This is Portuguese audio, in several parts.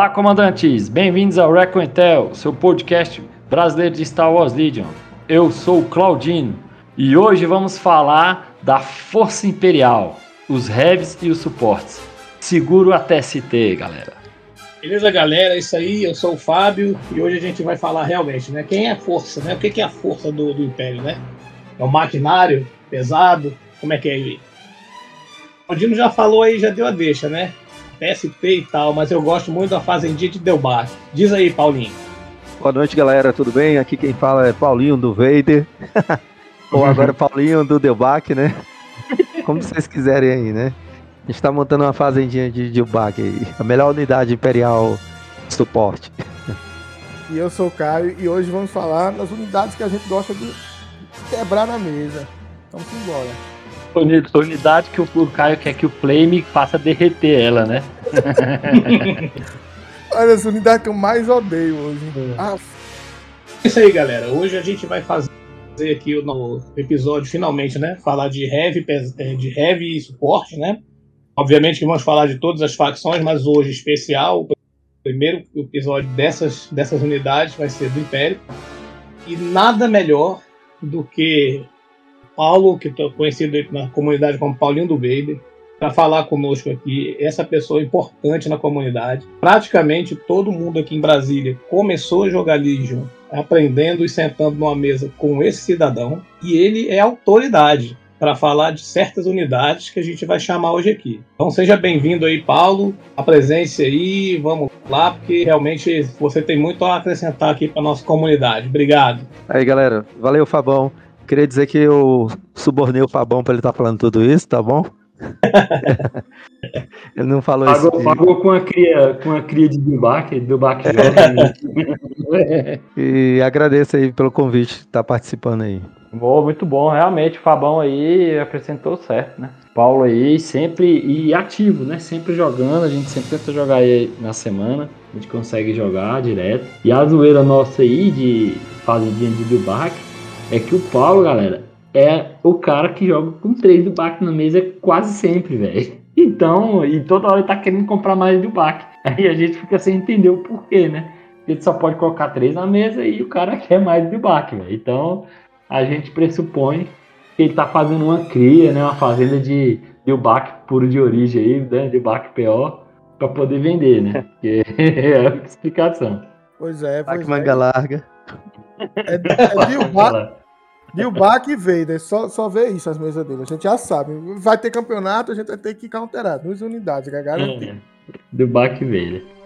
Olá, comandantes! Bem-vindos ao Recon Intel, seu podcast brasileiro de Star Wars Legion. Eu sou o Claudino e hoje vamos falar da Força Imperial, os heavies e os suportes. Seguro até TST, galera. Beleza, galera? Isso aí, eu sou o Fábio e hoje a gente vai falar realmente, né? Quem é a força, né? O que é a força do, do Império, né? É um maquinário pesado? Como é que é aí? O Dino já falou aí, já deu a deixa, né? PSP e tal, mas eu gosto muito da Fazendinha de Delbar. Diz aí, Paulinho. Boa noite, galera, tudo bem? Aqui quem fala é Paulinho do Vader. Ou agora Paulinho do Delbac, né? Como vocês quiserem aí, né? A gente tá montando uma fazendinha de Delbac aí. A melhor unidade imperial de suporte. E eu sou o Caio e hoje vamos falar das unidades que a gente gosta de quebrar na mesa. Vamos embora. Unidade que o Caio quer que o Flame faça derreter ela, né? Olha, essa unidade que eu mais odeio hoje. Ah, É isso aí, galera. Hoje a gente vai fazer aqui no episódio, finalmente, né? Falar de heavy, eh, de heavy e suporte, né? Obviamente que vamos falar de todas as facções, mas hoje especial, o primeiro episódio dessas, dessas unidades vai ser do Império. E nada melhor do que Paulo, que é conhecido na comunidade como Paulinho do Vader, para falar conosco aqui. Essa pessoa importante na comunidade. Praticamente todo mundo aqui em Brasília começou a jogar Legion aprendendo e sentando numa mesa com esse cidadão. E ele é autoridade para falar de certas unidades que a gente vai chamar hoje aqui. Então seja bem-vindo aí, Paulo. Apresente-se aí, vamos lá, porque realmente você tem muito a acrescentar aqui para nossa comunidade. Obrigado. Aí, galera, valeu, Fabão. Queria dizer que eu subornei o Fabão pra ele estar falando tudo isso, tá bom? ele não falou isso. Pagou, pagou com a cria, com a cria de Bilbach joga. E agradeço aí pelo convite, estar participando aí. Boa, muito bom, realmente o Fabão aí acrescentou certo, né? Paulo aí sempre e ativo, né? Sempre jogando, a gente sempre tenta jogar aí na semana, a gente consegue jogar direto. E a zoeira nossa aí de fazendinha de Bilbach é que o Paulo, galera, é o cara que joga com três Bilbach na mesa quase sempre, velho. Então, e toda hora ele tá querendo comprar mais Bilbach. Aí a gente fica sem entender o porquê, né? Ele só pode colocar três na mesa e o cara quer mais Bilbach, velho. Então, a gente pressupõe que ele tá fazendo uma cria, né, uma fazenda de Bilbach puro de origem aí, né, Bilbach PO, para poder vender, né? Porque é a explicação. pois é, pois manga é. larga. É, é Bilbao e Vader, só, só vê isso as mesas dele. A gente já sabe. Vai ter campeonato, a gente vai ter que counterar. Duas unidades, é garantido. É, Bilbach velho.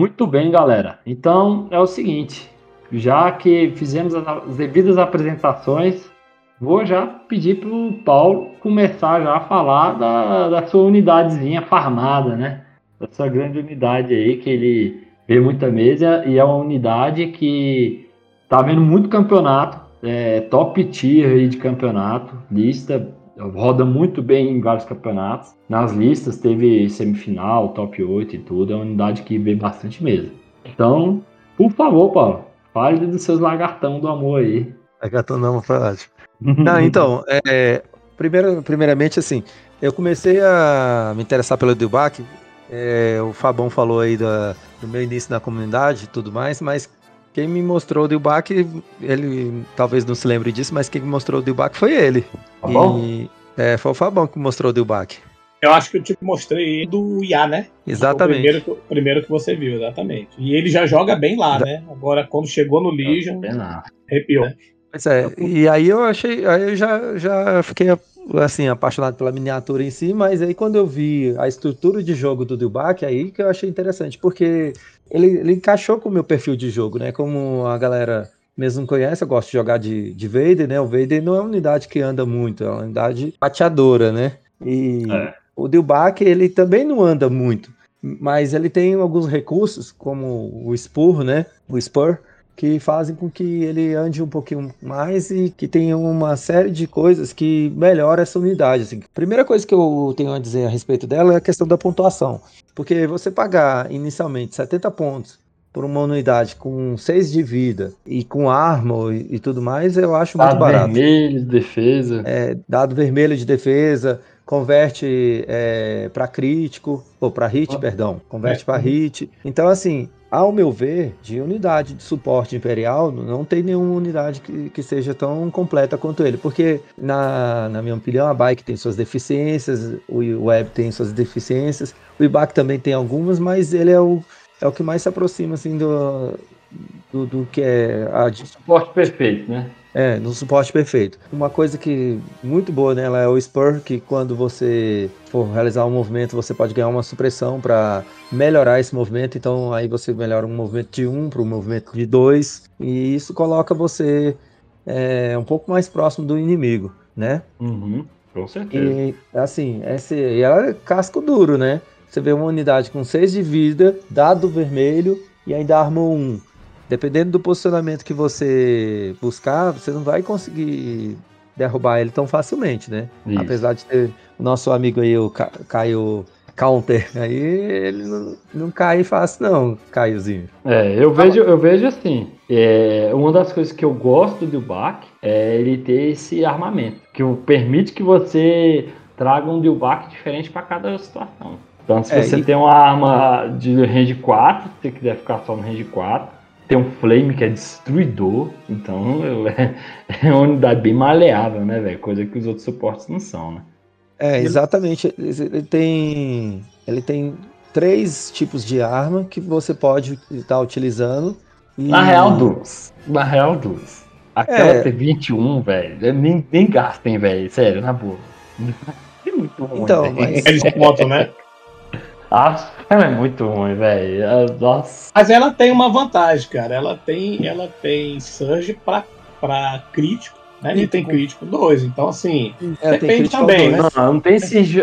Muito bem, galera. Então é o seguinte, já que fizemos as as devidas apresentações, vou já pedir para o Paulo começar já a falar da, da sua unidadezinha farmada, né? Da sua grande unidade aí, que ele vê muita mesa e é uma unidade que tá vendo muito campeonato, é, top tier aí de campeonato, lista, roda muito bem em vários campeonatos. Nas listas teve semifinal, top 8 e tudo, é uma unidade que vê bastante mesa. Então, por favor, Paulo, fale dos seus lagartão do amor aí. Lagartão não, foi ótimo. Não, então, é, primeiro, primeiramente, assim, eu comecei a me interessar pelo Dilbach. é, o Fabão falou aí da- do meu início na comunidade e tudo mais, mas quem me mostrou o Dilbach, ele talvez não se lembre disso, mas quem me mostrou o Dilbach foi ele. Fabão? E, é, foi o Fabão que mostrou o Dilbach. Eu acho que eu te mostrei do IA, né? O Exatamente. primeiro, que- o primeiro que você viu, exatamente. E ele já joga bem lá, né? Agora, quando chegou no Legion, É arrepiou. né? Pois é, e aí eu achei, aí eu já, já fiquei assim, apaixonado pela miniatura em si, mas aí quando eu vi a estrutura de jogo do Dilbach, aí que eu achei interessante, porque ele, ele encaixou com o meu perfil de jogo, né? Como a galera mesmo conhece, eu gosto de jogar de, de Vader, né? O Vader não é uma unidade que anda muito, é uma unidade pateadora, né? E é. o Dilbach, ele também não anda muito, mas ele tem alguns recursos, como o Spur, né? O Spur, que fazem com que ele ande um pouquinho mais e que tenha uma série de coisas que melhora essa unidade. Assim. Primeira coisa que eu tenho a dizer a respeito dela é a questão da pontuação. Porque você pagar inicialmente 70 pontos por uma unidade com 6 de vida e com arma e, e tudo mais, eu acho dado muito barato. Dado vermelho de defesa. É, dado vermelho de defesa, converte é, para crítico, ou para hit, ah. perdão, converte é. para hit. Então, assim, ao meu ver, de unidade de suporte imperial, não tem nenhuma unidade que, que seja tão completa quanto ele. Porque, na, na minha opinião, a Bike tem suas deficiências, o Web tem suas deficiências, o Ibak também tem algumas, mas ele é o, é o que mais se aproxima assim, do, do, do que é a. De... Suporte perfeito, né? É, no suporte perfeito. Uma coisa que muito boa nela é o Spur, que quando você for realizar um movimento, você pode ganhar uma supressão para melhorar esse movimento. Então aí você melhora um movimento de 1 um para um movimento de 2. E isso coloca você é, um pouco mais próximo do inimigo, né? Uhum, com certeza. E assim, esse, e ela é casco duro, né? Você vê uma unidade com 6 de vida, dado vermelho e ainda arma 1. Um dependendo do posicionamento que você buscar, você não vai conseguir derrubar ele tão facilmente, né? Isso. Apesar de ter o nosso amigo aí, o Caio Counter, aí ele não, não cai fácil não, Caiozinho. É, eu vejo, eu vejo assim, é, uma das coisas que eu gosto do Bach é ele ter esse armamento, que permite que você traga um Dilbach diferente para cada situação. Então, se é, você e... tem uma arma de range 4, se você quiser ficar só no range 4, tem um Flame que é destruidor, então é, é uma unidade bem maleável, né, velho? Coisa que os outros suportes não são, né? É, exatamente. Ele tem, ele tem três tipos de arma que você pode estar utilizando. E... Na real, duas. Na real, duas. Aquela é... T21, velho, nem, nem gastem, velho. Sério, na boa. É muito ruim. Então, mas... Eles contam, né? Ah, ela é muito ruim, velho. Nossa. Mas ela tem uma vantagem, cara. Ela tem, ela tem surge pra, pra crítico, né? E tem crítico 2. Então, assim, é, depende também, né? Não, não tem esse.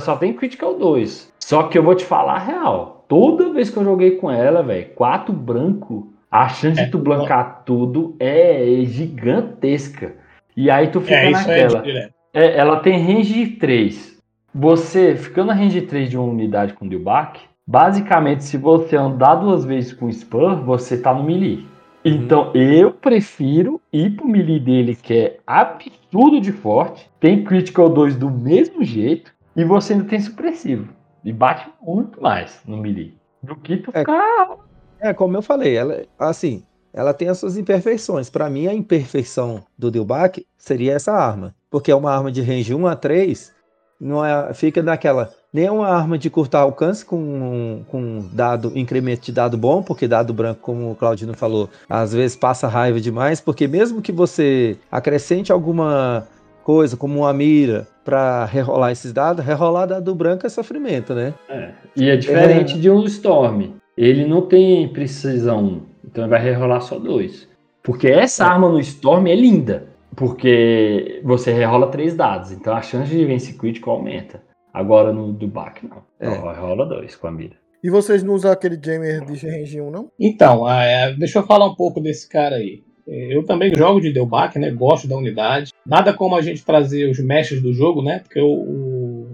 Só tem critical 2. Só que eu vou te falar a real. Toda vez que eu joguei com ela, velho, 4 branco, a chance é, de tu blancar tudo é gigantesca. E aí tu fica é, naquela. É, ela tem range 3 você, ficando na range 3 de uma unidade com Dilbach, basicamente, se você andar duas vezes com Spam, você tá no melee. Uhum. Então, eu prefiro ir pro melee dele, que é absurdo de forte, tem Critical 2 do mesmo jeito, e você ainda tem supressivo. E bate muito mais no melee. Do que tu é, ficar... É, como eu falei, ela, assim, ela tem as suas imperfeições. Para mim, a imperfeição do Dilbach seria essa arma. Porque é uma arma de range 1 a 3 não é, fica naquela. Nem é uma arma de curto alcance com, com dado, incremento de dado bom, porque dado branco, como o Claudino falou, às vezes passa raiva demais, porque mesmo que você acrescente alguma coisa, como uma mira, para rerolar esses dados, rerolar dado branco é sofrimento, né? É. E é diferente é... de um Storm. Ele não tem precisão, então ele vai rerolar só dois. Porque essa é. arma no Storm é linda. Porque você rerola três dados, então a chance de vencer crítico aumenta. Agora no do não. É. rola dois com a mira. E vocês não usam aquele jammer de range 1, não? Então, é, deixa eu falar um pouco desse cara aí. Eu também jogo de Delbac, né? Gosto da unidade. Nada como a gente trazer os mestres do jogo, né? Porque o, o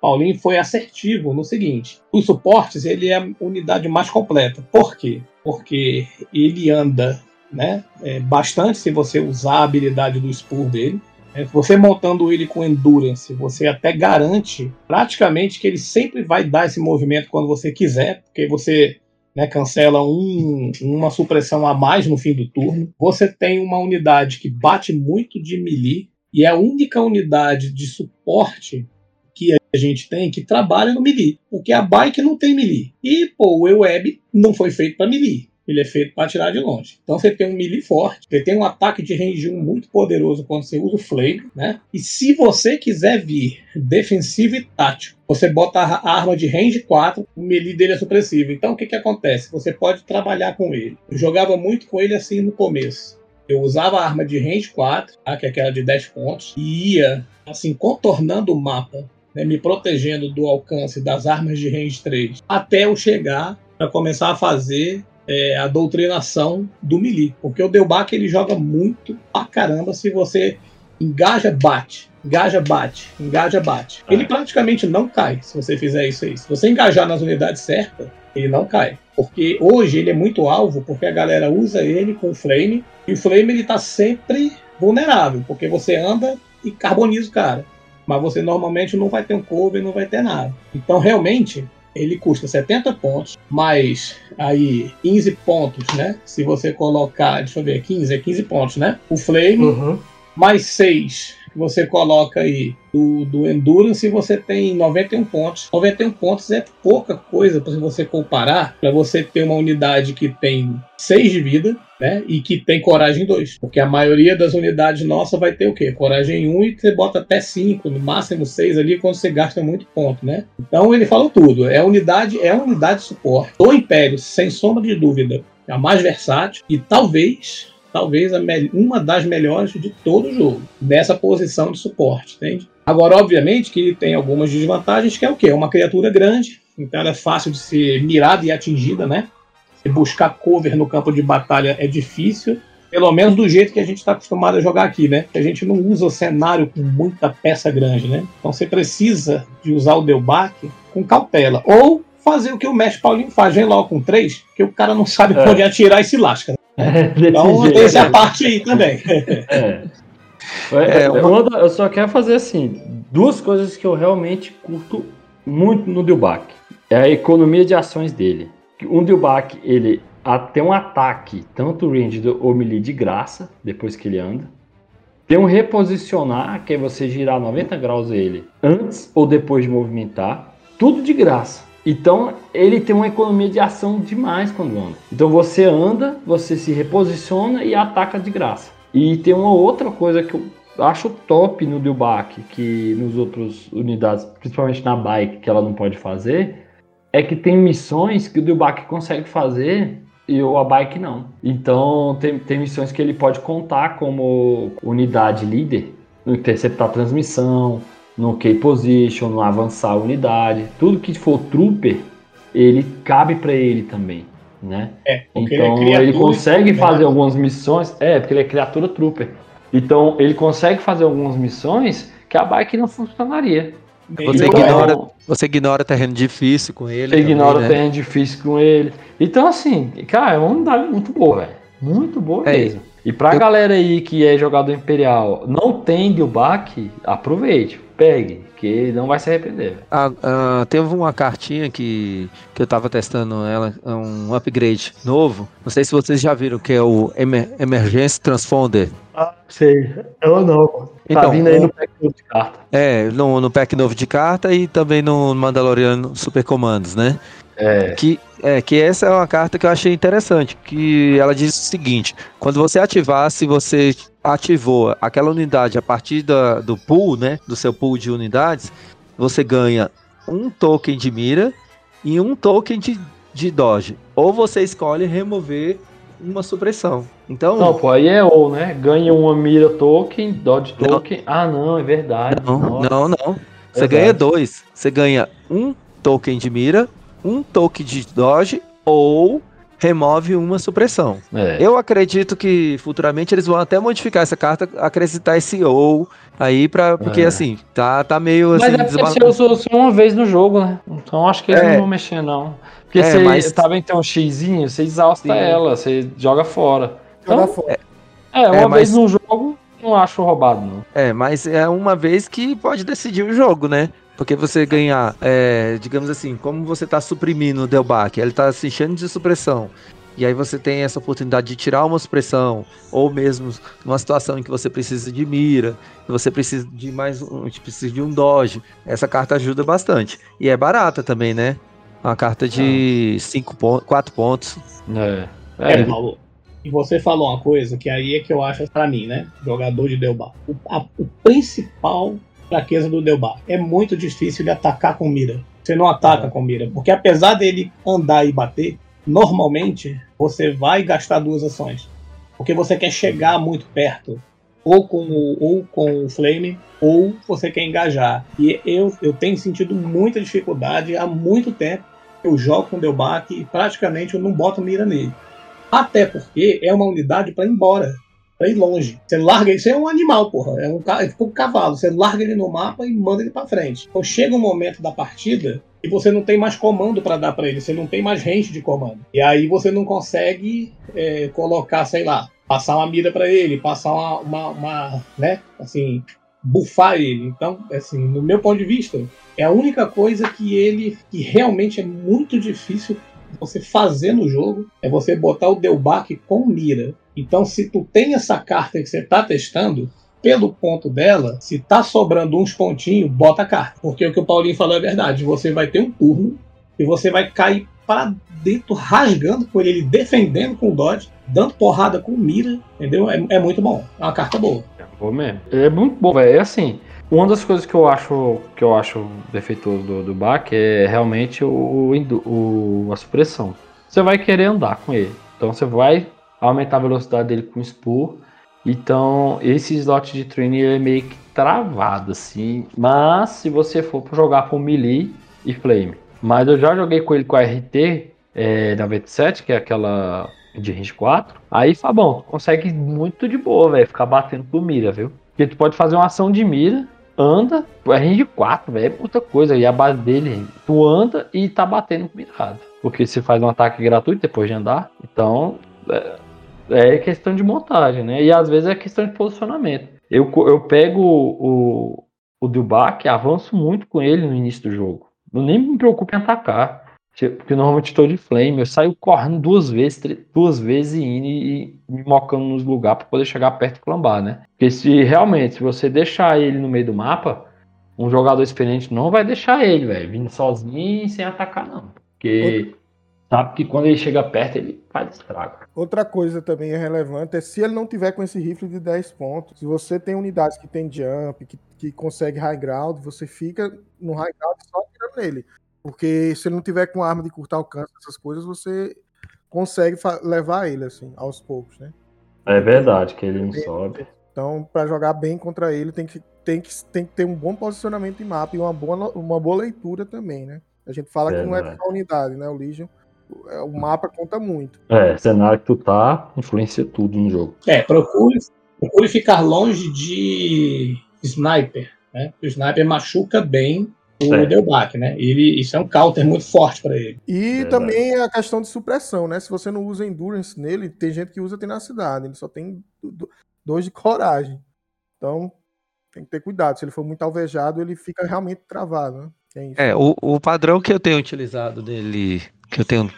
Paulinho foi assertivo no seguinte: os suportes ele é a unidade mais completa. Por quê? Porque ele anda né? É, bastante se você usar a habilidade do Spur dele. É, você montando ele com Endurance, você até garante praticamente que ele sempre vai dar esse movimento quando você quiser, porque você né, cancela um, uma supressão a mais no fim do turno. Você tem uma unidade que bate muito de melee e é a única unidade de suporte que a gente tem que trabalha no melee, porque a bike não tem melee. E pô, o E-Web não foi feito para melee ele é feito para atirar de longe. Então você tem um melee forte, você tem um ataque de range 1 muito poderoso quando você usa o Flame, né? E se você quiser vir defensivo e tático, você bota a arma de range 4, o melee dele é supressivo. Então o que que acontece? Você pode trabalhar com ele. Eu jogava muito com ele assim no começo. Eu usava a arma de range 4, tá? que é aquela de 10 pontos, e ia, assim, contornando o mapa, né? me protegendo do alcance das armas de range 3, até eu chegar para começar a fazer é, a doutrinação do melee. Porque o Delbach ele joga muito pra caramba se você engaja, bate, engaja, bate, engaja, bate. Ele praticamente não cai se você fizer isso aí. Se você engajar nas unidades certas, ele não cai. Porque hoje ele é muito alvo, porque a galera usa ele com flame, e o flame ele tá sempre vulnerável, porque você anda e carboniza o cara. Mas você normalmente não vai ter um cover, não vai ter nada. Então realmente ele custa 70 pontos, mais aí 15 pontos, né? Se você colocar, deixa eu ver, 15, é 15 pontos, né? O flame, Uhum. mais 6 que você coloca aí do, do Endurance, você tem 91 pontos. 91 pontos é pouca coisa para você comparar para você ter uma unidade que tem 6 de vida, né? E que tem coragem 2. Porque a maioria das unidades nossas vai ter o quê? Coragem 1 e você bota até 5, no máximo 6 ali quando você gasta muito ponto, né? Então ele falou tudo. É unidade, é unidade de suporte. Do Império, sem sombra de dúvida, é a mais versátil e talvez talvez uma das melhores de todo o jogo, nessa posição de suporte, entende? Agora, obviamente, que ele tem algumas desvantagens, que é o quê? É uma criatura grande, então ela é fácil de ser mirada e atingida, né? Se buscar cover no campo de batalha é difícil, pelo menos do jeito que a gente está acostumado a jogar aqui, né? A gente não usa o cenário com muita peça grande, né? Então você precisa de usar o Delbach com cautela. Ou fazer o que o mestre Paulinho faz, vem logo com três, que o cara não sabe É. onde atirar e se lasca. É, Então jeito. tem essa parte aí também. É. É, É, uma- Eu só quero fazer assim, duas coisas que eu realmente curto muito no Dilbach. É a economia de ações dele. Um Dilbach, ele tem um ataque, tanto range ou melee de graça, depois que ele anda. Tem um reposicionar, que é você girar 90 graus ele antes ou depois de movimentar. Tudo de graça. Então ele tem uma economia de ação demais quando anda. Então você anda, você se reposiciona e ataca de graça. E tem uma outra coisa que eu acho top no Dilbach, que nos outros unidades, principalmente na bike, que ela não pode fazer, é que tem missões que o Dilbach consegue fazer e o a bike não. Então tem, tem missões que ele pode contar como unidade líder, interceptar transmissão, no key position, no avançar a unidade, tudo que for trooper, ele cabe para ele também, né? É, porque Então ele, é ele, consegue né? fazer algumas missões. É, porque ele é criatura trooper. Então ele consegue fazer algumas missões que a bike não funcionaria. Você ignora, você ignora terreno difícil com ele. Você também, ignora né? o terreno difícil com ele. Então, assim, cara, é uma unidade muito boa, velho. Muito boa É, mesmo. E pra eu- galera aí que é jogador Imperial, não tem Dilbach, aproveite, pegue, que não vai se arrepender. Ah, ah, teve uma cartinha que, que eu tava testando ela, é um upgrade novo. Não sei se vocês já viram, que é o Emer Emergence Transponder. Ah, sei. Eu não. Tá Então, vindo aí no pack de carta. É, no, no pack novo de carta e também no Mandaloriano Super Comandos, né? É. Que, é, que essa é uma carta que eu achei interessante, que ela diz o seguinte, quando você ativar, se você ativou aquela unidade a partir da, do pool, né, do seu pool de unidades, você ganha um token de mira e um token de, de dodge. Ou você escolhe remover uma supressão. Então, Não, pô, aí é ou, né? Ganha uma mira token, dodge Não. token. Ah, não, é verdade. Não, Nossa. não, não. Você ganha dois. Você ganha um token de mira, um token de dodge ou remove uma supressão. É. Eu acredito que futuramente eles vão até modificar essa carta, acrescentar esse ou aí para porque É. assim, tá tá meio Mas assim é porque você usou só uma vez no jogo, né? Então acho que eles É. não vão mexer, não. Porque É, você mas- tá vendo que tem um xizinho, você exausta Sim. ela, você joga fora. Joga Então, fora. é, uma É, mas- vez no jogo, não acho roubado, não. É, mas é uma vez que pode decidir o jogo, né? Porque você ganhar, é, digamos assim, como você tá suprimindo o Delbach, ele tá se enchendo de supressão. E aí você tem essa oportunidade de tirar uma supressão, ou mesmo numa situação em que você precisa de mira, você precisa de mais um, precisa de um dodge. Essa carta ajuda bastante. E é barata também, né? Uma carta de 5 pontos, 4 pontos. É. É, É, Paulo. E você falou uma coisa que aí é que eu acho pra mim, né? Jogador de Delbar. O, a, o principal fraqueza do Delbar é muito difícil de atacar com mira. Você não ataca É. com mira. Porque apesar dele andar e bater, normalmente você vai gastar duas ações. Porque você quer chegar muito perto, ou com o, ou com o Flame, ou você quer engajar. E eu, eu tenho sentido muita dificuldade há muito tempo. Eu jogo com o Delbac e praticamente eu não boto mira nele. Até porque é uma unidade para ir embora, para ir longe. Você larga você é um animal, porra. É um, é tipo um cavalo. Você larga ele no mapa e manda ele para frente. Então chega um momento da partida e você não tem mais comando para dar para ele, você não tem mais range de comando. E aí você não consegue é, colocar, sei lá, passar uma mira para ele, passar uma, uma, uma, né, assim, bufar ele. Então, assim, no meu ponto de vista, é a única coisa que ele, que realmente é muito difícil você fazer no jogo, é você botar o Delbac com mira. Então, se tu tem essa carta que você está testando, pelo ponto dela, se tá sobrando uns pontinhos, bota a carta. Porque o que o Paulinho falou é verdade. Você vai ter um turno e você vai cair para dentro, rasgando por ele, defendendo com o dodge, dando porrada com mira, entendeu? É, é muito bom. É uma carta boa. É bom mesmo. É muito bom, velho. É assim. Uma das coisas que eu acho que eu acho defeituoso do, do Bach é realmente o, o, a supressão. Você vai querer andar com ele. Então você vai aumentar a velocidade dele com o Spur então, esse slot de training é meio que travado, assim. Mas se você for jogar com melee e flame. Mas eu já joguei com ele com a RT é, 97, que é aquela de range 4. Aí, Fabão, tu consegue muito de boa, velho, ficar batendo com mira, viu? Porque tu pode fazer uma ação de mira, anda, é range 4, velho, é muita coisa. E a base dele, tu anda e tá batendo com mirado. Porque você faz um ataque gratuito depois de andar. Então, é, é questão de montagem, né? E às vezes é questão de posicionamento. Eu, eu pego o, o Dubac, avanço muito com ele no início do jogo. Eu nem me preocupo em atacar. Porque normalmente estou de flame, eu saio correndo duas vezes, duas vezes e indo e me mocando nos lugares para poder chegar perto e clambar, né? Porque se realmente, se você deixar ele no meio do mapa, um jogador experiente não vai deixar ele, velho, vindo sozinho sem atacar, não. Porque sabe que quando ele chega perto, ele faz estrago. Outra coisa também é relevante é se ele não tiver com esse rifle de 10 pontos. Se você tem unidades que tem jump, que, que consegue high ground, você fica no high ground só atirando nele. Porque se ele não tiver com arma de curtar alcance, essas coisas, você consegue levar ele, assim, aos poucos, né? É verdade que ele não sobe. Então, para jogar bem contra ele, tem que, tem, que, tem que ter um bom posicionamento em mapa e uma boa, uma boa leitura também, né? A gente fala é que não é só unidade, né? O Legion o mapa conta muito. É, cenário que tu tá influencia tudo no jogo. É, procure, procure ficar longe de sniper, né? O sniper machuca bem o é. Delbac, né? Ele, isso é um counter muito forte para ele. E também a questão de supressão, né? Se você não usa endurance nele, tem gente que usa tenacidade, ele só tem dois de coragem. Então, tem que ter cuidado. Se ele for muito alvejado, ele fica realmente travado, né? É, é o, o padrão que eu tenho utilizado dele que eu tenho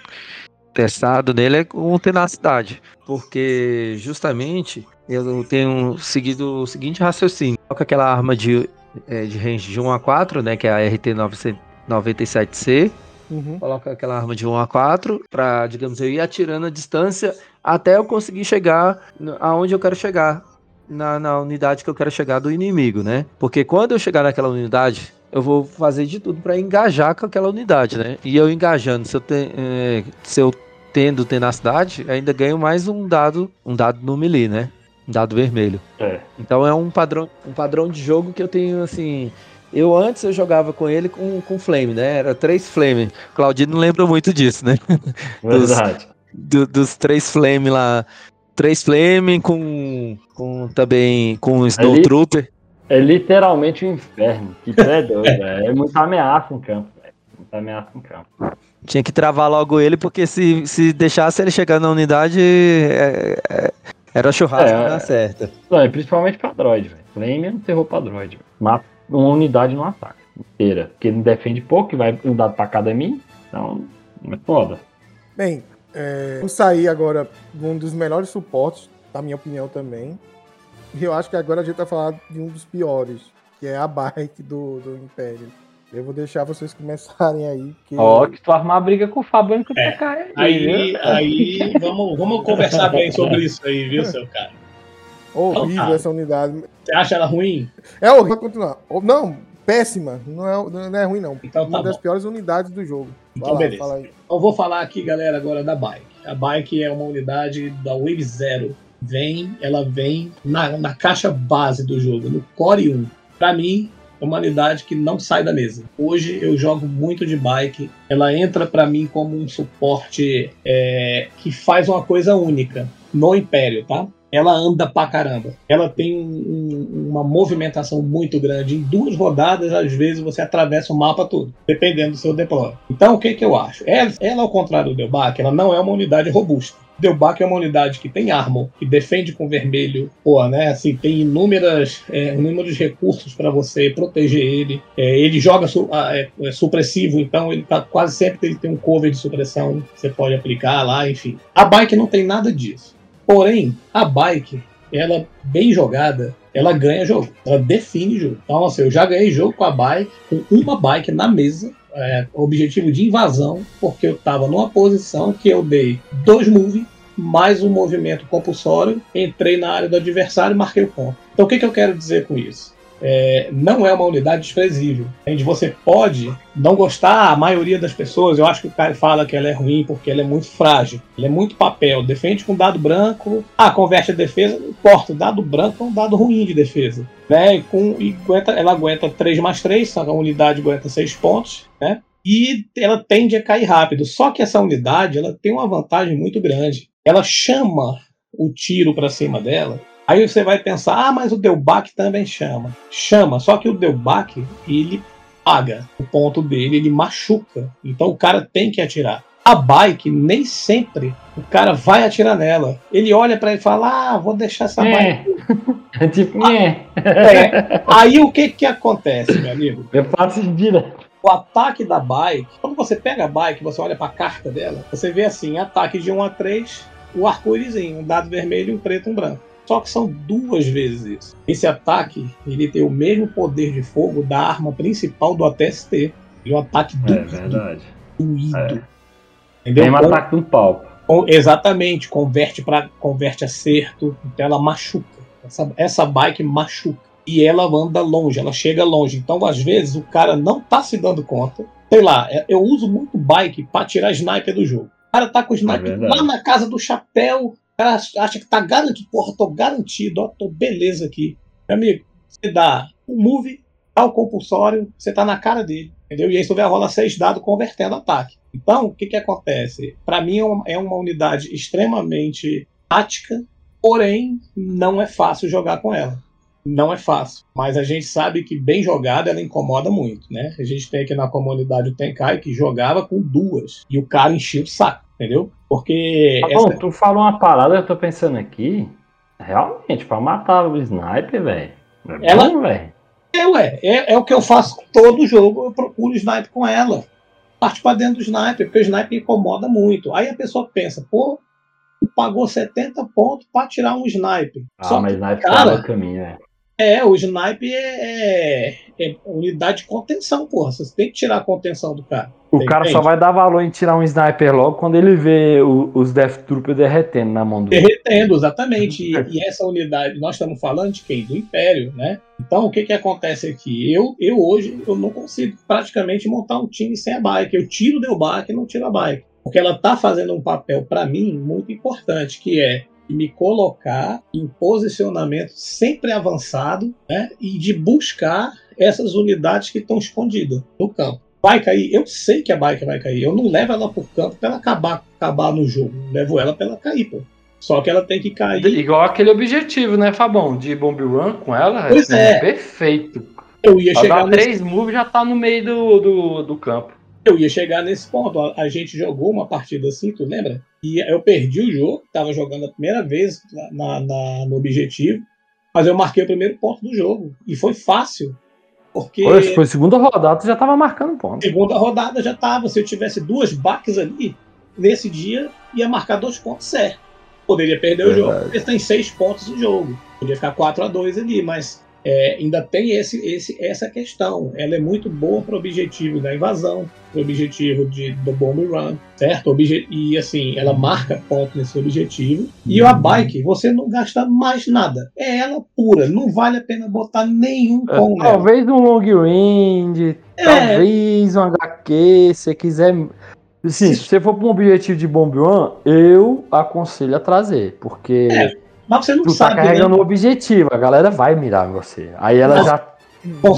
testado nele é com tenacidade, porque justamente eu tenho seguido o seguinte raciocínio: coloca aquela arma de, é, de range de 1 a 4, né, que é a RT-97C, uhum. coloca aquela arma de 1 a 4 para, digamos, eu ir atirando a distância até eu conseguir chegar aonde eu quero chegar. Na, na unidade que eu quero chegar do inimigo, né? Porque quando eu chegar naquela unidade, eu vou fazer de tudo para engajar com aquela unidade, né? E eu engajando, se eu, te, é, se eu tendo tenacidade, ainda ganho mais um dado, um dado no melee, né? Um dado vermelho. É. Então é um padrão, um padrão de jogo que eu tenho assim. Eu antes eu jogava com ele com, com flame, né? Era três flame. Claudino não lembra muito disso, né? Verdade. Dos, do, dos três flame lá. Três flame com, com também com Snowtrooper. É literalmente um inferno. Que é doido, é. é muita ameaça em campo, velho. Muita ameaça em campo. Tinha que travar logo ele, porque se, se deixasse ele chegar na unidade, é, é, era churrasco é, na certa. Não, é principalmente pra droid, velho. Flame é um terror pra droid. Mata uma unidade no ataque inteira. Porque ele defende pouco, vai um dado pra cada mim. Então, é foda. Bem, é, vamos sair agora de um dos melhores suportes, na minha opinião também, e eu acho que agora a gente vai falar de um dos piores, que é a bike do, do Império. Eu vou deixar vocês começarem aí. Ó, que tu arrumar briga com o Fabão que é, aí. Aí, aí vamos, vamos conversar bem sobre isso aí, viu, seu cara? Horrível então, essa unidade. Você acha ela ruim? É horrível, continuar. Não, péssima. Não é, não é ruim, não. Então, tá Uma das piores unidades do jogo. Então, lá, beleza. Eu vou falar aqui, galera, agora da bike. A bike é uma unidade da Wave Zero vem, ela vem na, na caixa base do jogo, no Core 1. Para mim, é uma unidade que não sai da mesa. Hoje eu jogo muito de bike. Ela entra para mim como um suporte é, que faz uma coisa única no Império, tá? Ela anda pra caramba. Ela tem um, uma movimentação muito grande. Em duas rodadas, às vezes, você atravessa o mapa todo, dependendo do seu deploy. Então, o que, que eu acho? Ela, ela ao contrário do Delbac, ela não é uma unidade robusta. Delbac é uma unidade que tem armor, que defende com vermelho, pô, né? Assim, tem inúmeras, é, inúmeros recursos para você proteger ele. É, ele joga su é, é, supressivo, então ele tá quase sempre ele tem um cover de supressão que você pode aplicar lá, enfim. A bike não tem nada disso. Porém, a bike, ela bem jogada, ela ganha jogo, ela define jogo. Então, assim, eu já ganhei jogo com a bike, com uma bike na mesa, é, objetivo de invasão, porque eu estava numa posição que eu dei dois moves, mais um movimento compulsório, entrei na área do adversário e marquei o ponto. Então o que, que eu quero dizer com isso? É, não é uma unidade desprezível. Entende? Você pode não gostar, a maioria das pessoas, eu acho que o cara fala que ela é ruim porque ela é muito frágil, ela é muito papel, defende com dado branco, ah, converte a defesa, não importa, dado branco é um dado ruim de defesa. Né? E, com, e aguenta, ela aguenta 3 mais 3, a unidade aguenta 6 pontos, né? E ela tende a cair rápido. Só que essa unidade ela tem uma vantagem muito grande. Ela chama o tiro para cima dela Aí você vai pensar, ah, mas o Delbac também chama. Chama, só que o Delbac, ele paga o ponto dele, ele machuca. Então o cara tem que atirar. A bike, nem sempre o cara vai atirar nela. Ele olha para ele e fala: Ah, vou deixar essa é. bike. É tipo, ah, é. Aí o que que acontece, meu amigo? Eu faço direto. O ataque da bike, quando você pega a bike, você olha para a carta dela, você vê assim: ataque de 1 a 3, o arco-írisinho, um dado vermelho, um preto e um branco. Só que são duas vezes isso. Esse ataque ele tem o mesmo poder de fogo da arma principal do ATST. Ele é um ataque é doído. É verdade. Doído. É. Entendeu? Um ataque no palco. Exatamente, converte para converte acerto, então ela machuca. Essa, essa bike machuca. E ela anda longe, ela chega longe. Então, às vezes, o cara não tá se dando conta. Sei lá, é, eu uso muito bike para tirar sniper do jogo. O cara tá com o sniper é lá na casa do chapéu, cara acha que tá garantido, porra, tô garantido, ó, tô beleza aqui. Meu amigo, você dá um move, dá o compulsório, você tá na cara dele, entendeu? E aí você vai rolar seis dados convertendo ataque. Então, o que que acontece? Para mim é uma, é uma unidade extremamente tática, porém não é fácil jogar com ela. Não é fácil, mas a gente sabe que bem jogada ela incomoda muito, né? A gente tem aqui na comunidade o Tenkai que jogava com duas e o cara enchia o saco, entendeu? Porque. Tá bom, essa... tu falou uma parada, eu tô pensando aqui. Realmente, pra matar o sniper, velho. É ela, velho. É, ué, é, é o que eu faço todo jogo, eu procuro sniper com ela. Parte pra dentro do sniper, porque o sniper incomoda muito. Aí a pessoa pensa, pô, tu pagou 70 pontos pra tirar um sniper. Ah, Só mas que, sniper cara, o caminho, é. É, o sniper é, é, é, unidade de contenção, porra. Você tem que tirar a contenção do cara. O cara só vai dar valor em tirar um sniper logo quando ele vê o, os Death Trooper derretendo na mão do Derretendo, exatamente. E, e, essa unidade, nós estamos falando de quem? Do Império, né? Então, o que que acontece aqui? Eu, eu hoje, eu não consigo praticamente montar um time sem a bike. Eu tiro o Delbac e não tiro a bike. Porque ela está fazendo um papel, para mim, muito importante, que é me colocar em posicionamento sempre avançado né, e de buscar essas unidades que estão escondidas no campo. Vai cair, eu sei que a bike vai cair. Eu não levo ela pro campo para ela acabar, acabar no jogo. Eu levo ela para ela cair, pô. Só que ela tem que cair. Igual aquele objetivo, né, Fabão? De bomb run com ela. Pois é. é. Perfeito. Eu ia chegar. Dar três moves já tá no meio do, do, do campo. Eu ia chegar nesse ponto. A, a, gente jogou uma partida assim, tu lembra? E eu perdi o jogo, tava jogando a primeira vez na, na, no objetivo, mas eu marquei o primeiro ponto do jogo. E foi fácil. Porque. Foi, foi segunda rodada, já tava marcando ponto. Segunda rodada já tava. Se eu tivesse duas baques ali, nesse dia, ia marcar dois pontos certo. Poderia perder Verdade. o jogo, porque tem seis pontos no jogo. Podia ficar 4 a 2 ali, mas é, ainda tem esse, esse, essa questão. Ela é muito boa para o objetivo da invasão, para o objetivo de, do bomb run, certo? Obje e assim, ela marca ponto nesse objetivo. E a bike, você não gasta mais nada. É ela pura, não vale a pena botar nenhum com é, Talvez um long range, é. talvez um HQ, se quiser. Sim, se você for para um objetivo de bomb run, eu aconselho a trazer, porque. É Mas você não Tu tá sabe, carregando né? o objetivo, a galera vai mirar em você. Aí ela Não, já,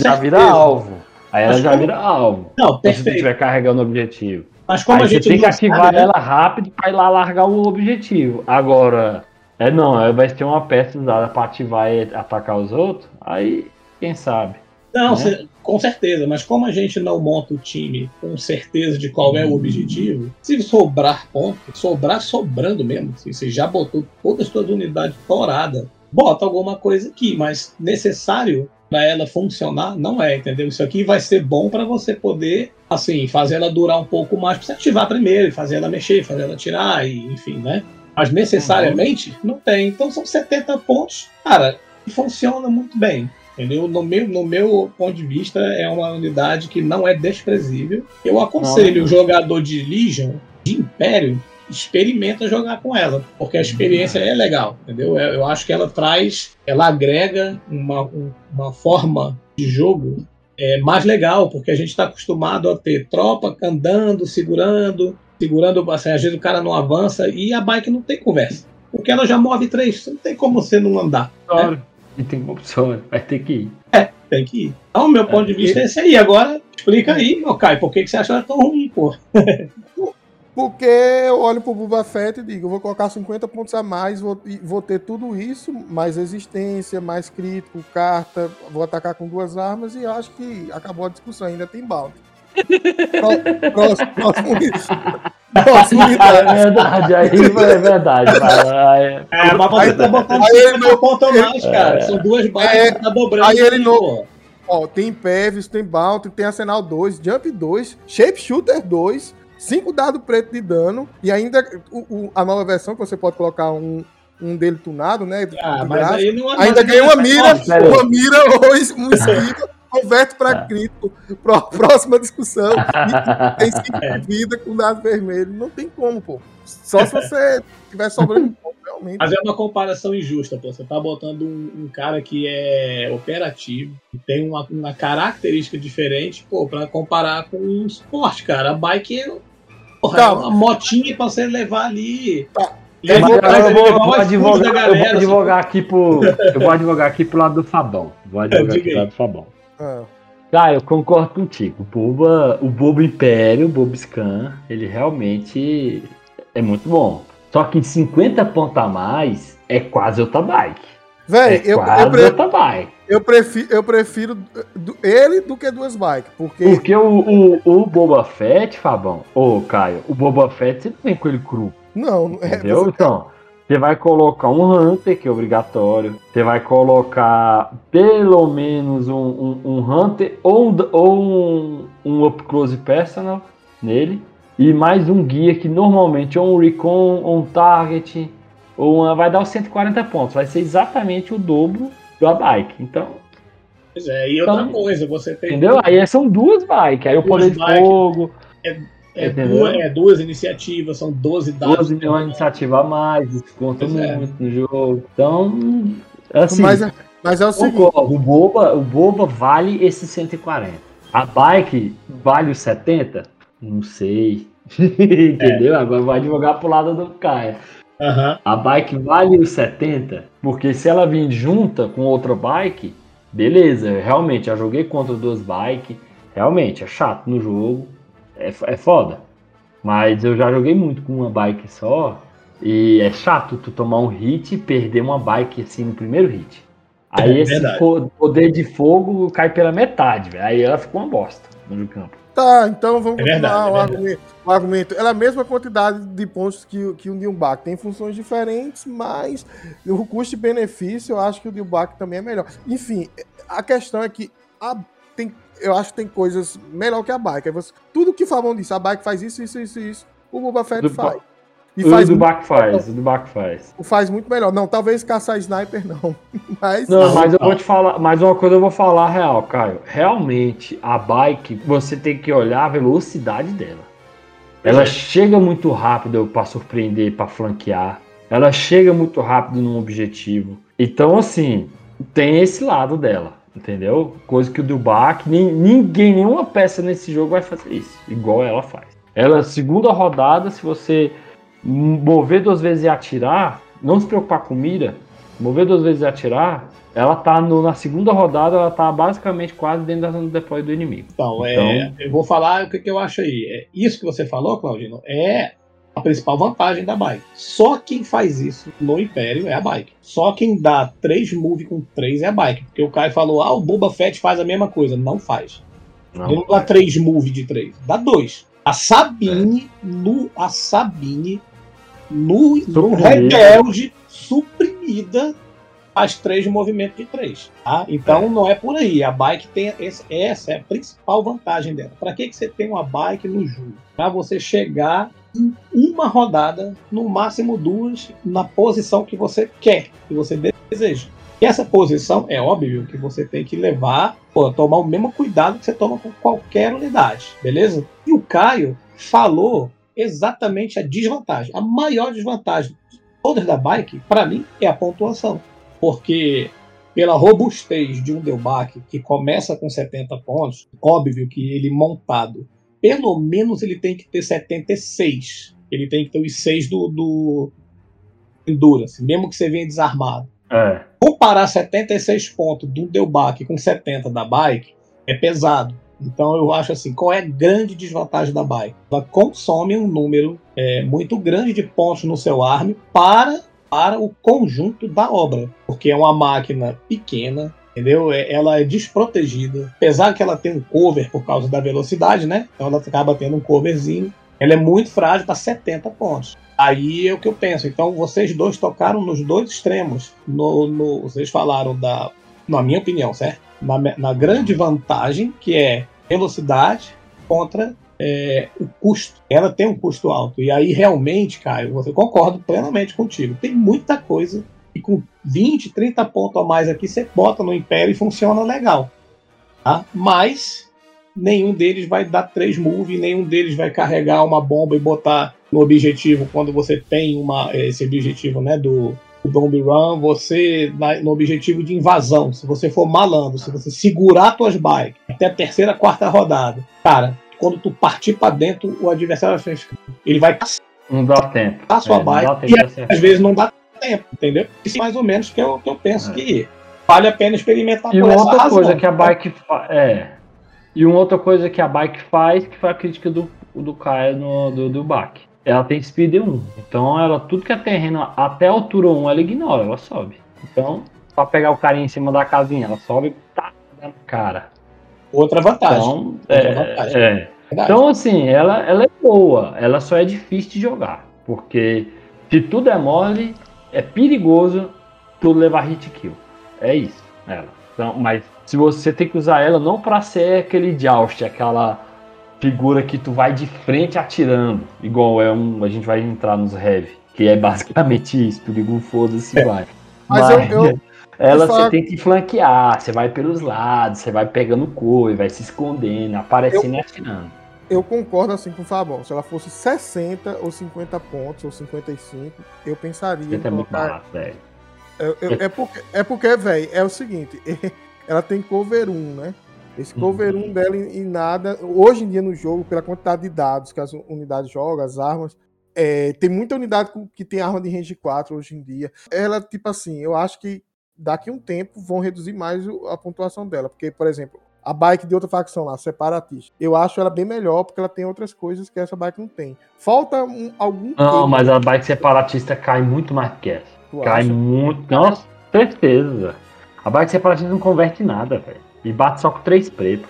já vira alvo. Aí ela Mas já como- vira alvo. Não, Se você perfeito. estiver carregando o objetivo. Mas como Aí a você gente tem que ativar sabe, né? ela rápido pra ir lá largar o objetivo. Agora, é não, vai ter uma peça usada pra ativar e atacar os outros. Aí, quem sabe? Não, né? cê- com certeza, mas como a gente não monta o time com certeza de qual é o objetivo, se sobrar ponto, sobrar sobrando mesmo, se você já botou todas as suas unidades toradas, bota alguma coisa aqui, mas necessário para ela funcionar não é, entendeu? Isso aqui vai ser bom para você poder, assim, fazer ela durar um pouco mais, pra você ativar primeiro, e fazer ela mexer, fazer ela tirar, e enfim, né? Mas necessariamente não tem. Então são 70 pontos, cara, e funciona muito bem. Entendeu? No meu, no meu ponto de vista, é uma unidade que não é desprezível. Eu aconselho Não. o jogador de Legion, de Império, experimenta jogar com ela, porque a experiência é legal, entendeu? Eu, eu acho que ela traz, ela agrega uma, um- uma forma de jogo é, mais legal, porque a gente está acostumado a ter tropa andando, segurando, segurando, assim, às vezes o cara não avança e a bike não tem conversa. Porque ela já move três, não tem como você não andar. Claro. E tem opções, vai ter que ir. Tem que ir. Então, o meu ponto de vista é esse aí. Agora, explica aí, meu Caio, por que, que você acha tão ruim, pô? Porque eu olho pro Boba Fett e digo, eu vou colocar 50 pontos a mais, vou, vou ter tudo isso, mais resistência, mais crítico, carta, vou atacar com duas armas e acho que acabou a discussão, ainda tem balde. Pró- Próximo, próximo, próximo É unidade. verdade, aí é verdade. vai, é. É, mas você tá botando aí ele 50 não- pontos a mais, cara. São duas balas É, que tá dobrando. aí ele não-. Ó, tem Pevis, tem Bounty, tem Arsenal 2, Jump 2, Shapeshooter 2, 5 dados preto de dano e ainda o- o- a nova versão que você pode colocar um, um dele tunado, né? de Ah, mas aí não Ainda ganha uma mira, aí. uma mira ou um esquiva, converte para Ah. crítico. Pró- próxima discussão. E tem 5 de vida com dado vermelho. Não tem como, pô. Só se você tiver sobrando um pouco, realmente. Mas é uma comparação injusta, pô. Você tá botando um, um cara que é operativo, que tem uma, uma característica diferente, pô, pra comparar com um esporte, cara. A bike é, porra, é uma motinha pra você levar ali. Tá. Mas pra agora eu vou, o vou advogar, da eu vou galera, advogar aqui pro. Eu vou advogar aqui pro lado do Fabão. Vou advogar aqui pro lado do Fabão. Ah, Cara, eu concordo contigo. O Boba, o Bobo Império, o Bobo Scan, ele realmente é muito bom. Só que 50 pontos a mais é quase outra bike. Véi, é eu, quase eu, pre- outra bike. eu prefiro, eu prefiro ele do que duas bikes. Porque Porque o, o, o Boba Fett, Fabão, ô Caio, o Boba Fett você não vem com ele cru. não, não é. Entendeu? você- Então, você vai colocar um Hunter, que é obrigatório. Você vai colocar pelo menos um, um, um Hunter ou, um, ou um, um Up Close Personal nele. E mais um guia que normalmente ou um Recon, ou um Target, ou uma, vai dar os 140 pontos. Vai ser exatamente o dobro da bike. Então, Pois é, e outra Então, coisa, você tem entendeu? Aí são duas bikes. Aí o poder de fogo, é, entendeu? duas, é, duas iniciativas, são 12 dados. 12 milhões de iniciativa a mais, isso conta Pois é. muito no jogo. Então, assim, mas, é- mas é o seguinte. o Boba, o Boba vale esses 140. A bike vale os 70? Não sei. Entendeu? Agora vai advogar pro lado do Caio. Aham. A bike vale os 70? Porque se ela vir junta com outra bike, beleza, realmente, já joguei contra duas bikes, realmente, é chato no jogo, é, é foda. Mas eu já joguei muito com uma bike só, e é chato tu tomar um hit e perder uma bike assim no primeiro hit. Aí É esse verdade. po- poder de fogo cai pela metade, velho. Aí ela fica uma bosta no campo. Tá, então vamos É continuar verdade, é o, verdade. argumento, o argumento. Ela é a mesma quantidade de pontos que, o- que o Nilbach. Tem funções diferentes, mas o custo-benefício eu acho que o Nilbach também é melhor. Enfim, a questão é que a- tem, eu acho que tem coisas melhor que a bike. Aí você- tudo que o Fabão disse, a bike faz isso, isso, isso, isso. O Boba Fett Do- faz. E o faz, do muito, Back faz, o do Back faz. faz muito melhor. Não, talvez caçar sniper não. Mas Não, mas eu vou te falar, mais uma coisa eu vou falar real, Caio. Realmente, a bike, você tem que olhar a velocidade dela. Ela chega muito rápido para surpreender, para flanquear. Ela chega muito rápido num objetivo. Então, assim, tem esse lado dela, entendeu? Coisa que o Dubac, nem, ninguém, nenhuma peça nesse jogo vai fazer isso, igual ela faz. Ela, segunda rodada, se você mover duas vezes e atirar, não se preocupar com mira, mover duas vezes e atirar, ela tá no, na segunda rodada, ela tá basicamente quase dentro da zona de deploy do inimigo. Então, é, eu vou falar o que, que eu acho aí. É, isso que você falou, Claudino, é a principal vantagem da bike. Só quem faz isso no Império é a bike. Só quem dá três move com três é a bike. Porque o Caio falou, ah, o Boba Fett faz a mesma coisa. Não faz. Não. Ele não dá três move de três, dá dois. A Sabine, é. no, a Sabine, no, no Rebelde, suprimida faz três movimentos de três. Tá? Então é. não é por aí. A bike tem esse, essa é a principal vantagem dela. Para que, que você tem uma bike no jogo? Para você chegar em uma rodada, no máximo duas, na posição que você quer, que você deseja. E essa posição é óbvio que você tem que levar, pô, tomar o mesmo cuidado que você toma com qualquer unidade, beleza? E o Caio falou exatamente a desvantagem. A maior desvantagem de todas da bike, para mim, é a pontuação porque pela robustez de um Delbac que começa com 70 pontos, óbvio que ele montado, pelo menos ele tem que ter 76. Ele tem que ter os 6 do, do Endurance, mesmo que você venha desarmado. É. Comparar 76 pontos do Delbac com 70 da bike é pesado. Então eu acho assim, qual é a grande desvantagem da bike? Ela consome um número é, muito grande de pontos no seu arme para para o conjunto da obra, porque é uma máquina pequena, entendeu? É, ela é desprotegida, apesar que ela tem um cover por causa da velocidade, né? Então ela acaba tendo um coverzinho. Ela é muito frágil para 70 pontos. Aí é o que eu penso. Então vocês dois tocaram nos dois extremos. No, no vocês falaram da, na minha opinião, certo? Na, na grande vantagem que é velocidade contra é, o custo. Ela tem um custo alto. E aí, realmente, Caio, você concordo plenamente contigo. Tem muita coisa e com 20, 30 pontos a mais aqui, você bota no Império e funciona legal. Tá? Mas nenhum deles vai dar três moves, nenhum deles vai carregar uma bomba e botar no objetivo quando você tem uma, esse objetivo né, do, do Bomb Run, você no objetivo de invasão, se você for malandro, se você segurar suas bikes até a terceira, quarta rodada, cara, quando tu partir para dentro, o adversário ele vai não dá tempo. A sua é, bike e às vezes não dá tempo, entendeu? Isso é mais ou menos que eu, que eu penso é. que vale a pena experimentar e outra razão, coisa que a bike é e uma outra coisa que a bike faz que foi a crítica do do Caio no do, do back ela tem speed 1 então ela tudo que é terreno até a altura 1 ela ignora ela sobe então para pegar o cara em cima da casinha ela sobe tá na cara Outra vantagem. Então, Outra é, vantagem. É. então assim, ela, ela é boa, ela só é difícil de jogar. Porque se tudo é mole, é perigoso tu levar hit kill. É isso, ela. Então, mas se você tem que usar ela não para ser aquele joust, aquela figura que tu vai de frente atirando, igual é um, a gente vai entrar nos heavy, que é basicamente isso, tu liga um foda-se é. vai. Mas, mas eu, eu, ela você tem que flanquear, você vai pelos lados, você vai pegando cor, vai se escondendo, aparecendo eu, e atirando. Eu concordo assim com o Fabão. Se ela fosse 60 ou 50 pontos, ou 55, eu pensaria em colocar... velho. É, é, porque, é porque, velho, é o seguinte, ela tem cover 1, né? Esse cover uhum. 1 dela em, nada, hoje em dia no jogo, pela quantidade de dados que as unidades jogam, as armas, é, tem muita unidade que tem arma de range 4 hoje em dia. Ela, tipo assim, eu acho que daqui a um tempo vão reduzir mais a pontuação dela. Porque, por exemplo, a bike de outra facção lá, separatista, eu acho ela bem melhor porque ela tem outras coisas que essa bike não tem. Falta um, algum. Não, mas a bike separatista cai muito mais que essa. Tu cai acha? muito. Nossa, certeza. A bike separatista não converte nada, velho. E bate só com três pretos.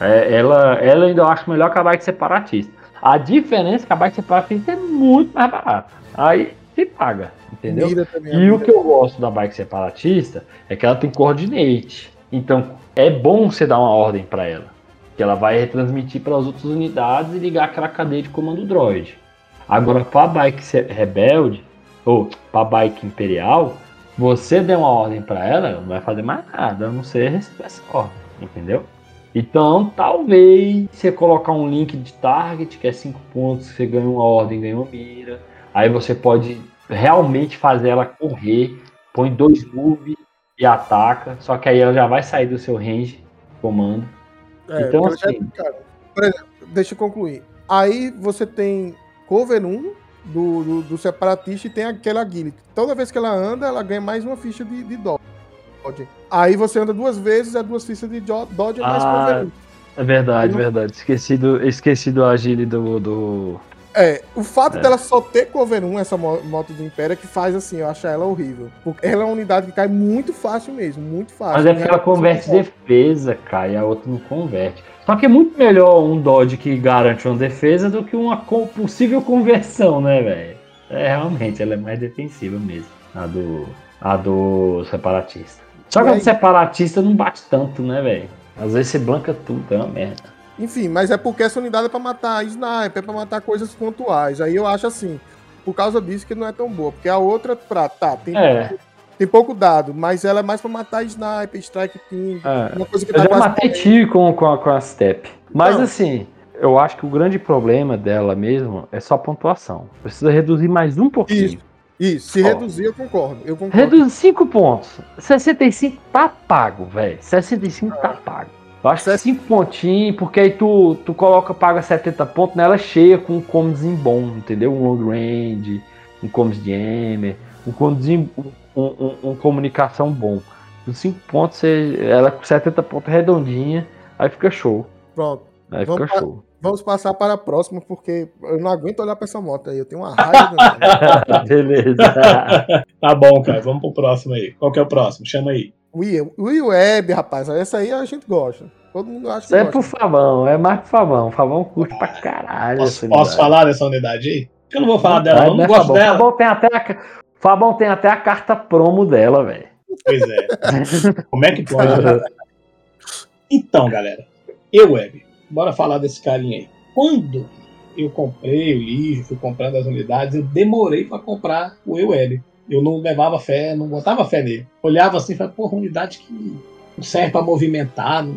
É, ela, ela ainda eu acho melhor que a bike separatista. A diferença é que a bike separatista é muito mais barata. Aí se paga, entendeu? E o que eu gosto da bike separatista é que ela tem coordinate. Então é bom você dar uma ordem para ela, que ela vai retransmitir para as outras unidades e ligar aquela cadeia de comando droid. Agora para a bike rebelde ou para a bike imperial, você der uma ordem para ela, ela não vai fazer mais nada, a não ser receber essa ordem, entendeu? Então, talvez você colocar um link de target, que é 5 pontos, você ganha uma ordem, ganha uma mira Aí você pode realmente fazer ela correr, põe dois move e ataca, só que aí ela já vai sair do seu range comando. É, então, assim, já, cara, por exemplo, deixa eu concluir. Aí você tem cover 1 do, do, do separatista e tem aquela agility. Toda vez que ela anda, ela ganha mais uma ficha de, de dodge. Aí você anda duas vezes, é duas fichas de dodge mais Ah, cover 1. É verdade, não- verdade. Esqueci do, esqueci do agile do, do. É, o fato É. dela só ter cover 1, essa mo- moto do Império, é que faz assim, eu achar ela horrível. Porque ela é uma unidade que cai muito fácil mesmo, muito fácil. Mas é porque ela converte defesa, cara, e a outra não converte. Só que é muito melhor um Dodge que garante uma defesa do que uma possível conversão, né, velho? É, realmente, ela é mais defensiva mesmo. A do, a do separatista. Só que a do separatista não bate tanto, né, velho? Às vezes você blanca tudo, é uma merda. Enfim, mas é porque essa unidade é pra matar sniper, é pra matar coisas pontuais. Aí eu acho assim, por causa disso que não é tão boa. Porque a outra, pra, tá, tem, É, tem pouco dado, mas ela é mais pra matar sniper, strike team, é. uma coisa que Eu tá já matei tiro com, com, a, com a Step. Mas Não. assim, eu acho que o grande problema dela mesmo é só a pontuação. Precisa reduzir mais um pouquinho. Isso. Isso, se reduzir, eu concordo. Eu concordo. Reduz 5 pontos. 65 tá pago, velho. 65 tá pago. Eu acho que 5 pontinhos, porque aí tu, tu coloca, paga 70 pontos nela cheia com um comezinho bom, entendeu? Um long range, um comes de hammer, um comezinho, um, um, um comunicação bom. Os 5 pontos, você, ela com 70 pontos redondinha, aí fica show. Pronto. Aí Vamos fica show. Vamos passar para a próxima, porque eu não aguento olhar para essa moto aí. Eu tenho uma raiva. Beleza. Tá bom, cara. Vamos pro próximo aí. Qual que é o próximo? Chama aí. Wii Wii Web, rapaz. Essa aí a gente gosta. Todo mundo acha que Isso é pro Fabão, é mais pro Fabão. O Fabão curte pra caralho. Posso, essa posso falar dessa unidade aí? Eu não vou falar dela, não, não gosto Fabão? dela. Fabão tem até a, Fabão tem até a carta promo dela, velho. Pois é. Como é que pode? né? Então, galera, eu web. Bora falar desse carinha aí. Quando eu comprei o lixo, fui comprando as unidades, eu demorei pra comprar o E-Web. Eu não levava fé, não botava fé nele. Olhava assim e falava, porra, unidade que não serve pra movimentar, não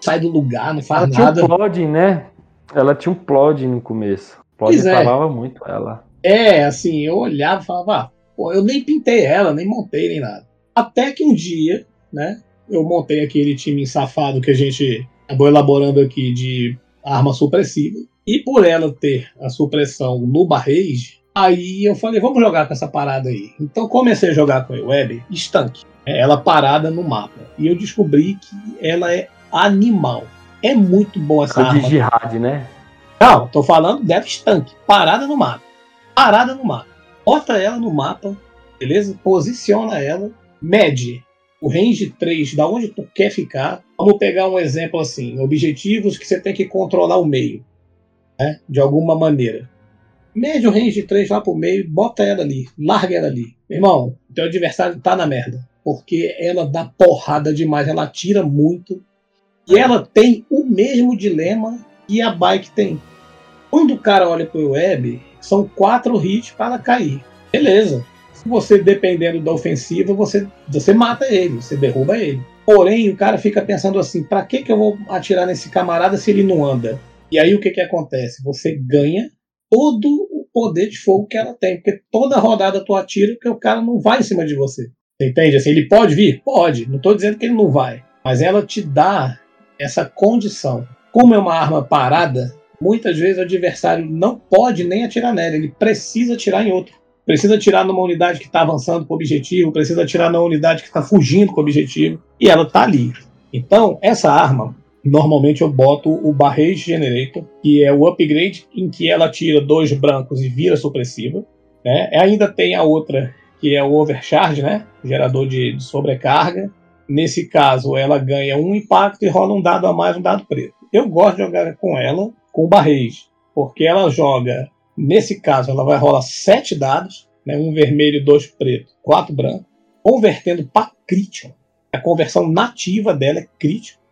sai do lugar, não faz Ela tinha nada. um plod, né? Ela tinha um plod no começo. Plod é. travava muito ela. É, assim, eu olhava e falava, ah, pô, eu nem pintei ela, nem montei, nem nada. Até que um dia, né, eu montei aquele time safado que a gente acabou elaborando aqui de arma supressiva. E por ela ter a supressão no barrage, aí eu falei, vamos jogar com essa parada aí. Então comecei a jogar com a Web estanque. É Ela parada no mapa. E eu descobri que ela é animal. É muito boa essa Essa de arma. jihad, né? Não, tô falando dela estanque. Parada no mapa. Parada no mapa. Bota ela no mapa, beleza? Posiciona ela, mede o range 3, da onde tu quer ficar. Vamos pegar um exemplo assim: objetivos que você tem que controlar o meio, né? De alguma maneira. Mede o range 3 lá pro meio, bota ela ali, larga ela ali. Irmão, teu adversário tá na merda. Porque ela dá porrada demais, ela atira muito. E ela tem o mesmo dilema que a bike tem. Quando o cara olha pro web, são quatro hits para cair. Beleza. Se você, dependendo da ofensiva, você, você mata ele, você derruba ele. Porém, o cara fica pensando assim: pra que, que eu vou atirar nesse camarada se ele não anda? E aí o que, que acontece? Você ganha todo o poder de fogo que ela tem. Porque toda rodada tu atira porque o cara não vai em cima de você. Você entende? Assim, ele pode vir? Pode. Não estou dizendo que ele não vai. Mas ela te dá essa condição. Como é uma arma parada, muitas vezes o adversário não pode nem atirar nela. Ele precisa atirar em outro. Precisa atirar numa unidade que está avançando com o objetivo, precisa atirar na unidade que está fugindo com o objetivo. E ela está ali. Então, essa arma, normalmente eu boto o Barrage Generator, que é o upgrade em que ela tira dois brancos e vira supressiva. Né? Ainda tem a outra, que é o Overcharge, né? gerador de, de sobrecarga. Nesse caso, ela ganha um impacto e rola um dado a mais, um dado preto. Eu gosto de jogar com ela com o Barrage, porque ela joga, nesse caso, ela vai rolar sete dados, né? um vermelho, dois preto, quatro branco, convertendo para crítico. A conversão nativa dela é crítico.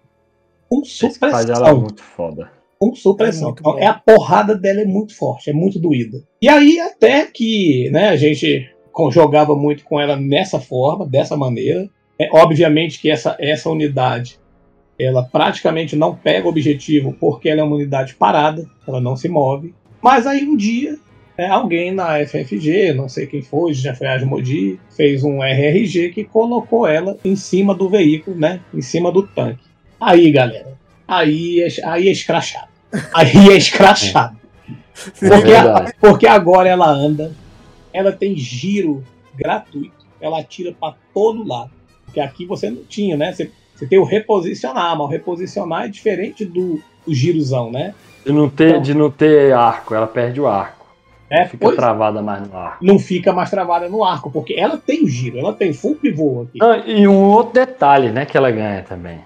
Com Esse faz ela supressão muito foda. com supressão. É Então, bom. é a porrada dela é muito forte, é muito doída. E aí até que, né, a gente jogava muito com ela nessa forma, dessa maneira. É obviamente que essa essa unidade ela praticamente não pega o objetivo porque ela é uma unidade parada, ela não se move. Mas aí um dia né, alguém na FFG, não sei quem foi, já foi a Asmodi, fez um RRG que colocou ela em cima do veículo, né, em cima do tanque. Aí, galera, aí é, aí é escrachado. Aí é escrachado. Porque, a- porque agora ela anda, ela tem giro gratuito, ela atira pra todo lado. Porque aqui você não tinha, né? Você, você tem o reposicionar, mas o reposicionar é diferente do, do girozão, né? De não, ter, de não ter arco, ela perde o arco. É, Fica pois- travada mais no arco. não fica mais travada no arco, porque ela tem o giro, ela tem full pivô aqui. Ah, e um outro detalhe, né, que ela ganha também.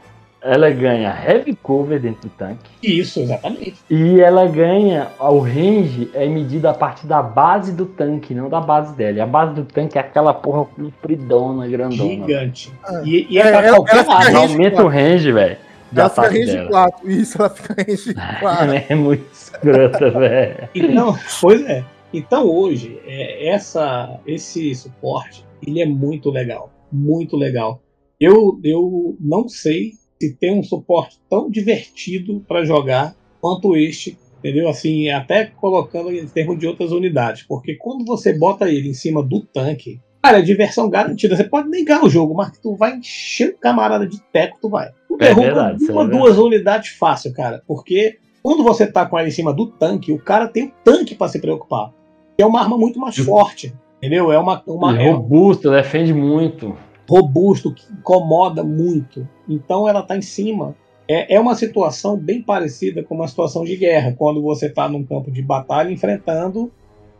Ela ganha heavy cover dentro do tanque. Isso, exatamente. E ela ganha. O range é medido a partir da base do tanque, não da base dela. E a base do tanque é aquela porra compridona, grandona. Gigante. Ah, E, e é, é, pra ela- qualquer ela aumenta o range, velho. De Ela fica range dela. 4. Isso, ela fica range 4. É muito escrota, velho. Então, pois é. Então hoje, é, essa, esse suporte, ele é muito legal. Muito legal. Eu, eu não sei se tem um suporte tão divertido para jogar quanto este, entendeu? Assim, até colocando em termos de outras unidades. Porque quando você bota ele em cima do tanque, cara, é diversão garantida. Você pode negar o jogo, mas tu vai encher o camarada de teco, tu vai. Tu É derruba verdade, é uma, verdade. duas unidades fácil, cara. Porque quando você tá com ela em cima do tanque, o cara tem o tanque para se preocupar. É uma arma muito mais forte. Entendeu? É uma, uma E é robusta, defende muito. robusto, que incomoda muito. Então ela tá em cima. É, é uma situação bem parecida com uma situação de guerra, quando você tá num campo de batalha enfrentando,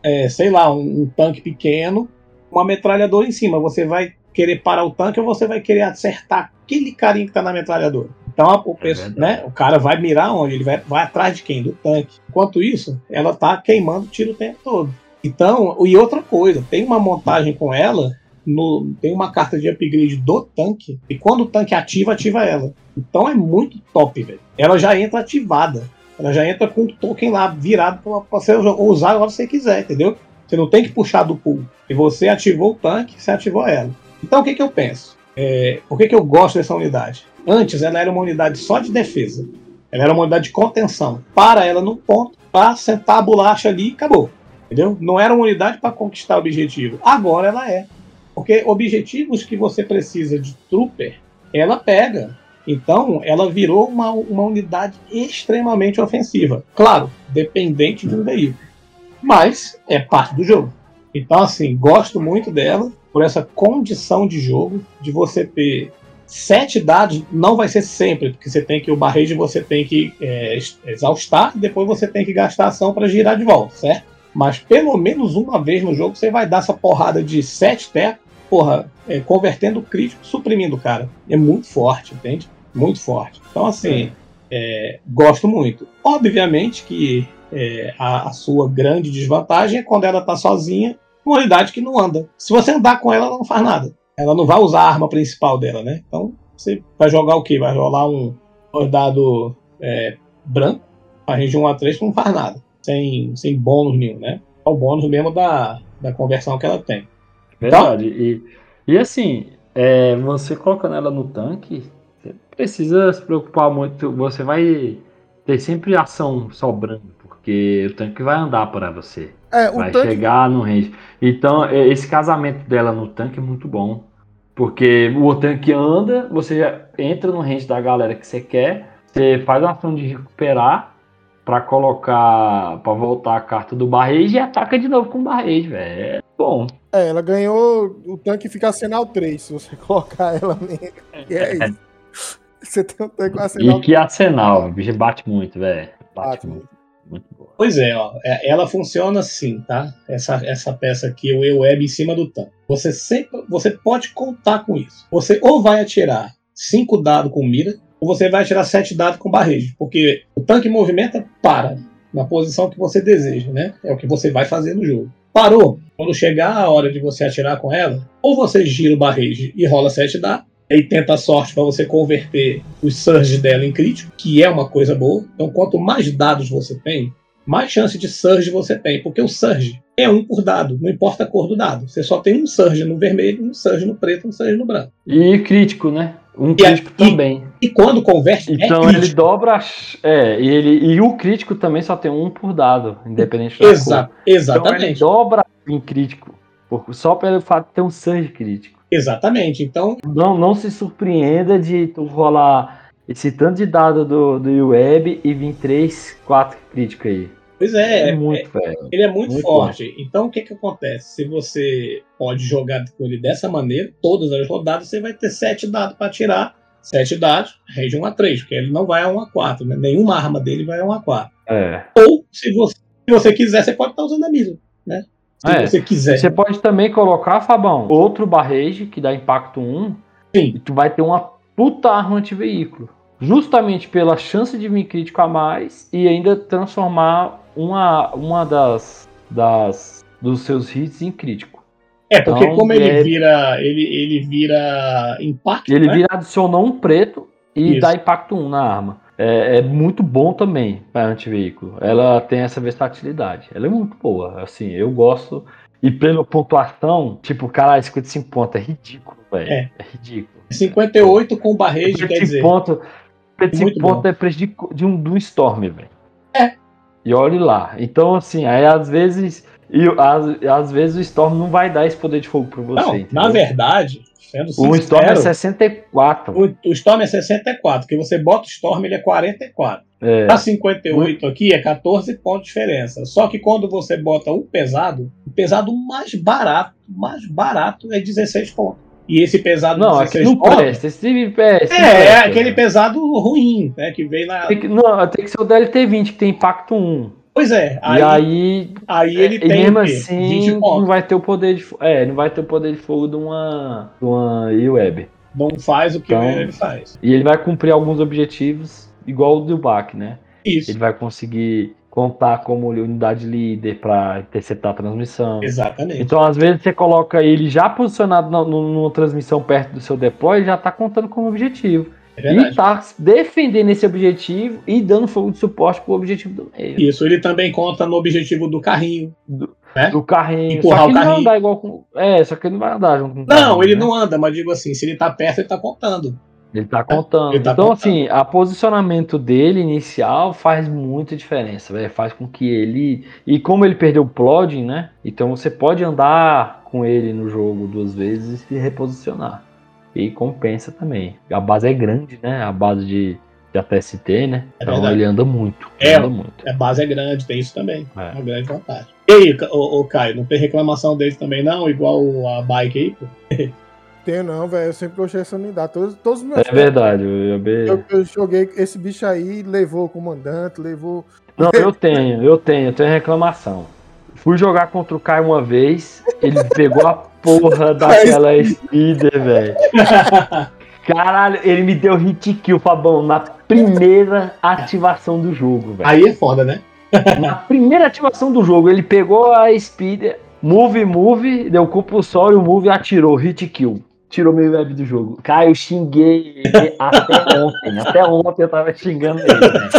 é, sei lá, um, um tanque pequeno, uma metralhadora em cima. Você vai querer parar o tanque ou você vai querer acertar aquele carinha que tá na metralhadora. Então a- o, É né, o cara vai mirar onde? Ele vai, vai atrás de quem? Do tanque. Enquanto isso, ela tá queimando tiro o tempo todo. Então, e outra coisa, tem uma montagem com ela no- tem uma carta de upgrade do tanque, e quando o tanque ativa, ativa ela. Então é muito top, velho. Ela já entra ativada. Ela já entra com o token lá virado pra você usar a hora que você quiser, entendeu? Você não tem que puxar do pool. E você ativou o tanque, você ativou ela. Então o que, que eu penso? É, por que, que eu gosto dessa unidade? Antes ela era uma unidade só de defesa. Ela era uma unidade de contenção. Para ela num ponto, para sentar a bolacha ali e acabou. Entendeu? Não era uma unidade para conquistar objetivo. Agora ela é. Porque objetivos que você precisa de trooper, ela pega. Então, ela virou uma, uma unidade extremamente ofensiva. Claro, dependente de um veículo. Mas é parte do jogo. Então, assim, gosto muito dela por essa condição de jogo, de você ter sete dados, não vai ser sempre, porque você tem que, o barrage você tem que é, exaustar e depois você tem que gastar ação para girar de volta, certo? Mas pelo menos uma vez no jogo você vai dar essa porrada de sete tecos, porra, é, convertendo crítico, suprimindo o cara. É muito forte, entende? Muito forte. Então, assim, é, gosto muito. Obviamente que é, a, a sua grande desvantagem é quando ela tá sozinha, uma unidade que não anda. Se você andar com ela, ela não faz nada. Ela não vai usar a arma principal dela, né? Então, você vai jogar o quê? Vai rolar um soldado é, branco, a região A3 que não faz nada. Sem, sem bônus nenhum, né? É o bônus mesmo da, da conversão que ela tem. Verdade. E, e assim, é, você colocando ela no tanque, você precisa se preocupar muito. Você vai ter sempre ação sobrando, porque o tanque vai andar para você. É, o vai tanque. chegar no range. Então, é, esse casamento dela no tanque é muito bom. Porque o tanque anda, você entra no range da galera que você quer, você faz a ação de recuperar pra colocar, pra voltar a carta do barrage e ataca de novo com o barrage, velho. É bom. É, ela ganhou o tanque fica arsenal 3, se você colocar ela nele. E é isso. Você tem um tanque com arsenal E que arsenal, o bicho bate muito, velho. Bate Bate muito. Muito boa. Pois é, ó, é- ela funciona assim, tá? Essa, essa peça aqui, o E-Web em cima do tanque. Você sempre, você pode contar com isso. Você ou vai atirar 5 dados com mira, ou você vai atirar 7 dados com barrejo, porque o tanque movimenta para na posição que você deseja, né? É o que você vai fazer no jogo. Parou. Quando chegar a hora de você atirar com ela, ou você gira o barrage e rola 7 dados, e tenta a sorte para você converter os surges dela em crítico, que é uma coisa boa. Então, quanto mais dados você tem, mais chance de surge você tem, porque o surge é um por dado, não importa a cor do dado. Você só tem um surge no vermelho, um surge no preto, um surge no branco. E crítico, né? Um crítico e- também. E quando converte, Então é ele crítico. dobra. É, e, ele, e o crítico também só tem um por dado, independente da Exa cor. Então ele exatamente. dobra em crítico. Só pelo fato de ter um surge crítico. Exatamente. Então, Não, não se surpreenda de tu rolar esse tanto de dado do, do web e vir 3, 4 críticos aí. Pois é, É muito, velho. ele é muito, Muito forte. Então o que que acontece? Se você pode jogar com ele dessa maneira, todas as rodadas você vai ter sete dados para tirar. Sete dados, rende 1 a 3, porque ele não vai a 1 a 4, né? Nenhuma arma dele vai a 1 a 4. É. Ou, se você, se você quiser, você pode estar usando a mira, né? Se É, você quiser. Você pode também colocar, Fabão, outro barrage que dá impacto 1. Sim. E tu vai ter uma puta arma anti-veículo. Justamente pela chance de vir crítico a mais e ainda transformar uma, uma das, das dos seus hits em crítico. É, porque Então, como ele é- vira. Ele, ele vira impacto. Ele né? vira adicionou um preto e Isso. dá impacto 1 na arma. É, é muito bom também para anti-veículo. Ela tem essa versatilidade. Ela é muito boa. Assim, eu gosto. E pela pontuação, tipo, caralho, 55 pontos é ridículo, velho. É. É. ridículo. 58 com barrejo, quer 55 dizer. pontos, 55 Muito pontos bom. é preço de, de um, de um Storm, velho. É. E olhe lá. Então, assim, aí às vezes. E às, às vezes o Storm não vai dar esse poder de fogo pra você. Não, entendeu? na verdade, sendo O Storm é sincero, 64. o, o Storm é 64, porque você bota o Storm, ele é 44. É. A 58 aqui é 14 pontos de diferença. Só que quando você bota o pesado, o pesado mais barato, mais barato é 16 pontos. E esse pesado Não, de aqui 16 não pontos. presta. Esse é, esse É, é presta, aquele pesado ruim, né? Que vem na. Tem que, não, tem que ser o DLT20, que tem impacto 1. Pois é, e aí, aí, aí ele e tem mesmo assim, 20 não vai ter o poder de É, não vai ter o poder de fogo de uma, de uma E-Web. Não faz o que Então- ele faz. E ele vai cumprir alguns objetivos, igual o do Bach, né? Isso, Ele vai conseguir contar como unidade líder para interceptar a transmissão. exatamente. Então, às vezes, você coloca ele já posicionado na- nu- numa transmissão perto do seu deploy, já tá contando como objetivo. É. E tá defendendo esse objetivo e dando fogo de suporte pro objetivo do meio. Isso, ele também conta no objetivo do carrinho. Do carrinho. Empurrar só o que ele não vai carrinho. andar igual com. É, só que ele não vai andar junto com o Não, carrinho, ele né? não anda, mas digo assim, se ele tá perto, ele tá contando. Ele tá contando. Ele tá então, contando. assim, a posicionamento dele inicial faz muita diferença, velho. Faz com que ele. E como ele perdeu o plodding, né? Então você pode andar com ele no jogo duas vezes e reposicionar. E compensa também. A base é grande, né? A base de, de ATST, né? É então verdade. ele anda muito. É. Anda muito. A base é grande, tem isso também. É É. uma grande vantagem. E aí, ô, ô, Caio, não tem reclamação dele também, não? Igual a bike aí, pô? Tenho não, velho. Eu sempre gostei dessa unidade. Todos, todos os meus É verdade. Eu, eu, eu, eu joguei esse bicho aí, levou o comandante, levou. Não, eu tenho, eu tenho, eu tenho reclamação. Fui jogar contra o Caio uma vez, ele pegou a porra daquela speeder, velho. Caralho, ele me deu hit kill, Fabão, na primeira ativação do jogo, velho. aí é foda, né? Na primeira ativação do jogo, ele pegou a speeder, move, move, deu compulsório, move e atirou, hit kill. Tirou meu web do jogo. Cara, eu xinguei ele até ontem. Até ontem eu tava xingando ele, velho.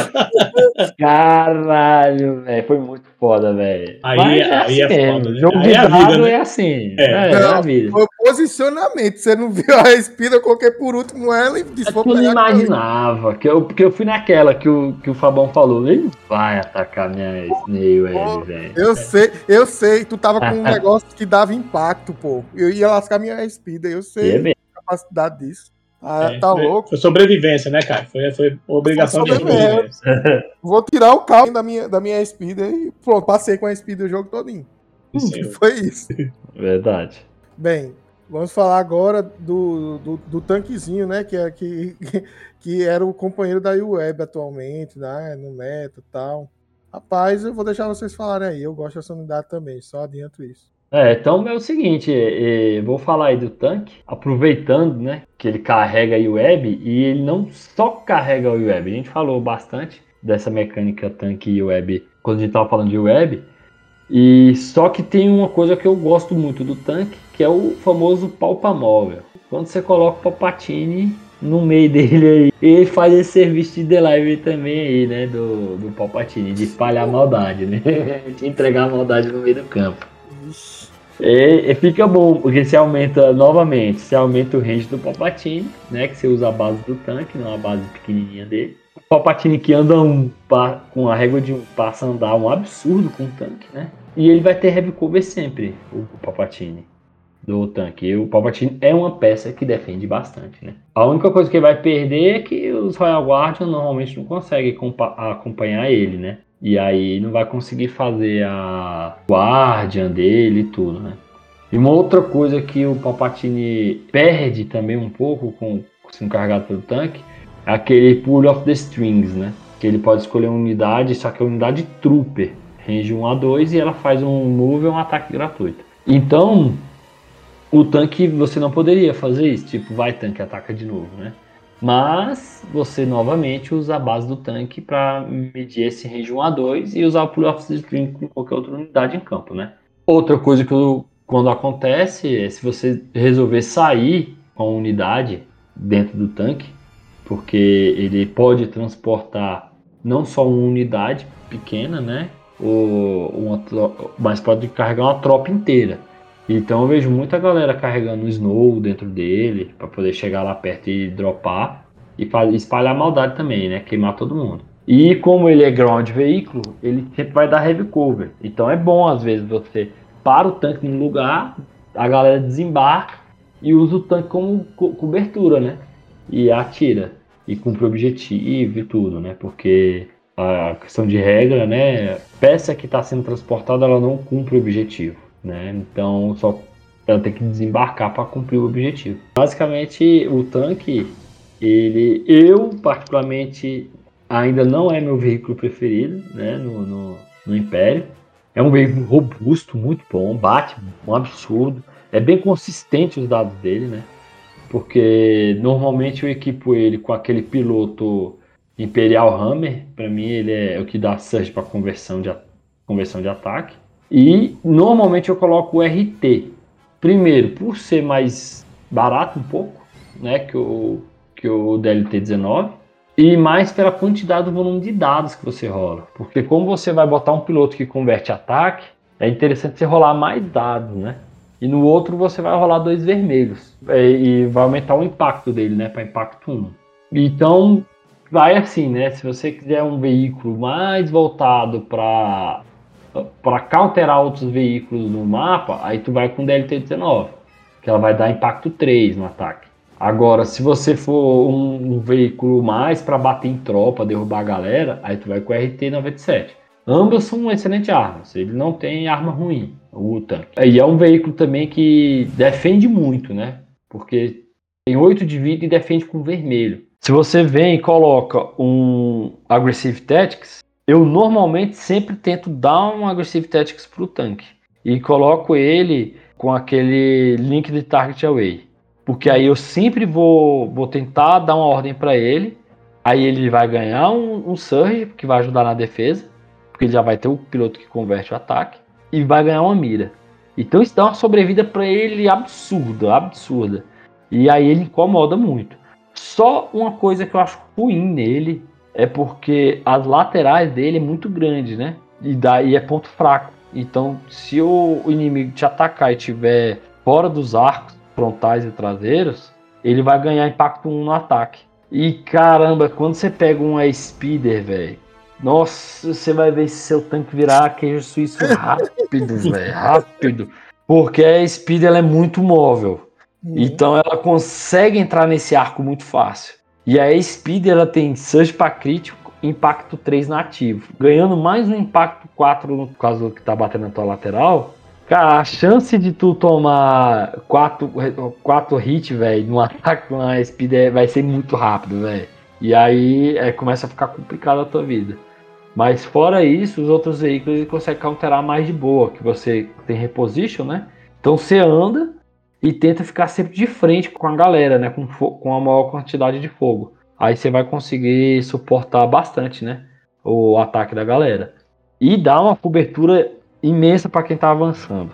Caralho, velho. Foi muito foda, velho. Aí- Mas aí é mesmo. foda, né? Jogo Aí de é a vida, dado né? é assim. É. É, é, a vida. Foi posicionamento. Você não viu a espida, eu coloquei por último ela e disse: É vou que eu não imaginava, que eu, porque eu fui naquela que o, que o Fabão falou, ele vai atacar minha Snail velho. Eu sei, eu sei. Tu tava com um negócio que dava impacto, pô. Eu ia lascar minha espida, eu E é sei mesmo. a capacidade disso. Ah, É, tá foi, louco. Foi sobrevivência, né, Caio? Foi, foi obrigação de Sobrevivência. sobrevivência. Vou tirar o carro da minha, da minha speeder e pronto, passei com a speeder o jogo todinho. Aí. Foi isso. Verdade. Bem, vamos falar agora do, do, do tanquezinho, né? Que, é, que, que era o companheiro da UWeb atualmente, né? No meta e tal. Rapaz, eu vou deixar vocês falarem aí. Eu gosto dessa unidade também, só adianto isso. É, então é o seguinte, é, é, vou falar aí do tanque, aproveitando, né, que ele carrega a web e ele não só carrega a web, a gente falou bastante dessa mecânica tanque e web quando a gente tava falando de web, e só que tem uma coisa que eu gosto muito do tanque, que é o famoso palpa móvel. Quando você coloca o Palpatine no meio dele aí, ele faz esse serviço de delivery também aí, né, do, do Palpatine, de espalhar maldade, né, de entregar a maldade no meio do campo. E, e fica bom, porque você aumenta novamente, você aumenta o range do Palpatine, né? Que você usa a base do tanque, não a base pequenininha dele. O Palpatine que anda um com a régua de um passa andar um absurdo com o tanque, né? E ele vai ter heavy cover sempre, o, Palpatine do tanque. E o Palpatine é uma peça que defende bastante, né? A única coisa que ele vai perder é que os Royal Guardian normalmente não conseguem compa- acompanhar ele, né? E aí não vai conseguir fazer a Guardian dele e tudo, né? E uma outra coisa que o Palpatine perde também um pouco com sendo carregado pelo tanque é aquele pull of the strings, né? Que ele pode escolher uma unidade, só que é uma unidade trooper, range 1 a 2 e ela faz um move ou um ataque gratuito. Então, o tanque você não poderia fazer isso, tipo, vai tanque ataca de novo, né? Mas você novamente usa a base do tanque para medir esse range 1 a 2 e usar o the string com qualquer outra unidade em campo, né? Outra coisa que eu quando acontece é se você resolver sair com a unidade dentro do tanque, porque ele pode transportar não só uma unidade pequena, né? Ou uma, mas pode carregar uma tropa inteira. Então eu vejo muita galera carregando o Snow dentro dele para poder chegar lá perto e dropar e espalhar maldade também, né? Queimar todo mundo. E como ele é ground veículo, ele sempre vai dar heavy cover. Então é bom às vezes você para o tanque no lugar, a galera desembarca e usa o tanque como co cobertura, né? E atira. E cumpre o objetivo e tudo, né? Porque a questão de regra, né? Peça que está sendo transportada, ela não cumpre o objetivo, né? Então só ela tem que desembarcar para cumprir o objetivo. Basicamente, o tanque, ele, eu particularmente ainda não é meu veículo preferido, né? No, no, no Império é um veículo robusto, muito bom, bate um absurdo. É bem consistente os dados dele, né? Porque normalmente eu equipo ele com aquele piloto Imperial Hammer. Para mim ele é o que dá surge para conversão de, conversão de ataque. E normalmente eu coloco o RT. Primeiro, por ser mais barato um pouco, né, que o, que o DLT 19 e mais pela quantidade do volume de dados que você rola. Porque como você vai botar um piloto que converte ataque, é interessante você rolar mais dados, né? E no outro você vai rolar dois vermelhos. É, e vai aumentar o impacto dele, né? Para impacto 1. Então, vai assim, né? Se você quiser um veículo mais voltado para para counterar outros veículos no mapa, aí tu vai com DLT-19, que ela vai dar impacto 3 no ataque. Agora, se você for um, um veículo mais para bater em tropa, derrubar a galera, aí tu vai com o RT-97. Ambas são excelentes armas, ele não tem arma ruim, o tanque. E é um veículo também que defende muito, né? Porque tem 8 de vida e defende com vermelho. Se você vem e coloca um Aggressive Tactics, eu normalmente sempre tento dar um Aggressive Tactics pro tanque. E coloco ele com aquele link de Target Away. Porque aí eu sempre vou, vou tentar dar uma ordem para ele. Aí ele vai ganhar um, um surge, que vai ajudar na defesa. Porque ele já vai ter o piloto que converte o ataque. E vai ganhar uma mira. Então isso dá uma sobrevida para ele absurda, absurda. E aí ele incomoda muito. Só uma coisa que eu acho ruim nele é porque as laterais dele é muito grande, né? E daí é ponto fraco. Então, se o inimigo te atacar e tiver fora dos arcos, frontais e traseiros, ele vai ganhar impacto 1 no ataque. E caramba, quando você pega um Speeder, velho, nossa, você vai ver se seu tanque virar queijo suíço rápido, velho, rápido. Porque a Speeder ela é muito móvel. Uhum. Então ela consegue entrar nesse arco muito fácil. E a Speeder ela tem surge para crítico, impacto 3 nativo. Ganhando mais um impacto 4 no caso que tá batendo na tua lateral, Cara, a chance de tu tomar quatro, quatro hits, velho, no ataque com a speed é, vai ser muito rápido, velho. E aí é, começa a ficar complicado a tua vida. Mas fora isso, os outros veículos ele consegue counterar mais de boa, que você tem reposition, né? Então você anda e tenta ficar sempre de frente com a galera, né? Com, com a maior quantidade de fogo. Aí você vai conseguir suportar bastante, né? O ataque da galera. E dá uma cobertura imensa para quem está avançando.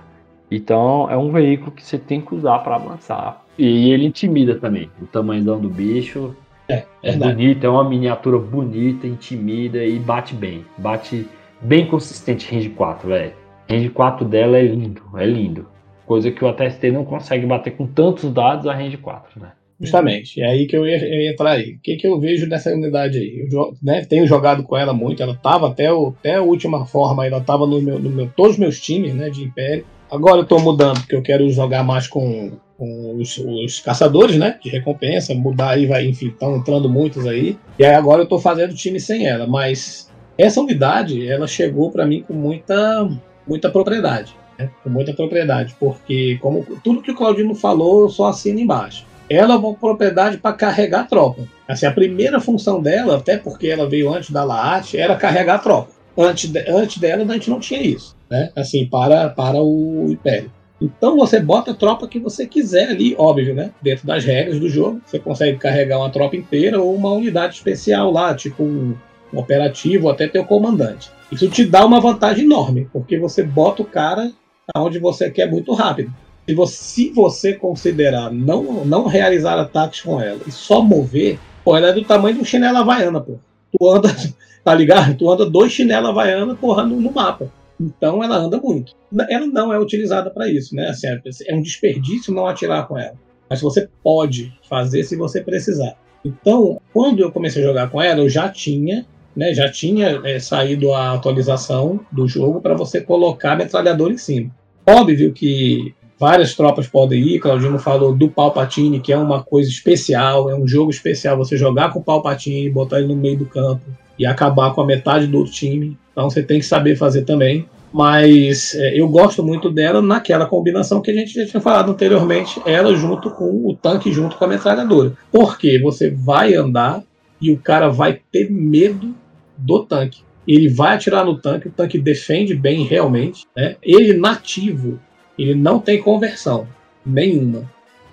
Então é um veículo que você tem que usar para avançar. E ele intimida também. O tamanho do bicho é, é bonito, é uma miniatura bonita, intimida e bate bem. Bate bem consistente range 4, velho. Range 4 dela é lindo, é lindo. Coisa que o ATST não consegue bater com tantos dados a range 4, né? Justamente, é aí que eu ia, eu ia entrar aí. O que, que eu vejo nessa unidade aí? Eu né, tenho jogado com ela muito, ela estava até, o, até a última forma, ela estava no meu, no meu, todos os meus times né, de Império. Agora eu estou mudando, porque eu quero jogar mais com, com os, os, caçadores, né? De recompensa, mudar aí, vai, enfim, estão entrando muitos aí. E aí agora eu estou fazendo time sem ela, mas Essa unidade, ela chegou para mim com muita, muita propriedade. Né? Com muita propriedade, porque como tudo que o Claudino falou, eu só assino embaixo. Ela é uma propriedade para carregar a tropa. Assim, a primeira função dela, até porque ela veio antes da Laat, era carregar a tropa. Antes, de, antes dela, a gente não tinha isso, né? Assim, para, para o Império. Então você bota a tropa que você quiser ali, óbvio, né? Dentro das regras do jogo, você consegue carregar uma tropa inteira ou uma unidade especial lá, tipo um, operativo, ou até teu comandante. Isso te dá uma vantagem enorme, porque você bota o cara aonde você quer muito rápido. Se você, se você considerar não, não realizar ataques com ela e só mover, pô, ela é do tamanho de um chinelo havaiana, pô. Tu anda, tá ligado? Tu anda dois chinelos havaiana, porra, no, no mapa. Então ela anda muito. Ela não é utilizada para isso, né? Assim, é um desperdício não atirar com ela. Mas você pode fazer se você precisar. Então, quando eu comecei a jogar com ela, eu já tinha, né? Já tinha é, saído a atualização do jogo para você colocar metralhador em cima. Óbvio que várias tropas podem ir. Claudino falou do Palpatine, que é uma coisa especial, é um jogo especial. Você jogar com o Palpatine, botar ele no meio do campo e acabar com a metade do outro time. Então você tem que saber fazer também. Mas é, eu gosto muito dela naquela combinação que a gente já tinha falado anteriormente, ela junto com o tanque, junto com a metralhadora. Porque você vai andar e o cara vai ter medo do tanque. Ele vai atirar no tanque, o tanque defende bem realmente. Né? Ele nativo, ele não tem conversão nenhuma.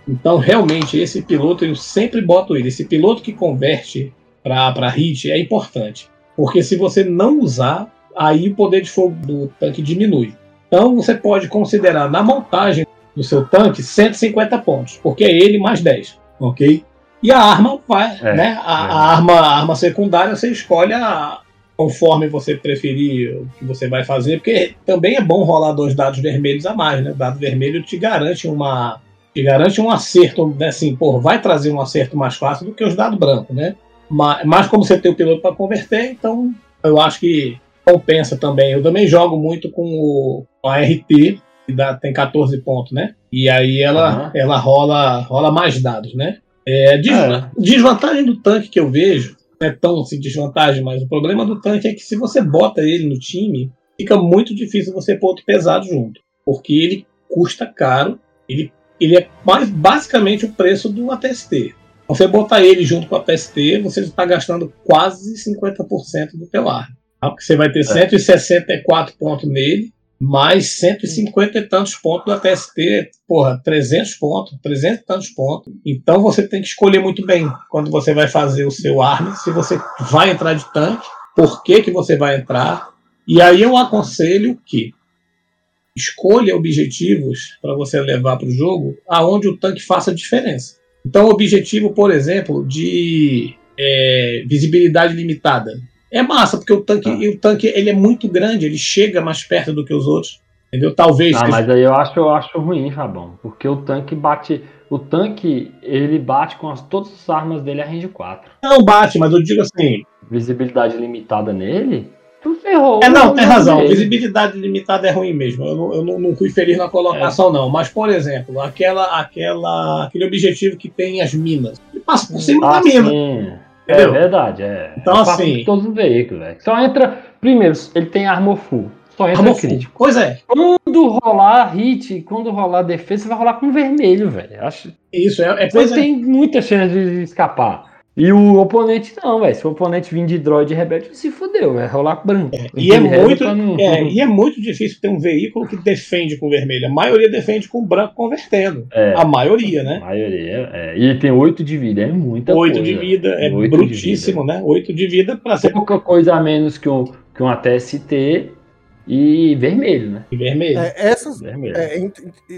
Então, realmente, esse piloto, eu sempre boto ele. Esse piloto que converte para hit é importante. Porque se você não usar, aí o poder de fogo do tanque diminui. Então, você pode considerar na montagem do seu tanque 150 pontos, porque é ele mais 10, ok? E a arma vai, é, né? A, é. a, arma, a arma secundária você escolhe a, conforme você preferir o que você vai fazer, porque também é bom rolar dois dados vermelhos a mais, né? O dado vermelho te garante uma te garante um acerto, né? assim, pô, vai trazer um acerto mais fácil do que os dados brancos, né? Mas, mas como você tem o piloto para converter, então eu acho que compensa também. Eu também jogo muito com o com a RT, que dá, tem 14 pontos, né? E aí ela, uhum. ela rola, rola mais dados, né? É, é. Desvantagem do tanque que eu vejo é tão assim, desvantagem, mas o problema do tanque é que se você bota ele no time, fica muito difícil você pôr outro pesado junto. Porque ele custa caro, ele, ele é mais, basicamente o preço do ATST. Você botar ele junto com a PST, você está gastando quase 50% do teu ar. Tá? Porque você vai ter é. 164 pontos nele, mais 150 e tantos pontos da TST, porra, 300 pontos, 300 e tantos pontos. Então você tem que escolher muito bem quando você vai fazer o seu arma, se você vai entrar de tanque, por que, que você vai entrar. E aí eu aconselho que escolha objetivos para você levar para o jogo aonde o tanque faça diferença. Então, o objetivo, por exemplo, de é, visibilidade limitada é massa, porque o tanque, ah. o tanque ele é muito grande, ele chega mais perto do que os outros. Entendeu? Talvez. Ah, mas aí eu acho, eu acho ruim, Fabão. Porque o tanque bate. O tanque, ele bate com as, todas as armas dele a range 4. Não bate, mas eu digo assim. Visibilidade limitada nele? Tu ferrou. É, não, tem razão. Dele. Visibilidade limitada é ruim mesmo. Eu, não, eu não, não fui feliz na colocação, é. não. Mas, por exemplo, aquela, aquela, aquele objetivo que tem as minas. Ele passa por cima ah, da mina. Sim. É verdade, é. Então, assim. Todos os veículos, velho. Só entra. Primeiro, ele tem armor full. Só entra armor crítico. Full. Pois é. Quando rolar hit, quando rolar defesa, vai rolar com vermelho, velho. Acho. Isso, é. é você é. tem muita chance de escapar. E o oponente não, velho. Se o oponente vir de droid rebelde, se fudeu, vai rolar branco. É, e, é muito, não... é, e é muito difícil ter um veículo que defende com vermelho. A maioria defende com branco convertendo. É, a maioria, né? A maioria, é. E tem 8 de vida, é muita 8 coisa. 8 de vida, é brutíssimo, vida. né? 8 de vida para ser. Pouca coisa a menos que um, que um ATST e vermelho, né? E vermelho. É, essas, vermelho. É, é,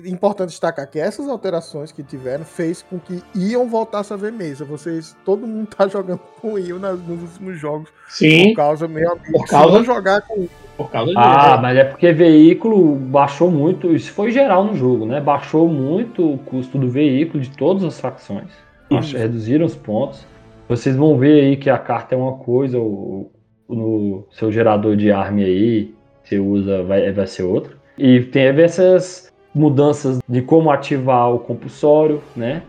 importante destacar que essas alterações que tiveram fez com que iam voltasse a ver mesa. Vocês, todo mundo tá jogando com Ion nas, nos últimos jogos. Sim. Por causa, meu amigo, por causa jogar com por causa disso. Ah, mas é porque veículo baixou muito, isso foi geral no jogo, né? Baixou muito o custo do veículo de todas as facções. Reduziram os pontos. Vocês vão ver aí que a carta é uma coisa, o, no seu gerador de arma aí, você usa vai, vai ser outra. E teve essas mudanças de como ativar o compulsório, né?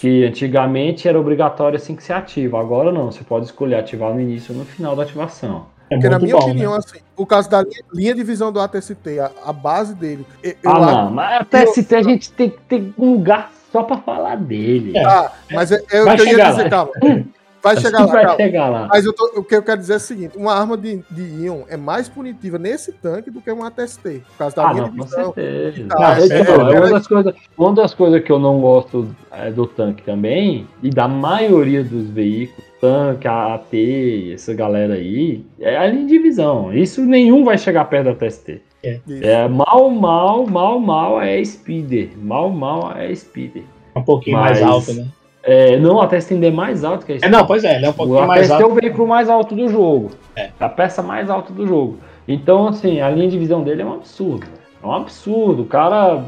Que antigamente era obrigatório assim que se ativa, agora não, você pode escolher ativar no início ou no final da ativação. É Porque, na minha bom, opinião, né? assim, o caso da linha, linha de visão do ATST, a, a base dele. eu- eu ah, acho- não, mas a TST a gente tem que ter um lugar só pra falar dele. É. Ah, mas é, é que eu ia dizer, lá. calma. Vai chegar lá, vai chegar lá. Mas eu tô- o que eu quero dizer é o seguinte: uma arma de, de íon é mais punitiva nesse tanque do que um ATST. Por causa da Ah, linha não, de com certeza. Não, é- é, é- é uma, é- das coisas, uma das coisas que eu não gosto é, do tanque também, e da maioria dos veículos, tanque, AT, essa galera aí, é a linha de visão. Isso nenhum vai chegar perto da TST. Isso. É mal, mal, mal, mal é speeder. Mal, mal é speeder. Um pouquinho Mas- mais alto, né? É, não, a TST ainda é mais alto que a É, não, pois é, ele é um pouquinho o mais é alto. o veículo mais alto do jogo. É. A peça mais alta do jogo. Então, assim, a linha de visão dele é um absurdo. É um absurdo. O cara.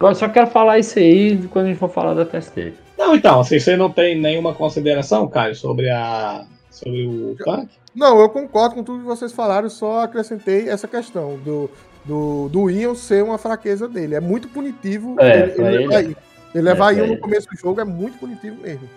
Eu só quero falar isso aí quando a gente for falar da TST. Não, então, assim, você não tem nenhuma consideração, Caio, sobre a. sobre o tanque? Não, eu concordo com tudo que vocês falaram, só acrescentei essa questão do, do, do Ion ser uma fraqueza dele. É muito punitivo É, ele, ele ele é. Ion. Ele levar É, Ion no ele. começo do jogo é muito punitivo mesmo.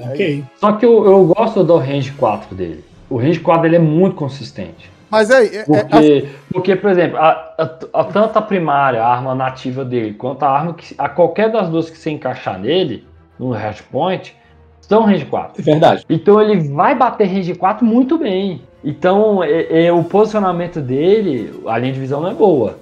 Ok. Só que eu, eu gosto do range 4 dele. O range 4 dele é muito consistente. Mas aí, é, é, Porque, porque por exemplo, a, a- a- tanto a primária, a arma nativa dele, quanto a arma que. A qualquer das duas que você encaixar nele, no hash point, são range 4. É verdade. Então ele vai bater range 4 muito bem. Então é- é, o posicionamento dele, a linha de visão não é boa.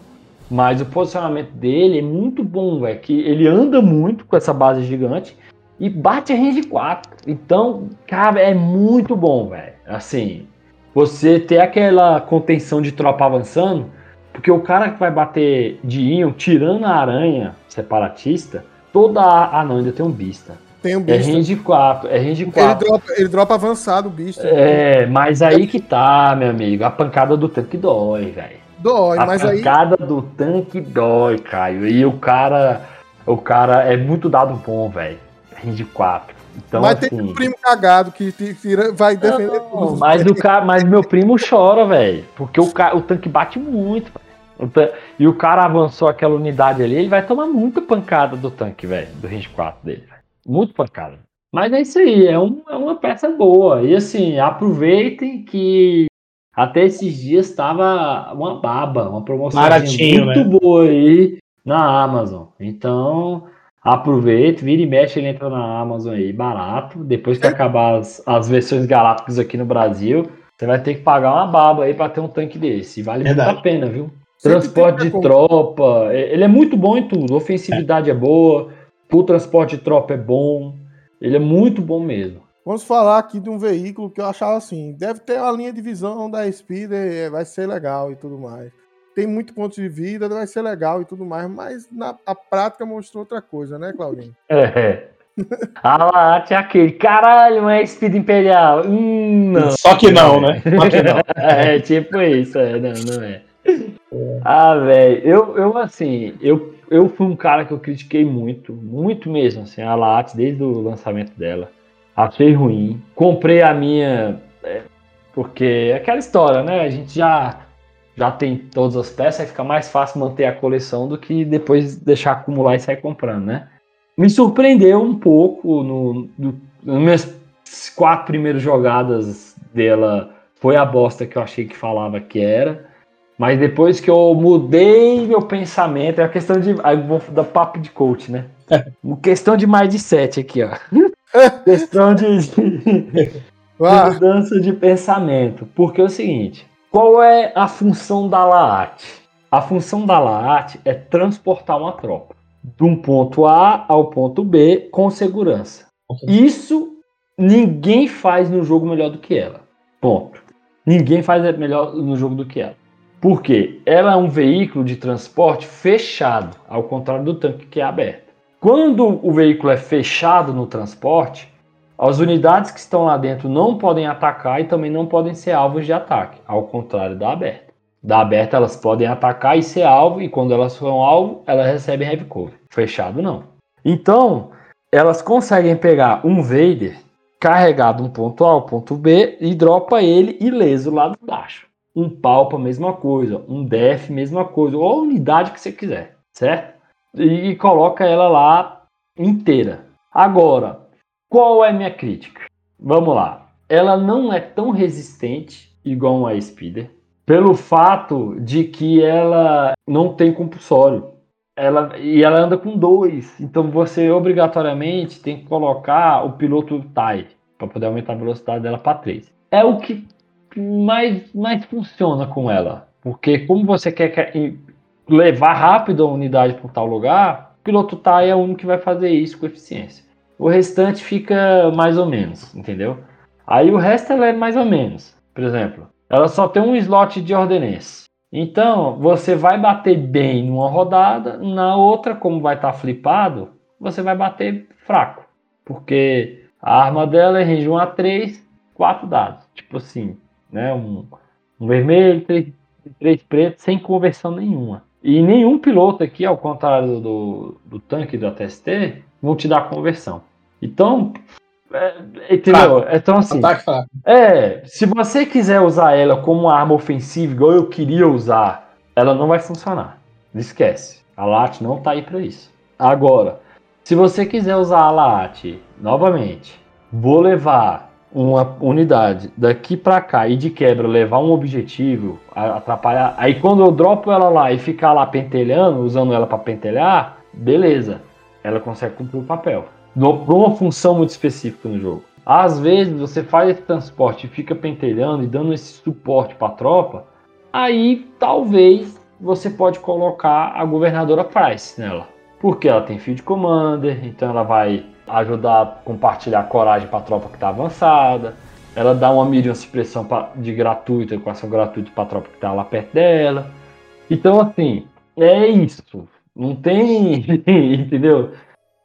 Mas o posicionamento dele é muito bom, velho. Que ele anda muito com essa base gigante e bate a range 4. Então, cara, é muito bom, velho. Assim, você ter aquela contenção de tropa avançando, porque o cara que vai bater de Ion, tirando a aranha separatista, toda a. Ah, não, ainda tem um Bista. tem um É bicho. range 4, é range Porque ele 4. dropa, ele dropa avançado o bicho. É, mas aí que tá, meu amigo. A pancada do tanque dói, velho. Dói, A mas aí. pancada do tanque dói, Caio. E o cara. O cara é muito dado bom, velho. Range 4. Então, mas tem assim. um primo cagado que tira- vai defender Não, tudo. mas, o cara, mas meu primo chora, velho. Porque o, ca- o tanque bate muito. O tan- E o cara avançou aquela unidade ali, ele vai tomar muita pancada do tanque, velho. Do range 4 dele, velho. Muito pancada. Mas é isso aí, é, um- é uma peça boa. E assim, aproveitem que até esses dias estava uma baba, uma promoção Baratinho, muito né? boa aí na Amazon. Então, aproveite, vira e mexe, ele entra na Amazon aí, barato. Depois que acabar as, as versões galácticas aqui no Brasil, você vai ter que pagar uma baba aí para ter um tanque desse. E Vale Verdade. muito a pena, viu? Transporte de tropa, é- ele é muito bom em tudo. Ofensividade é boa, o transporte de tropa é bom. Ele é muito bom mesmo. Vamos falar aqui de um veículo que eu achava assim, deve ter uma linha de visão da Speeder, é, vai ser legal e tudo mais. Tem muito ponto de vida, vai ser legal e tudo mais, mas na a prática mostrou outra coisa, né, Claudinho? É. A Latte é aquele, caralho, é Speed Imperial. Hum, não. Só que não, né? Só que não. É tipo isso, é, não, não é. Ah, velho, eu, eu assim, eu, eu fui um cara que eu critiquei muito, muito mesmo, assim, a Lattes desde o lançamento dela. Achei ruim. Comprei a minha, é, porque é aquela história, né? A gente já, já tem todas as peças, aí fica mais fácil manter a coleção do que depois deixar acumular e sair comprando, né? Me surpreendeu um pouco no, no, nas minhas quatro primeiras jogadas dela foi a bosta que eu achei que falava que era. Mas depois que eu mudei meu pensamento, é a questão de. Aí vou dar papo de coach, né? Uma questão de mais de sete aqui, ó. questão de, de mudança de pensamento. Porque é o seguinte: qual é a função da LAAT? A função da LAAT é transportar uma tropa de um ponto A ao ponto B com segurança. Isso ninguém faz no jogo melhor do que ela. Ponto. Ninguém faz melhor no jogo do que ela. Por quê? Ela é um veículo de transporte fechado, ao contrário do tanque que é aberto. Quando o veículo é fechado no transporte, as unidades que estão lá dentro não podem atacar e também não podem ser alvos de ataque, ao contrário da aberta. Da aberta elas podem atacar e ser alvo, e quando elas são alvo, elas recebem heavy cover. Fechado não. Então, elas conseguem pegar um Vader carregado um ponto A ao ponto B e dropa ele ileso lá de baixo. Um Palpa, mesma coisa. Um Def, mesma coisa. Ou a unidade que você quiser, certo? E, e coloca ela lá inteira. Agora, qual é a minha crítica? Vamos lá. Ela não é tão resistente igual uma Speeder, pelo fato de que ela não tem compulsório. Ela, e ela anda com dois, então você obrigatoriamente tem que colocar o piloto TIE para poder aumentar a velocidade dela para 3. É o que mais, mais funciona com ela, porque como você quer, quer levar rápido a unidade para tal lugar, o piloto TIE é o único que vai fazer isso com eficiência. O restante fica mais ou menos, entendeu? Aí o resto ela é mais ou menos. Por exemplo, ela só tem um slot de ordenança. Então, você vai bater bem numa rodada, na outra, como vai estar tá flipado, você vai bater fraco. Porque a arma dela é range 1 a 3, 4 dados. Tipo assim, né? Um, um vermelho, três, três pretos, sem conversão nenhuma. E nenhum piloto aqui, ao contrário do, do tanque do ATST, vão te dar conversão. Então, é, entendeu? Fraco. Então, assim. É, se você quiser usar ela como uma arma ofensiva, igual eu queria usar, ela não vai funcionar. Esquece. A LAT não tá aí para isso. Agora, se você quiser usar a LAT novamente, vou levar uma unidade daqui para cá e de quebra levar um objetivo, atrapalhar. Aí quando eu dropo ela lá e ficar lá pentelhando, usando ela para pentelhar, beleza. Ela consegue cumprir o papel por uma função muito específica no jogo. Às vezes você faz esse transporte e fica pentelhando e dando esse suporte para tropa, aí talvez você pode colocar a governadora Price nela. Porque ela tem field commander, então ela vai ajudar a compartilhar coragem para a tropa que está avançada. Ela dá uma medium supressão de gratuita, equação gratuita para a tropa que está lá perto dela. Então, assim, é isso. Não tem. entendeu?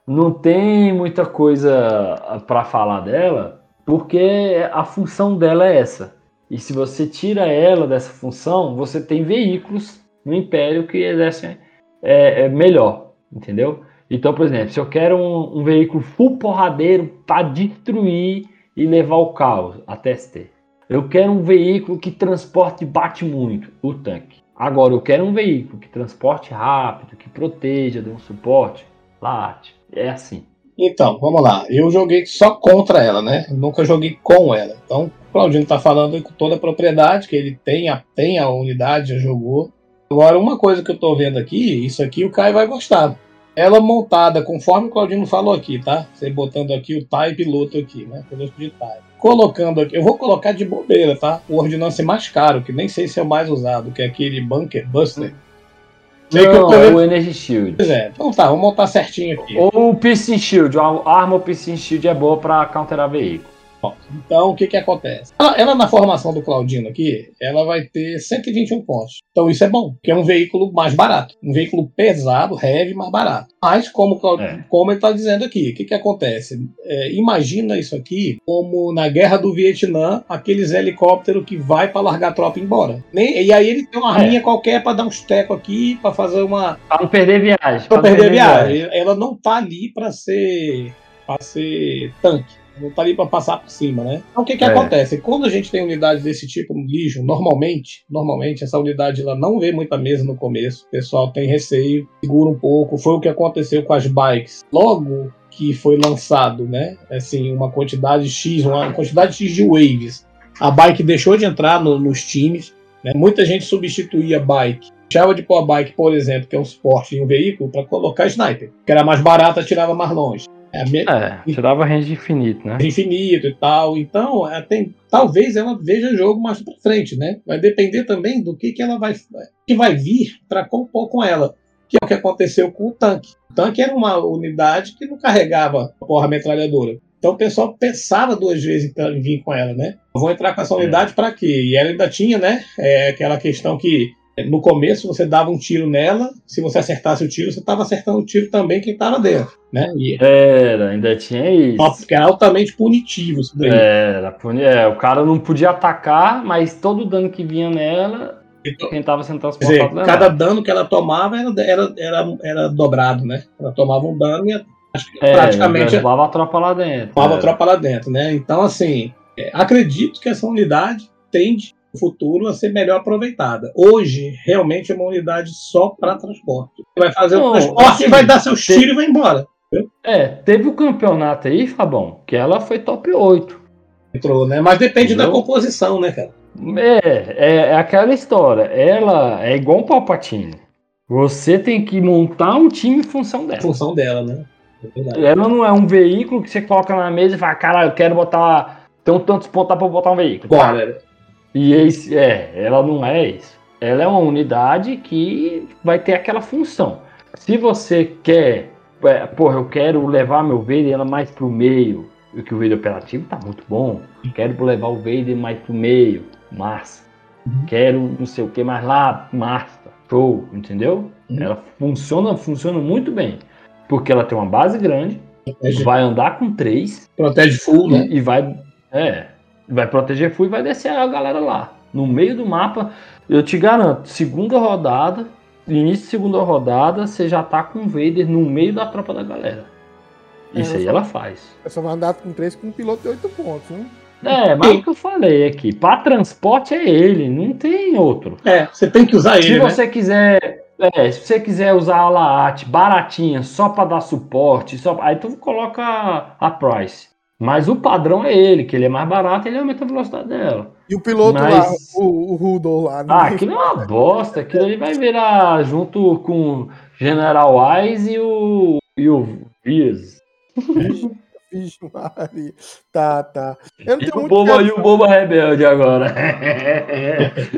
não tem muita coisa para falar dela, porque a função dela é essa. E se você tira ela dessa função, você tem veículos no Império que exercem é, é melhor, entendeu? Então, por exemplo, se eu quero um, um veículo full porradeiro para destruir e levar o caos até ST. Eu quero um veículo que transporte e bate muito, o tanque. Agora, eu quero um veículo que transporte rápido, que proteja, dê um suporte, late. É assim. Então, vamos lá. Eu joguei só contra ela, né? nunca joguei com ela. Então, o Claudinho tá falando com toda a propriedade, que ele tem a, tem a unidade, já jogou. Agora, uma coisa que eu tô vendo aqui, isso aqui o Caio vai gostar. Ela montada, conforme o Claudinho falou aqui, tá? Você botando aqui o TIE piloto aqui, né? Piloto de TIE. Colocando aqui, eu vou colocar de bobeira, tá? O ordinance mais caro, que nem sei se é o mais usado, que é aquele Bunker Buster. Não, é o Energy Shield. Pois é, então tá, vamos montar certinho aqui. Ou o Piercing Shield, a arma Piercing Shield é boa pra counterar veículo. Então, o que que acontece? Ela, ela, na formação do Claudino aqui, ela vai ter 121 pontos. Então, isso é bom, que é um veículo mais barato. Um veículo pesado, heavy, mais barato. Mas, como, é. como ele está dizendo aqui, o que que acontece? É, imagina isso aqui como na Guerra do Vietnã, aqueles helicópteros que vai para largar a tropa embora. E aí ele tem uma arminha é. qualquer para dar uns tecos aqui, para fazer uma... Para não perder viagem. Para perder, perder viagem. viagem. Ela não tá ali para ser, pra ser tanque não tá ali para passar por cima, né? Então o que que é. acontece? Quando a gente tem unidades desse tipo no Legion, normalmente, normalmente essa unidade ela não vê muita mesa no começo, o pessoal tem receio, segura um pouco, foi o que aconteceu com as bikes. Logo que foi lançado, né? Assim, uma quantidade X, uma quantidade X de waves. A bike deixou de entrar no, nos times, né? Muita gente substituía a bike deixava de pôr a bike, por exemplo, que é um suporte em um veículo, para colocar sniper, que era mais barata, tirava mais longe. É, é tirava range infinito, né? Infinito e tal. Então, é, tem, talvez ela veja jogo mais pra frente, né? Vai depender também do que, que ela vai, que vai vir para compor com ela. Que é o que aconteceu com o tanque. O tanque era uma unidade que não carregava a porra metralhadora. Então o pessoal pensava duas vezes em vir com ela, né? Vou entrar com essa é. unidade é. para quê? E ela ainda tinha, né? É, aquela questão que no começo você dava um tiro nela, se você acertasse o tiro, você estava acertando o tiro também quem estava dentro, né? E... Era, ainda tinha isso. Porque era altamente punitivo isso daí. Era, puni... é, o cara não podia atacar, mas todo dano que vinha nela, então, quem estava sendo transportado dizer, Cada dano que ela tomava era, era, era, era dobrado, né? Ela tomava um dano e é, praticamente... Levava a tropa lá dentro. Levava a tropa lá dentro, né? Então, assim, é, acredito que essa unidade tende futuro a ser melhor aproveitada. Hoje, realmente é uma unidade só para transporte. Vai fazer Não, o transporte assim, e vai dar seus tiros e vai embora. É, teve o campeonato aí, Fabão, que ela foi top 8. Entrou, né? Mas depende Entendeu? da composição, né, cara? É, é, é aquela história. Ela é igual um Palpatine. Você tem que montar um time em função Em dela. função dela, né? É. Ela não é um veículo que você coloca na mesa e fala, cara, eu quero botar. Tem tantos pontos pra botar um veículo. Bora. E esse, é, ela não é isso. Ela é uma unidade que vai ter aquela função. Se você quer, é, porra, eu quero levar meu Vader mais pro meio, que o Vader operativo tá muito bom. Quero levar o Vader mais pro meio, massa. Uhum. Quero não sei o que mais lá, massa. Show, entendeu? Uhum. Ela funciona, funciona muito bem. Porque ela tem uma base grande, Protege, vai andar com três, protege full, né? e vai. É. Vai proteger full e vai descer a galera lá. No meio do mapa, eu te garanto, segunda rodada, início de segunda rodada, você já tá com o Vader no meio da tropa da galera. É, Isso aí só- ela faz. Eu só vai andar com três com um piloto de 8 pontos, né? É, mas o que eu falei aqui, para transporte é ele, não tem outro. É, você tem que usar Se ele, né? você quiser, é, se você quiser usar a Laat baratinha só para dar suporte, só, aí tu coloca a, a Price. Mas o padrão é ele, que ele é mais barato, ele aumenta a velocidade dela. E o piloto Mas- lá, o, o Rudolph lá. Ah, ninguém- aquilo é uma bosta, aquilo ali vai virar junto com General Wise e o e o Vias. Vixe, Maria. Tá, tá. Eu não E tenho o muito Boba, que e o Boba Rebelde agora.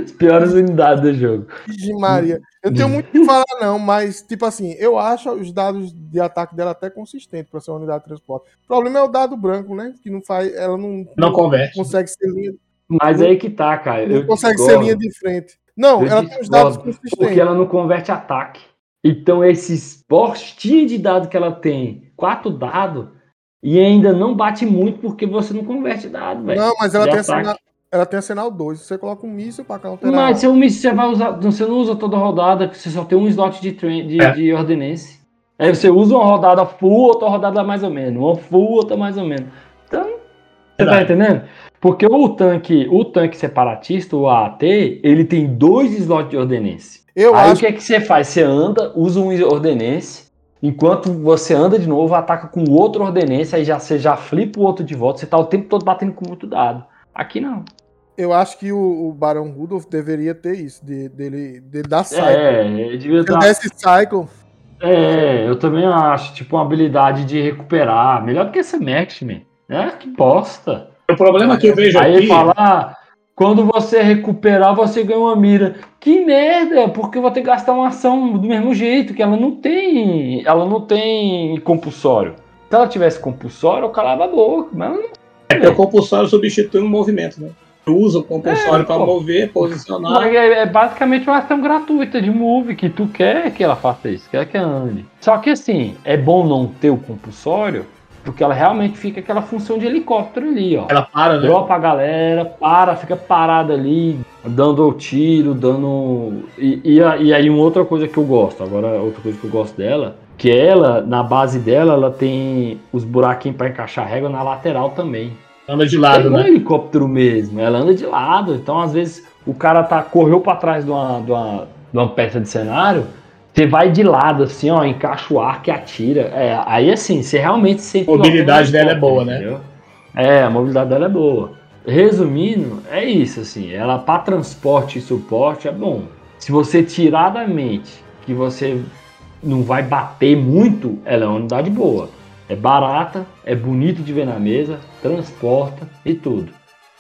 As piores unidades do jogo. Vixe, Maria. Eu não tenho muito o que falar, não, mas, tipo assim, eu acho os dados de ataque dela até consistentes para ser uma unidade de transporte. O problema é o dado branco, né? Que não faz. Ela não, Não converte. consegue ser linha, Mas aí que tá, cara. não eu consegue ser discordo. linha de frente. Não, Eu ela tem os dados discordo, consistentes. Porque ela não converte ataque. Então, esses postinhos de dado que ela tem, quatro dados, e ainda não bate muito porque você não converte dado, velho. Não, mas ela tem, arsenal, ela tem arsenal 2. Você coloca um míssil para counterar. Mas se o míssil você vai usar, você não usa toda rodada, você só tem um slot de, train, de, É. de ordenense. Aí você usa uma rodada full, outra rodada mais ou menos. Uma full, outra mais ou menos. Então, você tá Verdade. entendendo? Porque o tanque, o tanque separatista, o AAT, ele tem dois slots de ordenense. Eu Aí o acho que é que você faz? Você anda, usa um ordenense, enquanto você anda de novo, ataca com outro ordenense, aí já, você já flipa o outro de volta, você tá o tempo todo batendo com muito dado. Aqui não. Eu acho que o, o Barão Rudolph deveria ter isso, de, dele, dele dar cycle. É, ele devia dar. desse cycle, É, eu também acho, tipo, uma habilidade de recuperar. Melhor do que esse Maximin. É, que bosta. O problema que eu vejo Aí aqui. ele fala, ah, quando você recuperar, você ganha uma mira. Que merda, porque eu vou ter que gastar uma ação do mesmo jeito, que ela não tem. Ela não tem compulsório. Se ela tivesse compulsório, eu calava a boca. Mas não É o compulsório substitui um movimento, né? Usa o compulsório É, para mover, posicionar. É, é basicamente uma ação gratuita de move que tu quer que ela faça isso, quer que ande. Só que assim, é bom não ter o compulsório, porque ela realmente fica aquela função de helicóptero ali, ó. Ela para, né? Dropa a galera, para, fica parada ali, dando o tiro, dando. E, e, e aí, uma outra coisa que eu gosto, agora outra coisa que eu gosto dela, que ela, na base dela, ela tem os buraquinhos para encaixar a régua na lateral também. Anda de É lado, um né? helicóptero mesmo, ela anda de lado. Então, às vezes, o cara tá, correu para trás de uma, de, uma, de uma peça de cenário, você vai de lado, assim, ó, encaixa o arco e atira. É, aí, assim, você realmente sente. A mobilidade o dela é boa, né? É, a mobilidade dela é boa. Resumindo, é isso, assim, ela para transporte e suporte é bom. Se você tirar da mente que você não vai bater muito, ela é uma unidade boa. É barata, é bonito de ver na mesa, transporta e tudo.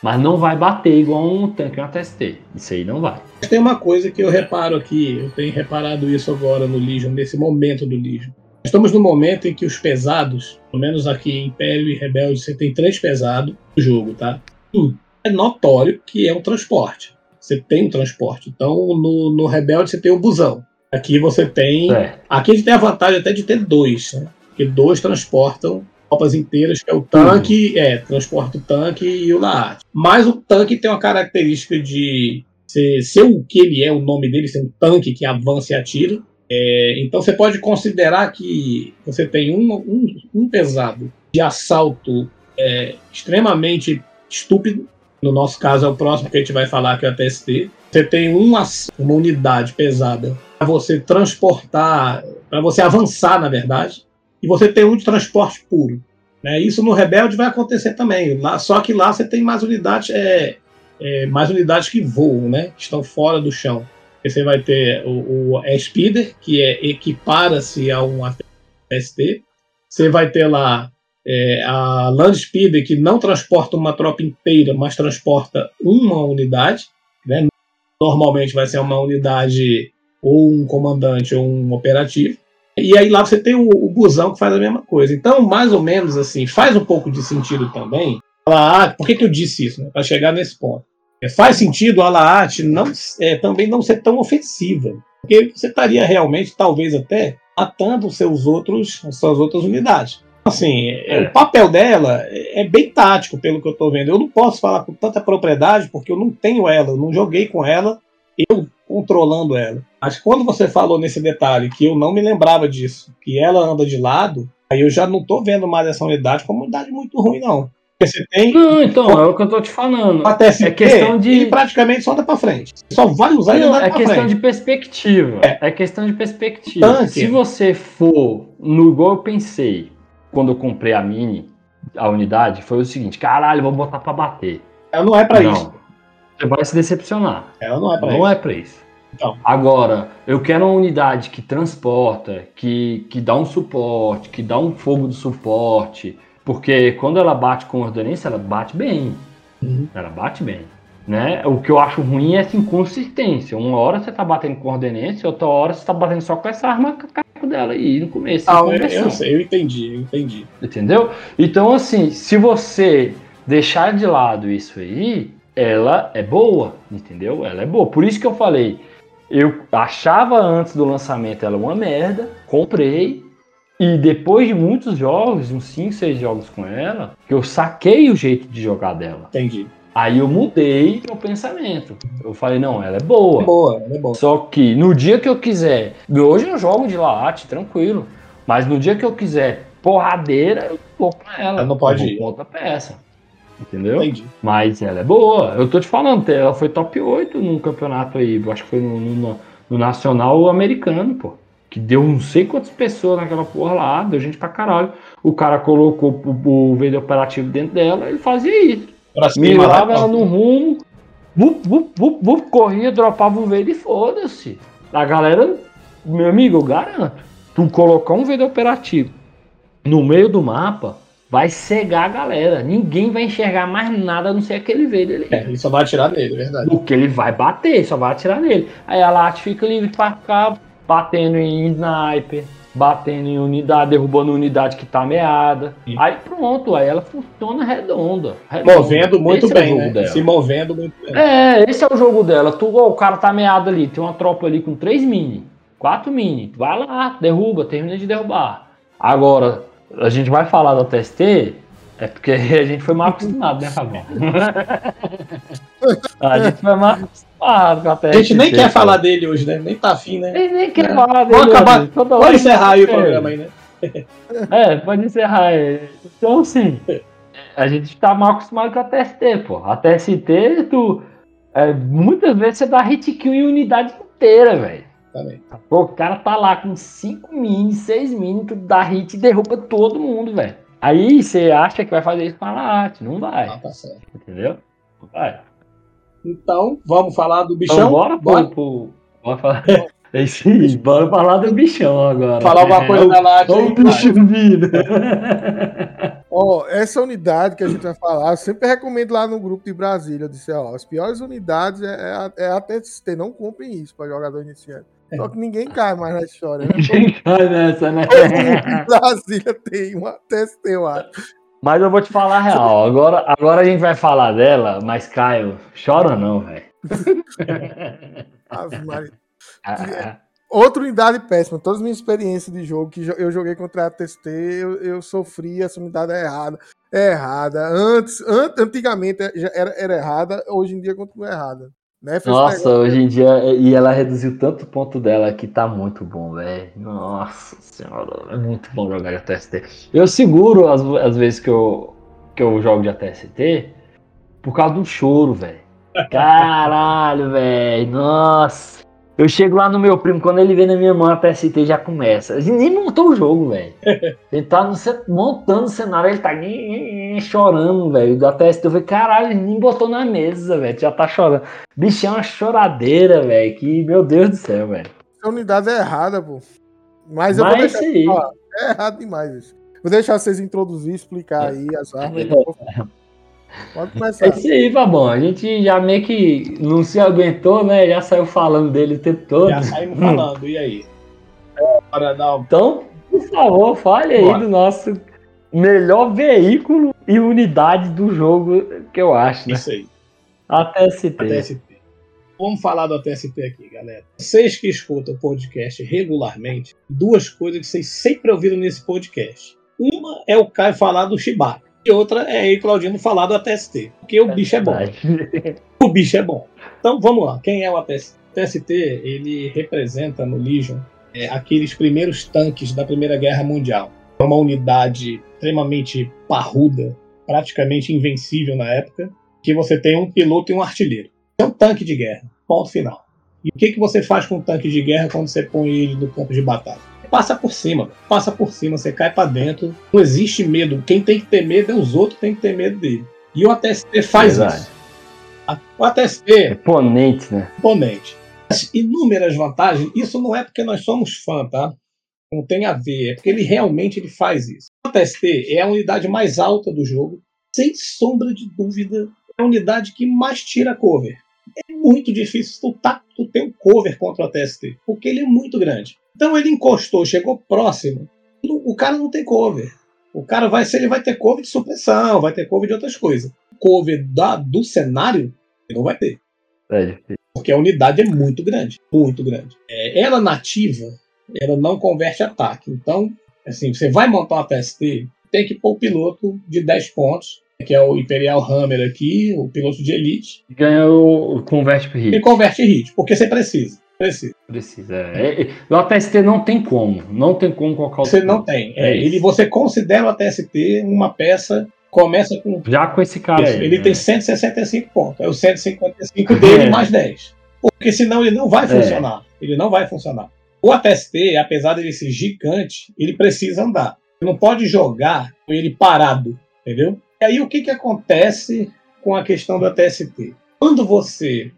Mas não vai bater igual um tanque uma TST. Isso aí não vai. Tem uma coisa que eu reparo aqui, eu tenho reparado isso agora no Legion, nesse momento do Legion. Estamos no momento em que os pesados, pelo menos aqui em Império e Rebelde, você tem três pesados no jogo, tá? Um, é notório que é o transporte. Você tem um transporte. Então, no, no Rebelde você tem o busão. Aqui você tem. É. Aqui a gente tem a vantagem até de ter dois, né? Porque dois transportam tropas inteiras, que é o tanque, é, transporta o tanque e o Laat. Mas o tanque tem uma característica de ser, ser o que ele é, o nome dele, ser um tanque que avança e atira. É, então você pode considerar que você tem um, um, um pesado de assalto é, extremamente estúpido. No nosso caso é o próximo que a gente vai falar, que é o TST. Você tem um ass- uma unidade pesada para você transportar, para você avançar, na verdade, e você tem um de transporte puro. Né? Isso no Rebelde vai acontecer também. Lá, só que lá você tem mais unidades é, é, mais unidades que voam, né? Que estão fora do chão. Você vai ter o, o Speeder, que é equipara-se a um ATST. Você vai ter lá é, a Land Speeder, que não transporta uma tropa inteira, mas transporta uma unidade. Né? Normalmente vai ser uma unidade ou um comandante ou um operativo. E aí lá você tem o, o busão que faz a mesma coisa. Então, mais ou menos assim, faz um pouco de sentido também. Ah, por que, que eu disse isso? Né? Para chegar nesse ponto. É, faz sentido a Laat não, é, também não ser tão ofensiva. Porque você estaria realmente, talvez até, matando seus outros, as suas outras unidades. Assim, é. o papel dela é bem tático, pelo que eu estou vendo. Eu não posso falar com tanta propriedade, porque eu não tenho ela, eu não joguei com ela, eu controlando ela. Mas quando você falou nesse detalhe, que eu não me lembrava disso, que ela anda de lado, aí eu já não estou vendo mais essa unidade como unidade muito ruim, não. Você tem. Não, então, é o que eu tô te falando. Até é questão de. E praticamente só anda pra frente. Só vai usar ele É questão frente. de perspectiva. É. é. questão de perspectiva. Tanque. Se você for no igual eu pensei quando eu comprei a Mini, a unidade, foi o seguinte: caralho, vou botar pra bater. Ela não é pra não. isso. Você vai se decepcionar. Ela não é pra não isso. Não é pra isso. Então. Agora, eu quero uma unidade que transporta, que, que dá um suporte, que dá um fogo de suporte porque quando ela bate com ordenência, ela bate bem. Uhum. Ela bate bem. Né? O que eu acho ruim é essa inconsistência. Uma hora você tá batendo com ordenência, outra hora você tá batendo só com essa arma caco dela aí no começo. Ah, eu, eu, eu entendi, eu entendi. Entendeu? Então, assim, se você deixar de lado isso aí, ela é boa, entendeu? Ela é boa. Por isso que eu falei, eu achava antes do lançamento ela uma merda, comprei, e depois de muitos jogos, uns 5, 6 jogos com ela, que eu saquei o jeito de jogar dela. Entendi. Aí eu mudei meu pensamento. Eu falei, não, ela é boa. É boa, ela é boa. Só que no dia que eu quiser, hoje eu jogo de latte, tranquilo. Mas no dia que eu quiser porradeira, eu vou com ela. Ela não pode ir. Outra peça. Entendeu? Entendi. Mas ela é boa. Eu tô te falando, ela foi top 8 num campeonato aí. Acho que foi no, no, no Nacional Americano, pô que deu não sei quantas pessoas naquela porra lá, deu gente pra caralho. O cara colocou o, o operativo dentro dela, ele fazia isso. Mirava ela no rumo, vup, vup, vup, vup, corria, dropava o vídeo e foda-se. A galera, meu amigo, eu garanto, tu colocar um vídeo operativo no meio do mapa, vai cegar a galera. Ninguém vai enxergar mais nada a não ser aquele vídeo ali. É, ele só vai atirar nele, é verdade. Porque ele vai bater, só vai atirar nele. Aí a Lat fica livre pra ficar batendo em sniper, batendo em unidade, derrubando unidade que tá meada. Sim. Aí pronto, aí ela funciona redonda. redonda. Movendo muito esse bem, é né? Se movendo muito bem. É, esse é o jogo dela. Tu, oh, o cara tá meado ali, tem uma tropa ali com três mini, quatro mini. Vai lá, derruba, termina de derrubar. Agora, a gente vai falar da TST, é porque a gente foi mal acostumado, né, Fabão? a gente foi mal acostumado com a TST. A gente nem quer falar dele hoje, né? Nem tá afim, né? Nem, nem quer é. falar dele. Vamos acabar. Pode encerrar aí o programa aí, né? É, pode encerrar aí. Então, assim, a gente tá mal acostumado com a TST, pô. A TST, tu. É, muitas vezes você dá hit kill em unidade inteira, velho. Também. Pô, o cara tá lá com 5 mini, 6 mini, tu dá hit e derruba todo mundo, velho. Aí você acha que vai fazer isso com a arte, não vai. Ah, tá certo. Entendeu? Vai. Então, vamos falar do bichão? Então, bora, bora. Pro, bora falar. É isso aí, bora falar do bichão agora. Falar alguma coisa da Late. Olha o bicho vida. Ó, oh, essa unidade que a gente vai falar, eu sempre recomendo lá no grupo de Brasília. Eu disse, ó, as piores unidades é, é, é a TST, não comprem isso para jogador iniciante. Só que ninguém cai mais na história, né? Ninguém cai nessa, né? Brasília tem uma TST, eu acho. Mas eu vou te falar a real. Agora, agora a gente vai falar dela, mas Caio, chora não, velho. Outra unidade péssima. Todas as minhas experiências de jogo que eu joguei contra a TST, eu, eu sofri, essa unidade é errada. É errada. Antes, an, antigamente era, era errada, hoje em dia continua errada. Né? Nossa, hoje em dia, e ela reduziu tanto o ponto dela que tá muito bom, velho. Nossa senhora, é muito bom jogar de ATST. Eu seguro as, as vezes que eu, que eu jogo de ATST por causa do choro, velho. Caralho, velho. Nossa. Eu chego lá no meu primo, quando ele vê na minha mão a TST já começa. Ele nem montou o jogo, velho. Ele tá no, montando o cenário, ele tá chorando, velho. Da TST, eu falei, caralho, ele nem botou na mesa, velho. Já tá chorando. Bicho, é uma choradeira, velho. Que, meu Deus do céu, velho. A unidade é errada, pô. Mas eu Mas vou deixar. Ó, é errado demais isso. Vou deixar vocês introduzir, explicar aí as armas. Pode começar. É isso aí, Fabão. A gente já meio que não se aguentou, né? Já saiu falando dele o tempo todo. Já saímos falando, e aí? Bora dar Então, por favor, fale aí Bora. do nosso melhor veículo e unidade do jogo que eu acho, né? Isso aí. A TST. A TST. Vamos falar do TST aqui, galera. Vocês que escutam o podcast regularmente, duas coisas que vocês sempre ouviram nesse podcast. Uma é o Caio falar do Chewbacca e outra é aí Claudino falar do ATST, porque o é bicho é bom. o bicho é bom. Então vamos lá, quem é o ATST? O TST ele representa no Legion é, aqueles primeiros tanques da Primeira Guerra Mundial. É uma unidade extremamente parruda, praticamente invencível na época, que você tem um piloto e um artilheiro. É um tanque de guerra, ponto final. E o que, que você faz com um tanque de guerra quando você põe ele no campo de batalha? Passa por cima, passa por cima, você cai para dentro. Não existe medo. Quem tem que ter medo é os outros, tem que ter medo dele. E o ATST faz Verdade. isso. O ATST. É imponente, né? Imponente. Inúmeras vantagens. Isso não é porque nós somos fã, tá? Não tem a ver. É porque ele realmente ele faz isso. O ATST é a unidade mais alta do jogo. Sem sombra de dúvida. É a unidade que mais tira cover. É muito difícil tu, tá, tu ter um cover contra o ATST. Porque ele é muito grande. Então ele encostou, chegou próximo. O cara não tem cover. O cara vai, se ele vai ter cover de supressão, vai ter cover de outras coisas. Cover da, do cenário, ele não vai ter. É Porque a unidade é muito grande. Muito grande. É, ela nativa, ela não converte ataque. Então, assim, você vai montar uma TST, tem que pôr o piloto de 10 pontos, que é o Imperial Hammer aqui, o piloto de elite. Ganha o, o converte hit. E converte hit, porque você precisa. Precisa. Precisa. É. é. O ATST não tem como. Não tem como colocar o. Você não tem. É, ele, você considera o ATST uma peça. Começa com. Já com esse cara aí. Ele né? tem 165 pontos. É o 155 dele é. mais 10. Porque senão ele não vai é. funcionar. Ele não vai funcionar. O ATST, apesar dele ser gigante, ele precisa andar. Você não pode jogar com ele parado. Entendeu? E aí o que, que acontece com a questão do ATST? Quando você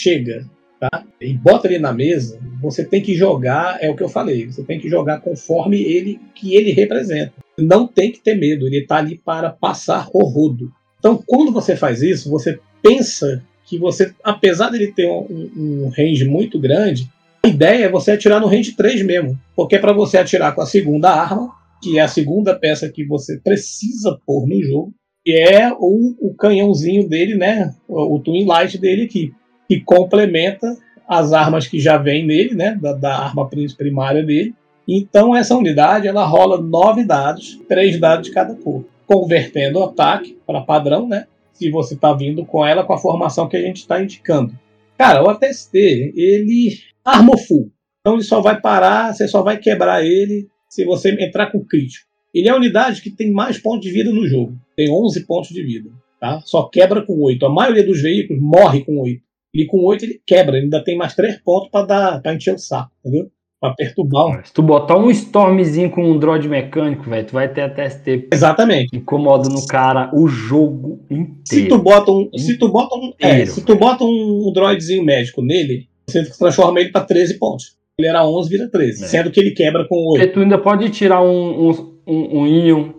chega tá? e bota ele na mesa, você tem que jogar, é o que eu falei, você tem que jogar conforme ele que ele representa. Não tem que ter medo, ele está ali para passar o rodo. Então, quando você faz isso, você pensa que você, apesar dele ter um, um range muito grande, a ideia é você atirar no range 3 mesmo, porque é para você atirar com a segunda arma, que é a segunda peça que você precisa pôr no jogo, que é o, o canhãozinho dele, né, o, o Twin Light dele aqui que complementa as armas que já vem nele, né, da, da arma primária dele. Então essa unidade ela rola nove dados, três dados de cada cor, convertendo o ataque para padrão, né? Se você está vindo com ela com a formação que a gente está indicando. Cara, o ATST ele arma full, então ele só vai parar, você só vai quebrar ele se você entrar com crítico. Ele é a unidade que tem mais pontos de vida no jogo, tem 11 pontos de vida, tá? Só quebra com 8. A maioria dos veículos morre com 8. E com 8 ele quebra, ele ainda tem mais 3 pontos para dar para encher o saco, entendeu? Pra perturbar. Se tu botar um Stormzinho com um droid mecânico, velho, tu vai ter até ST. Exatamente. Incomoda no cara o jogo inteiro. Se tu bota um. Se tu bota um. É, se tu bota um, droidzinho médico nele, você transforma ele para 13 pontos. Ele era 11, vira 13. É. Sendo que ele quebra com 8. Porque tu ainda pode tirar um, um, um, um Ion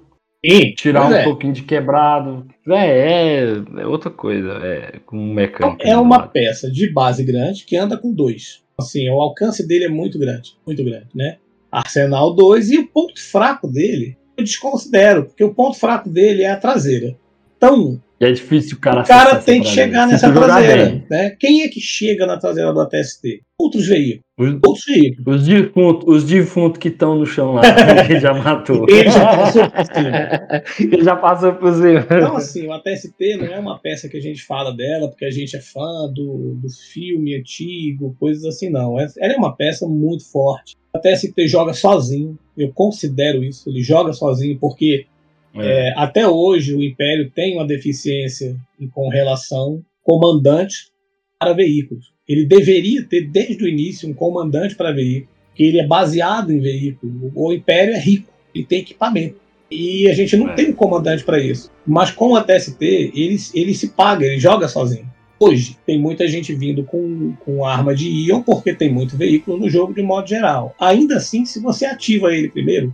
Sim, tirar um é. pouquinho de quebrado. É, é, é, outra coisa, é com mecânico. É uma peça de base grande que anda com dois. Assim, o alcance dele é muito grande, muito grande, né? Arsenal 2 e o ponto fraco dele eu desconsidero, porque o ponto fraco dele é a traseira. Então, e é difícil o cara. O cara tem que chegar nessa traseira. Né? Quem é que chega na traseira do ATST? Outros veículos. Os, veículos. Os defuntos, os defuntos que estão no chão lá, ele já matou. Ele já passou por cima. ele já passou por cima. Então, assim, o ATST não é uma peça que a gente fala dela porque a gente é fã do, do filme antigo, coisas assim, não. É, ela é uma peça muito forte. O ATST joga sozinho. Eu considero isso. Ele joga sozinho porque é. É, até hoje, o Império tem uma deficiência com relação comandante para veículos. Ele deveria ter desde o início um comandante para veículo, que ele é baseado em veículo. O Império é rico e tem equipamento. E a gente não É. tem um comandante para isso. Mas com a TST, ele, ele se paga, ele joga sozinho. Hoje, tem muita gente vindo com, com arma de íon, porque tem muito veículo no jogo de modo geral. Ainda assim, se você ativa ele primeiro,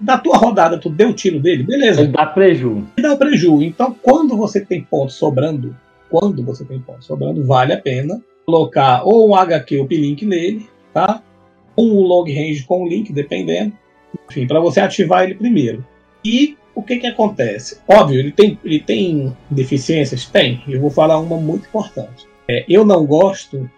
da tua rodada tu deu o tiro dele, beleza, Ele dá preju. e dá preju. Então, quando você tem pontos sobrando, quando você tem pontos sobrando, vale a pena colocar ou um HQ ou link nele, tá? Ou um long range com link, dependendo. Enfim, para você ativar ele primeiro. E o que que acontece? Óbvio, ele tem, ele tem deficiências? Tem. Eu vou falar uma muito importante. É, eu não gosto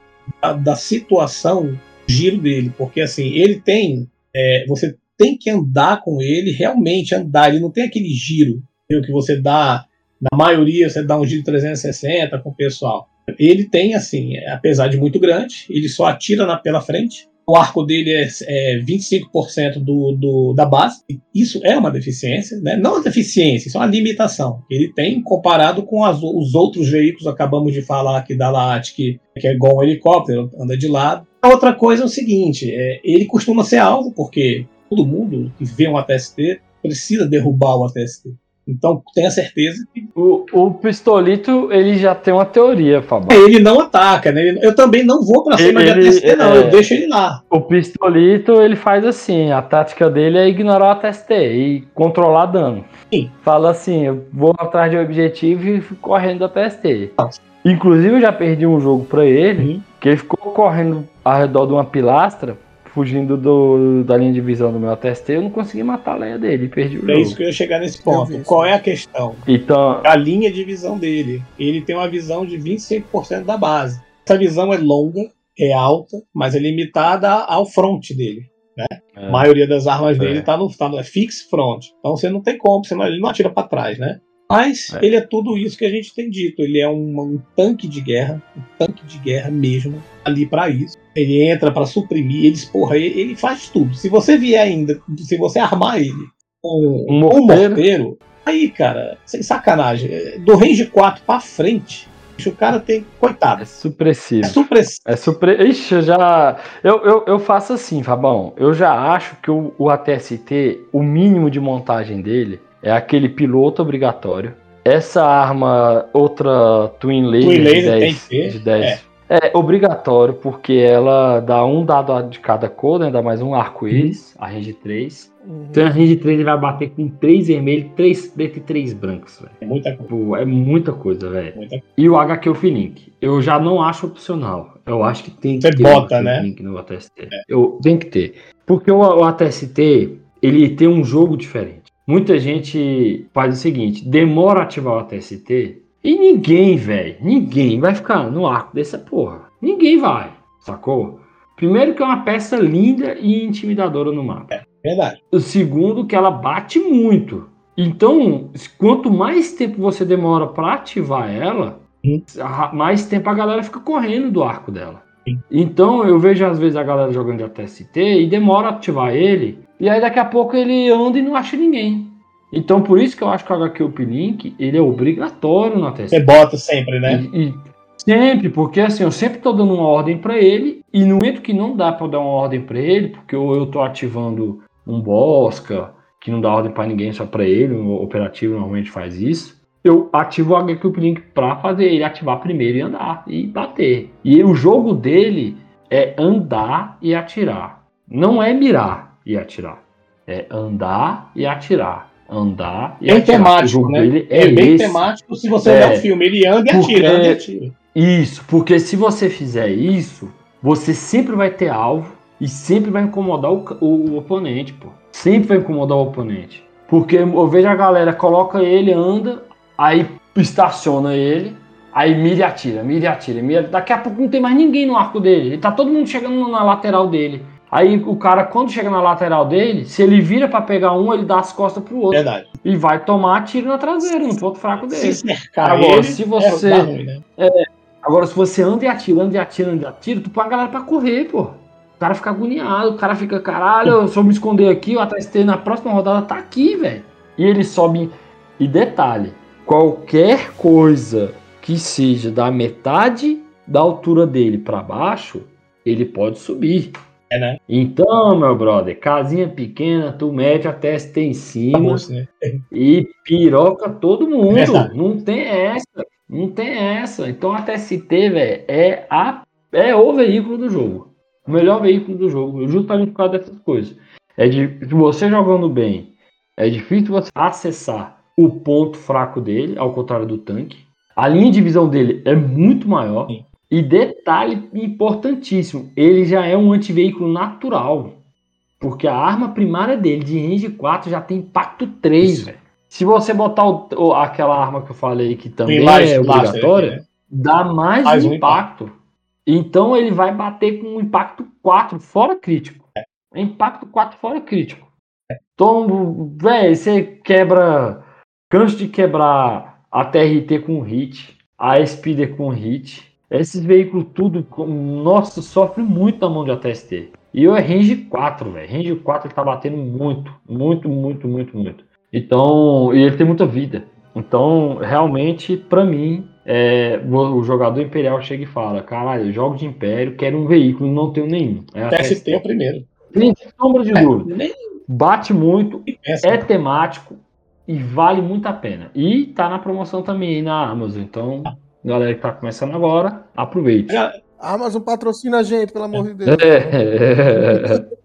da, da situação giro dele, porque assim, ele tem. é, você tem que andar com ele, realmente andar. Ele não tem aquele giro entendeu? que você dá. Na maioria, você dá um giro 360 com o pessoal. Ele tem, assim, apesar de muito grande, ele só atira na, pela frente. O arco dele é, é 25% do, do, da base. Isso é uma deficiência, né? não uma deficiência, isso é uma limitação. Ele tem comparado com as, os outros veículos, acabamos de falar aqui da LAT, que, que é igual um helicóptero, anda de lado. A outra coisa é o seguinte: é, ele costuma ser alvo, porque todo mundo que vê um ATST precisa derrubar o ATST. Então tenha certeza que O, o pistolito, ele já tem uma teoria, Fabão. ele não ataca, né? Eu também não vou pra cima Ele- de ATST, não. é. Eu deixo ele lá. O pistolito, ele faz assim, a tática dele é ignorar o ATST e controlar dano. Sim. Fala assim, eu vou atrás de um objetivo e fico correndo do ATST. Nossa. Inclusive, eu já perdi um jogo pra ele, Uhum. que ele ficou correndo ao redor de uma pilastra, fugindo do- da linha de visão do meu ATST, eu não consegui matar a lenha dele, perdi o É jogo. isso que eu ia chegar nesse ponto. Qual é a questão? Então, A linha de visão dele. Ele tem uma visão de 25% da base. Essa visão é longa, é alta, mas é limitada ao front dele. A maioria das armas dele É. tá no, tá no é fixed front. Então você não tem como, você não, ele não atira para trás, né? Mas É. ele é tudo isso que a gente tem dito. Ele é um, um tanque de guerra, um tanque de guerra mesmo, ali para isso. Ele entra para suprimir, ele porra, ele, ele faz tudo. Se você vier ainda, se você armar ele com Um um morteiro. aí, cara, sem sacanagem, é, do range 4 para frente, o cara tem, coitado, é supressivo. é supressão. É surpre... Ixi, eu já. Eu, eu, eu faço assim, Fabão. Eu já acho que o, o ATST, o mínimo de montagem dele é aquele piloto obrigatório. Essa arma, outra Twin Laser, Twin de Laser 10, tem que ter, de 10 é. Obrigatório, porque ela dá um dado de cada cor, né? Dá mais um arco-íris, a range 3. Uhum. Então a range 3 ele vai bater com 3 vermelhos, 3 pretos e 3 brancos, velho. É muita coisa. É muita coisa, velho. Muita... E o HQ Link, eu já não acho opcional. Eu acho que tem que Você ter bota, o né? No ATST. Eu tem que ter. Porque o, o ATST, ele tem um jogo diferente. Muita gente faz o seguinte, demora a ativar o ATST e ninguém, velho, ninguém vai ficar no arco dessa porra. Ninguém vai, sacou? Primeiro que é uma peça linda e intimidadora no mapa. Verdade. O segundo, que ela bate muito. Então, quanto mais tempo você demora para ativar ela, mais tempo a galera fica correndo do arco dela. Sim. Então, eu vejo às vezes a galera jogando de ATST e demora a ativar ele, e aí daqui a pouco ele anda e não acha ninguém. Então, por isso que eu acho que o HQ Uplink, ele é obrigatório no ATST. Você bota sempre, né? E, e sempre, porque assim, eu sempre tô dando uma ordem pra ele, e no momento que não dá eu dar uma ordem pra ele, porque ou eu tô ativando um Bosca, que não dá ordem pra ninguém, só pra ele, o operativo normalmente faz isso, eu ativo o HQ Link pra fazer ele ativar primeiro e andar e bater. E o jogo dele é andar e atirar. Não é mirar e atirar. É andar e atirar. Andar e Bem atirar. Temático, né? dele É, bem esse. temático. Se você É. olhar o filme, ele anda e atira, anda e atira. Isso, porque se você fizer isso, você sempre vai ter alvo e sempre vai incomodar o, o- o oponente, pô. Sempre vai incomodar o oponente. Porque eu vejo a galera, coloca ele, anda, aí estaciona ele, aí mira e atira, mira e atira, mira. Daqui a pouco não tem mais ninguém no arco dele. Ele tá todo mundo chegando na lateral dele. Aí o cara, quando chega na lateral dele, se ele vira pra pegar um, ele dá as costas pro outro. Verdade. E vai tomar tiro na traseira, no ponto fraco dele. Se cercar Agora, se você- é, ruim, né? Agora, se você anda e atira, anda e atira, anda e atira, tu põe a galera pra correr, pô. O cara fica agoniado, o cara fica, caralho, se eu me esconder aqui, o ATST na próxima rodada tá aqui, velho. E ele sobe. E detalhe, qualquer coisa que seja da metade da altura dele para baixo, ele pode subir. É, né? Então, meu brother, casinha pequena, tu mete a testa em cima e piroca todo mundo. Não tem essa. Não tem essa. Então a TST, velho, é, a, é o veículo do jogo. O melhor veículo do jogo. Justamente por causa dessas coisas. É de você jogando bem. É difícil você acessar o ponto fraco dele, ao contrário do tanque. A linha de visão dele é muito maior. Sim. E detalhe importantíssimo, ele já é um antiveículo natural. Porque a arma primária dele, de range 4, já tem impacto 3, Isso. velho. Se você botar o- aquela arma que eu falei que também mais é blaster obrigatória, né? dá mais, Mais um impacto. Então ele vai bater com um impacto 4 fora crítico. É impacto 4 fora crítico. Então, velho, você quebra. Canso de quebrar a TRT com hit, a Speeder com hit. Esses veículos tudo, nossa, sofre muito na mão de ATST. E eu é range 4, velho. Range 4 ele tá batendo muito, muito, muito, muito, muito. Então, e ele tem muita vida. Então, realmente, pra mim, é, o, o jogador imperial chega e fala: caralho, jogo de império, quero um veículo, não tenho nenhum. É TST é o primeiro. Sem sombra de É, dúvida. nem Bate muito, é temático e vale muito a pena. E tá na promoção também aí na Amazon. Então, galera que tá começando agora, aproveite. A Amazon patrocina a gente, pelo amor de Deus. É.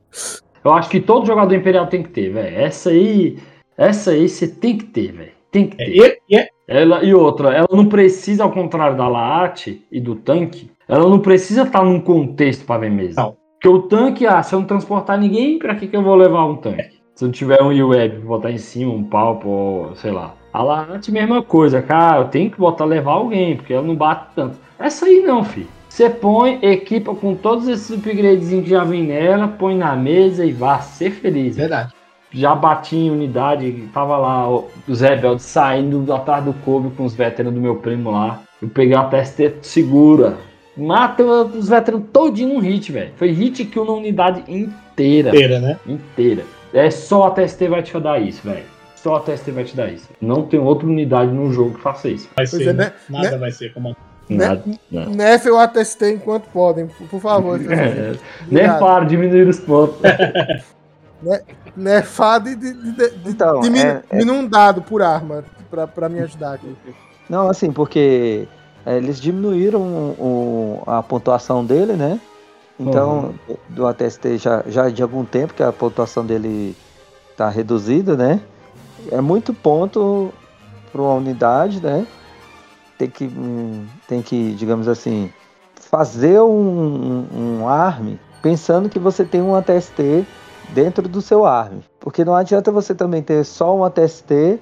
Eu acho que todo jogador imperial tem que ter, velho. Essa aí, essa aí você tem que ter, velho. Tem que É, ter. e, e é- Ela, e outra, ela não precisa, ao contrário da Laat e do tanque, ela não precisa estar num contexto para ver mesmo. Não. Porque o tanque, ah, se eu não transportar ninguém, pra que, que eu vou levar um tanque? Se não tiver um UWeb pra botar em cima, um palpo, ou sei lá. A Laat, mesma coisa, cara, eu tenho que botar, levar alguém, porque ela não bate tanto. Essa aí não, filho. Você põe, equipa com todos esses upgradezinhos que já vem nela, põe na mesa e vá ser feliz. verdade. já bati em unidade, tava lá os rebeldes saindo atrás do Kobe com os veteranos do meu primo lá. Eu peguei uma TST segura. Mata os veteranos todinho num hit, velho. Foi hit kill na unidade inteira. Inteira, né? Inteira. É só a TST vai te dar isso, velho. Só a TST vai te dar isso. Não tem outra unidade no jogo que faça isso. Vai Pois ser, é, né? né? Nada Né? vai ser como. Nada. nada. Nef eu atestei enquanto podem, por por favor. É, Obrigado. Nefaro, diminuir os pontos. Nefado e de, de, de, de, Então, é- é- um dado por arma pra, pra me ajudar aqui. Não, assim, porque é, eles diminuíram o- a pontuação dele, né? Então, do ATST já, já de algum tempo que a pontuação dele tá reduzida, né? É muito ponto para uma unidade, né? Tem que, hum, tem que, digamos assim, fazer um, um, um ARM pensando que você tem um ATST dentro do seu ARM. Porque não adianta você também ter só um ATST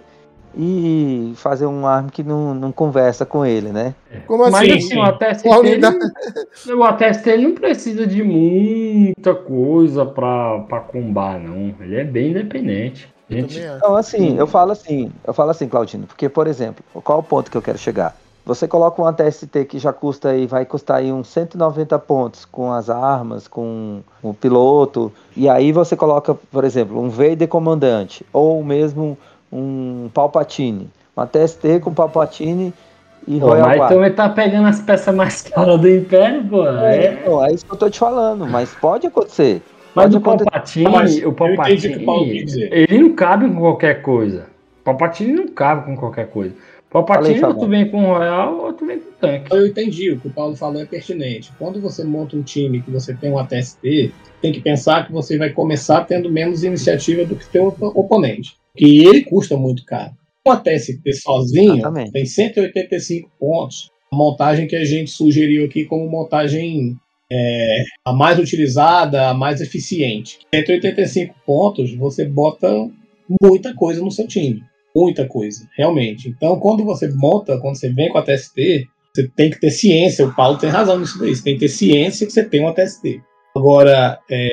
e fazer um ARM que não, não conversa com ele, né? Como assim? Mas Sim, assim, sim. o ATST, ele, o ATST ele não precisa de muita coisa pra combar, não. Ele é bem independente. Gente, também acho. Então, assim, eu falo assim, eu falo assim, Claudino, porque, por exemplo, qual é o ponto que eu quero chegar? Você coloca um ATST que já custa aí, vai custar aí uns 190 pontos com as armas, com o piloto, e aí você coloca, por exemplo, um Vader comandante, ou mesmo um Palpatine, um ATST com Palpatine e Pô, Royal mas Guard. também tá pegando as peças mais caras do Império, pô. É. Então, é isso que eu tô te falando, mas pode acontecer. Mas Pode o. Palpatine, Mas o eu entendi o que o Paulo Palpatine, ele não cabe com qualquer coisa. O Palpatine não cabe com qualquer coisa. O Palpatine, ou tu vem com o Royal, ou tu vem com o tanque. Eu entendi, o que o Paulo falou é pertinente. Quando você monta um time que você tem um ATST, tem que pensar que você vai começar tendo menos iniciativa do que teu op- oponente. Que ele custa muito caro. Um ATST sozinho Exatamente. tem 185 pontos. A montagem que a gente sugeriu aqui como montagem é, a mais utilizada, a mais eficiente. 185 pontos, você bota muita coisa no seu time. Muita coisa, realmente. Então, quando você monta, quando você vem com a TST, você tem que ter ciência. O Paulo tem razão nisso daí. Você tem que ter ciência que você tem uma TST. Agora, é,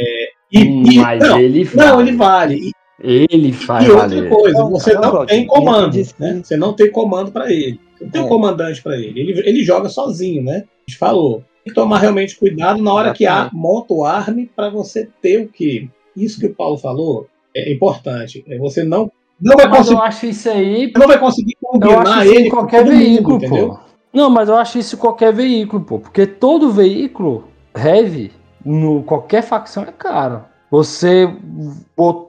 e, e- Mas não, ele vale. não, ele vale. E, Ele faz e outra valer. coisa, você não, não tem comando, né? Você não tem comando para ele. Você não tem um É. comandante para ele. ele. Ele joga sozinho, né? A gente falou. Tem que tomar realmente cuidado na hora que a, Exatamente. monta o ARM para você ter o quê? Isso que o Paulo falou é importante. É você não, não vai Mas conseguir, eu acho isso aí. não vai conseguir combinar ele em com qualquer todo mundo, veículo, entendeu? pô. Não, mas eu acho isso qualquer veículo, pô. Porque todo veículo heavy, no qualquer facção, é caro. Você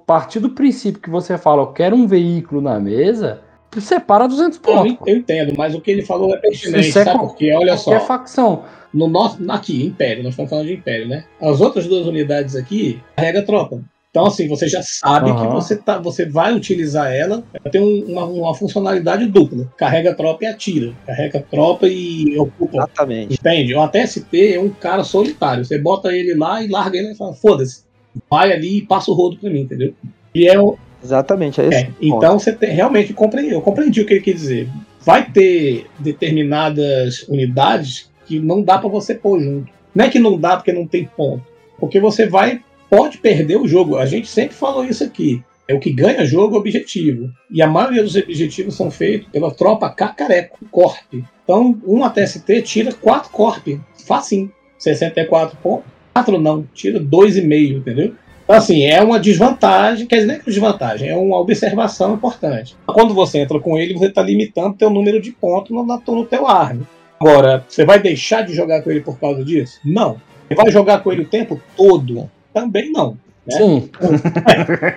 partir do princípio que você fala, eu quero um veículo na mesa, separa 200 pontos. Eu, eu entendo, mas o que ele falou é pertinente, isso é sabe? Porque, olha só. facção. No nosso, aqui, Império, nós estamos falando de Império, né? As outras duas unidades aqui, carrega tropa. Então, assim, você já sabe uhum. que você, tá, você vai utilizar ela. Ela tem um, uma, uma, funcionalidade dupla: carrega tropa e atira. Carrega tropa e ocupa. Exatamente. Entende? O ATST é um cara solitário. Você bota ele lá e larga ele e fala: foda-se, vai ali e passa o rodo pra mim, entendeu? E é o. Exatamente, é, é Então você tem, realmente compreendi, eu compreendi o que ele quer dizer. Vai ter determinadas unidades que não dá para você pôr junto. Não é que não dá porque não tem ponto. Porque você vai pode perder o jogo. A gente sempre falou isso aqui. É o que ganha jogo é objetivo. E a maioria dos objetivos são feitos pela tropa cacareco, corp. Então, um ATST tira 4 corp. Facinho. 64 pontos. 4 não, tira 2,5, entendeu? Então, assim, é uma desvantagem, quer dizer, não é desvantagem, é uma observação importante. Quando você entra com ele, você está limitando o teu número de pontos no, no teu arma. Agora, você vai deixar de jogar com ele por causa disso? Não. Você vai jogar com ele o tempo todo? também não. Né? Sim.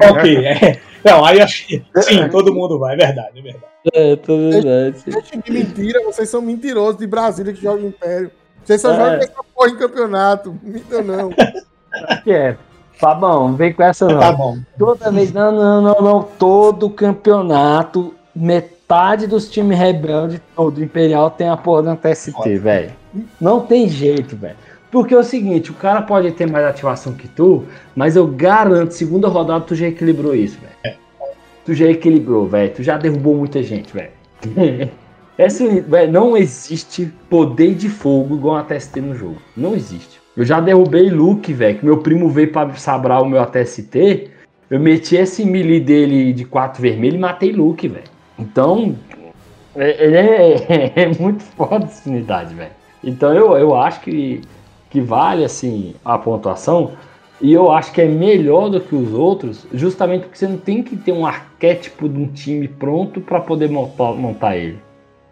É, ok, é. Não, aí acho que sim, todo mundo vai, é verdade, é verdade. É, tudo verdade. Deixa de mentira, vocês são mentirosos de Brasília que jogam Império. Vocês só é. jogam essa porra em campeonato. Minta não. que é? Fabão, vem com essa não. Tá bom. Toda vez, não, não, não, não. Todo campeonato, metade dos times rebeldes do Imperial tem a porra do TST, velho. Não tem jeito, velho. Porque é o seguinte, o cara pode ter mais ativação que tu, mas eu garanto, segunda rodada tu já equilibrou isso, velho. É. Tu já equilibrou, velho. Tu já derrubou muita gente, velho. Essa, véio, não existe poder de fogo igual a TST no jogo. Não existe. Eu já derrubei Luke, velho, que meu primo veio pra sabrar o meu ATST. Eu meti esse melee dele de 4 vermelho e matei Luke, velho. Então, é, ele é, é, muito foda essa unidade, velho. Então eu, eu acho que que vale assim a pontuação. E eu acho que é melhor do que os outros, justamente porque você não tem que ter um arquétipo de um time pronto para poder montar, montar, ele.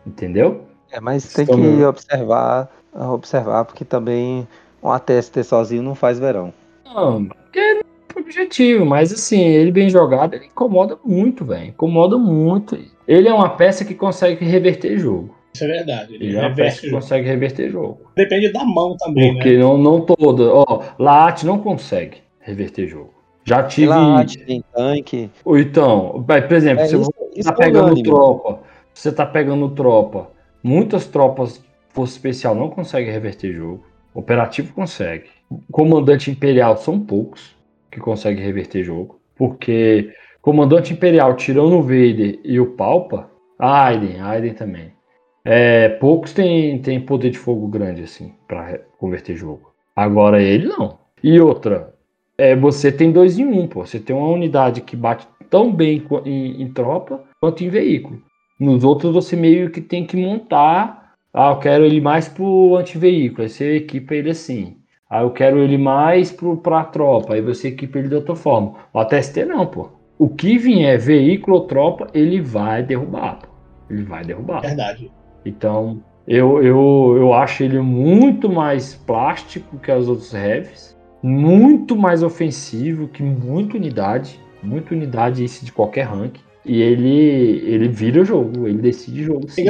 Entendeu? É, mas tem que observar, observar, porque também um ATST sozinho não faz verão. Não, porque é objetivo, mas assim, ele bem jogado, ele incomoda muito, velho. Incomoda muito. Ele é uma peça que consegue reverter jogo. Isso é verdade. Ele, reverte consegue reverter jogo. Depende da mão também, Porque né? não, não toda. Ó, Laat não consegue reverter jogo. Já tive. Laat, tem tanque. Ou então, por exemplo, é, se isso, você tá pegando unânime. tropa, você tá pegando tropa, muitas tropas força especial não conseguem reverter jogo. Operativo consegue. Comandante imperial são poucos que conseguem reverter jogo. Porque comandante imperial tirando o Vader e o Palpa, Aiden, Aiden também. É, poucos têm, têm poder de fogo grande, assim, para converter jogo. Agora ele não. E outra, é, você tem dois em um, pô. Você tem uma unidade que bate tão bem em, em tropa quanto em veículo. Nos outros você meio que tem que montar. Ah, eu quero ele mais pro antiveículo. Aí você equipa ele assim. Ah, eu quero ele mais pro, pra tropa. Aí você equipa ele de outra forma. O ATST não, pô. O que vier veículo ou tropa, ele vai derrubar, pô. Ele vai derrubar. Verdade. Então, eu, eu, eu acho ele muito mais plástico que os outros heavies, muito mais ofensivo que muita unidade, muita unidade esse de qualquer rank. E ele, ele vira o jogo, ele decide o jogo. Sim.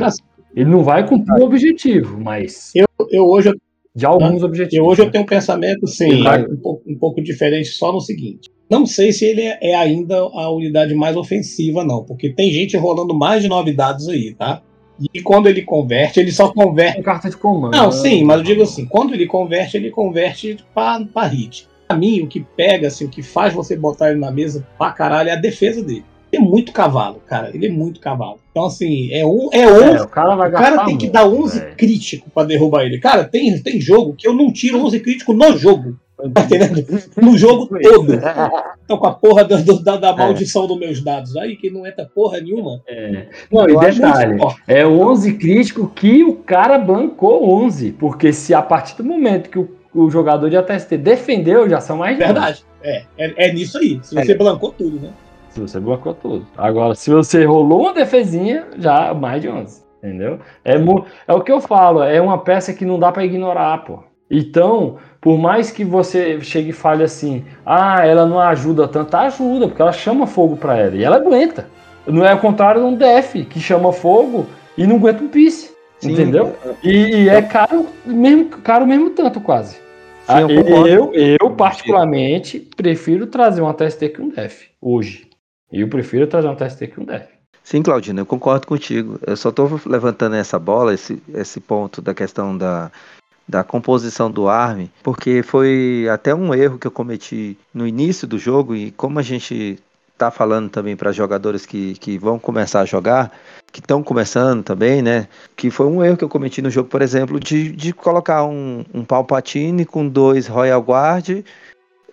Ele não vai cumprir o objetivo, mas. Eu, eu hoje. De alguns objetivos. Eu hoje eu tenho um pensamento, sim, um pouco, um pouco diferente, só no seguinte. Não sei se ele é ainda a unidade mais ofensiva, não, porque tem gente rolando mais de nove dados aí, tá? E quando ele converte, ele só converte. carta de comando. Não, sim, mas eu digo assim: quando ele converte, ele converte para hit. Pra mim, o que pega, assim, o que faz você botar ele na mesa pra caralho é a defesa dele. Ele é muito cavalo, cara. Ele é muito cavalo. Então, assim, é um. É, 11, é, o cara, vai o cara tem que dar 11 véio. crítico pra derrubar ele. Cara, tem, tem jogo que eu não tiro 11 crítico no jogo. Tá entendendo? No jogo todo. Então, com a porra do, do, da, da, é. maldição é. dos meus dados aí, que não entra porra nenhuma. É. Não, e detalhe, é 11 crítico que o cara bancou 11. Porque se a partir do momento que o, o jogador de ATST defendeu, já são mais de Verdade. É, é, é, nisso aí. Se você é. blancou tudo, né? Se você blancou tudo. Agora, se você rolou uma defesinha, já mais de 11. Entendeu? É, é o que eu falo, é uma peça que não dá pra ignorar, pô. Então, por mais que você chegue e fale assim, ah, ela não ajuda tanto, ajuda, porque ela chama fogo pra ela e ela aguenta. Não é o contrário de um def que chama fogo e não aguenta um piece. Sim, Entendeu? E, e é caro mesmo, caro mesmo tanto quase. Sim, Ah, eu concordo. eu, eu, particularmente, prefiro trazer um TST que um def hoje. Eu prefiro trazer um TST que um def. Sim, Claudino, eu concordo contigo. Eu só estou levantando essa bola, esse, esse ponto da questão da, da composição do ARM, porque foi até um erro que eu cometi no início do jogo, e como a gente está falando também para jogadores que, que vão começar a jogar, que estão começando também, né? Que foi um erro que eu cometi no jogo, por exemplo, de, de colocar um, um Palpatine com dois Royal Guard,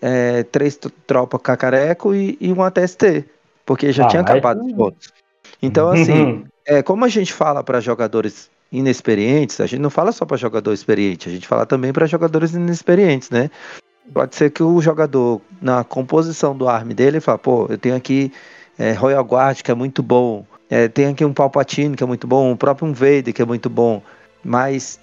é, três tro- tropa cacareco e, e um ATST, porque já Ah, tinha mas- acabado os pontos. Então, assim, é, como a gente fala para jogadores inexperientes, a gente não fala só para jogador experiente, a gente fala também para jogadores inexperientes, né? Pode ser que o jogador, na composição do arm dele, fala, pô, eu tenho aqui é, Royal Guard, que é muito bom, é, tem aqui um Palpatine, que é muito bom, o próprio um Vader, que é muito bom, mas,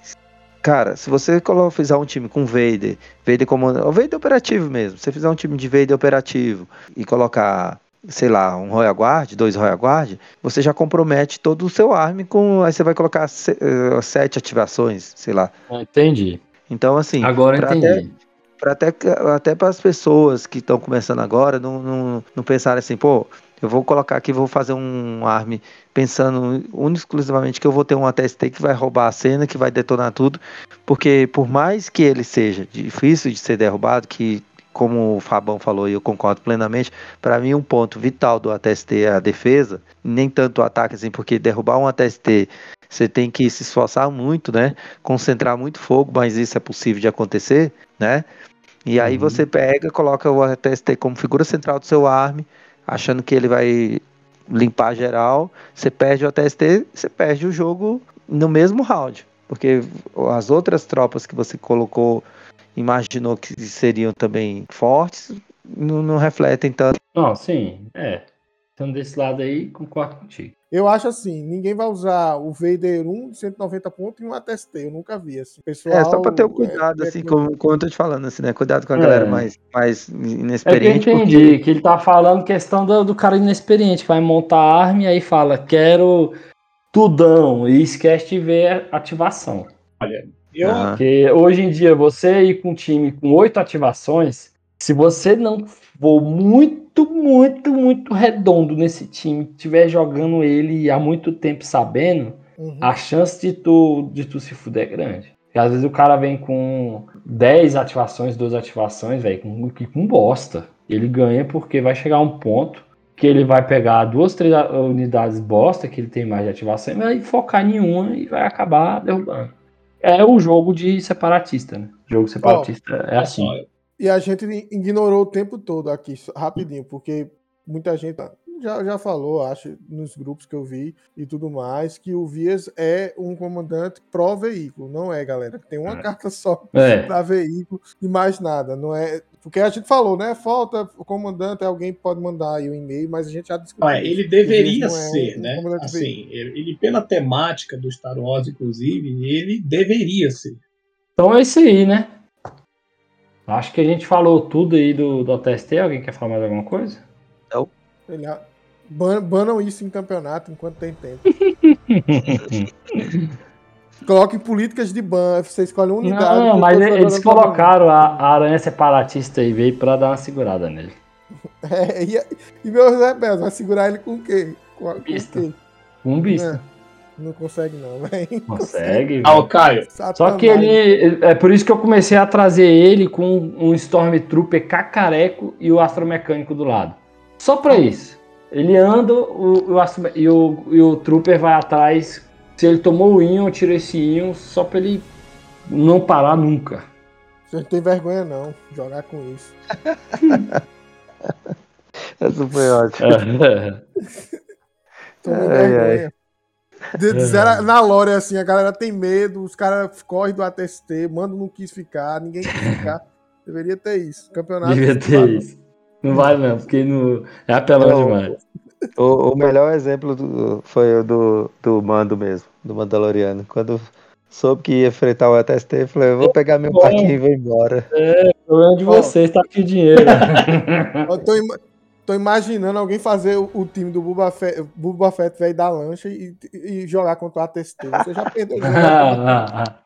cara, se você fizer um time com Vader, Vader comanda, o Vader operativo mesmo, se você fizer um time de Vader operativo e colocar sei lá, um Royal Guard, dois Royal Guard, você já compromete todo o seu arm com. Aí você vai colocar se- eh, sete ativações, sei lá. Entendi. Então, assim, Agora pra entendi. até- para até, até para as pessoas que estão começando agora não, não, não pensarem assim, pô, eu vou colocar aqui, vou fazer um arm pensando único exclusivamente que eu vou ter um ATST que vai roubar a cena, que vai detonar tudo, porque por mais que ele seja difícil de ser derrubado, que como o Fabão falou e eu concordo plenamente, para mim um ponto vital do ATST é a defesa, nem tanto o ataque assim, porque derrubar um ATST você tem que se esforçar muito, né? Concentrar muito fogo, mas isso é possível de acontecer, né? E aí Uhum. você pega, coloca o ATST como figura central do seu arm, achando que ele vai limpar geral, você perde o ATST, você perde o jogo no mesmo round. Porque as outras tropas que você colocou, imaginou que seriam também fortes, não, não refletem tanto. Não, sim, é. Então, desse lado aí, concordo contigo. Eu acho assim, ninguém vai usar o Vader 1 de 190 pontos e um ATST. Eu nunca vi assim. Pessoal, É, só para ter um é, cuidado, é, assim, é, como, como eu tô te falando, assim, né? Cuidado com a É. galera mais, mais É que eu inexperiente. entendi porque- que ele tá falando questão do, do cara inexperiente, que vai montar a arma e aí fala, quero tudão, e esquece de ver a ativação. Eu. Porque hoje em dia, você ir com um time com oito ativações, se você não for muito, muito, muito redondo nesse time, estiver jogando ele há muito tempo sabendo, uhum. a chance de tu, de tu se fuder é grande. Porque às vezes o cara vem com 10 ativações, 12 ativações, velho, com, com- com bosta. Ele ganha porque vai chegar um ponto que ele vai pegar duas, três unidades bosta, que ele tem mais de ativação, e vai focar em uma e vai acabar derrubando. É o jogo de separatista, né? Jogo separatista é olha assim. E a gente ignorou o tempo todo aqui, rapidinho, porque muita gente já, já falou, acho, nos grupos que eu vi e tudo mais, que o Vias é um comandante pró-veículo. Não é, galera. Tem uma É. carta só É, para veículo e mais nada. Não é. Porque a gente falou, né? Falta o comandante, alguém pode mandar aí o e-mail, mas a gente já discutiu. Olha, ele deveria não é ser, um- um né? veículo. Assim, ele, ele, pela temática do Star Wars, inclusive, ele deveria ser. então é isso aí, né? Acho que a gente falou tudo aí do, do TST. Alguém quer falar mais alguma coisa? Ele, ban- banam isso em campeonato enquanto tem tempo. Coloquem políticas de ban, você escolhe uma unidade. Não, mas eles colocaram a, a aranha separatista aí, veio pra dar uma segurada nele. É, e, e meu Zé Bez, vai segurar ele com o quê? Com, a- com o Bista. quê? Um bicho. É, não consegue não, velho. Consegue. Ah, o Caio, Só que ele. É por isso que eu comecei a trazer ele com um Stormtrooper cacareco e o astromecânico do lado. Só pra isso. Ele anda o, o e, o, e o Trooper vai atrás. Se ele tomou o Ion, eu tiro esse Ion só pra ele não parar nunca. Você não tem vergonha não, jogar com isso. Essa foi ótima. Tomei Ai, vergonha. Disseram na lore assim, a galera tem medo, os caras correm do ATST, manda não quis ficar, ninguém quis ficar. Deveria ter isso. Campeonato. Devia ter isso. Não vale não, porque não... é apelão Não. demais. O, o melhor exemplo do, foi o do, do Mando mesmo, do Mandaloriano. Quando soube que ia enfrentar o ATST, falei, eu vou pegar meu barquinho e vou embora. É, o problema de vocês tá aqui dinheiro. Eu tô, ima- tô imaginando alguém fazer o, o time do Buba Fett, Buba Fett velho da lancha e, e jogar contra o ATST. Você já perdeu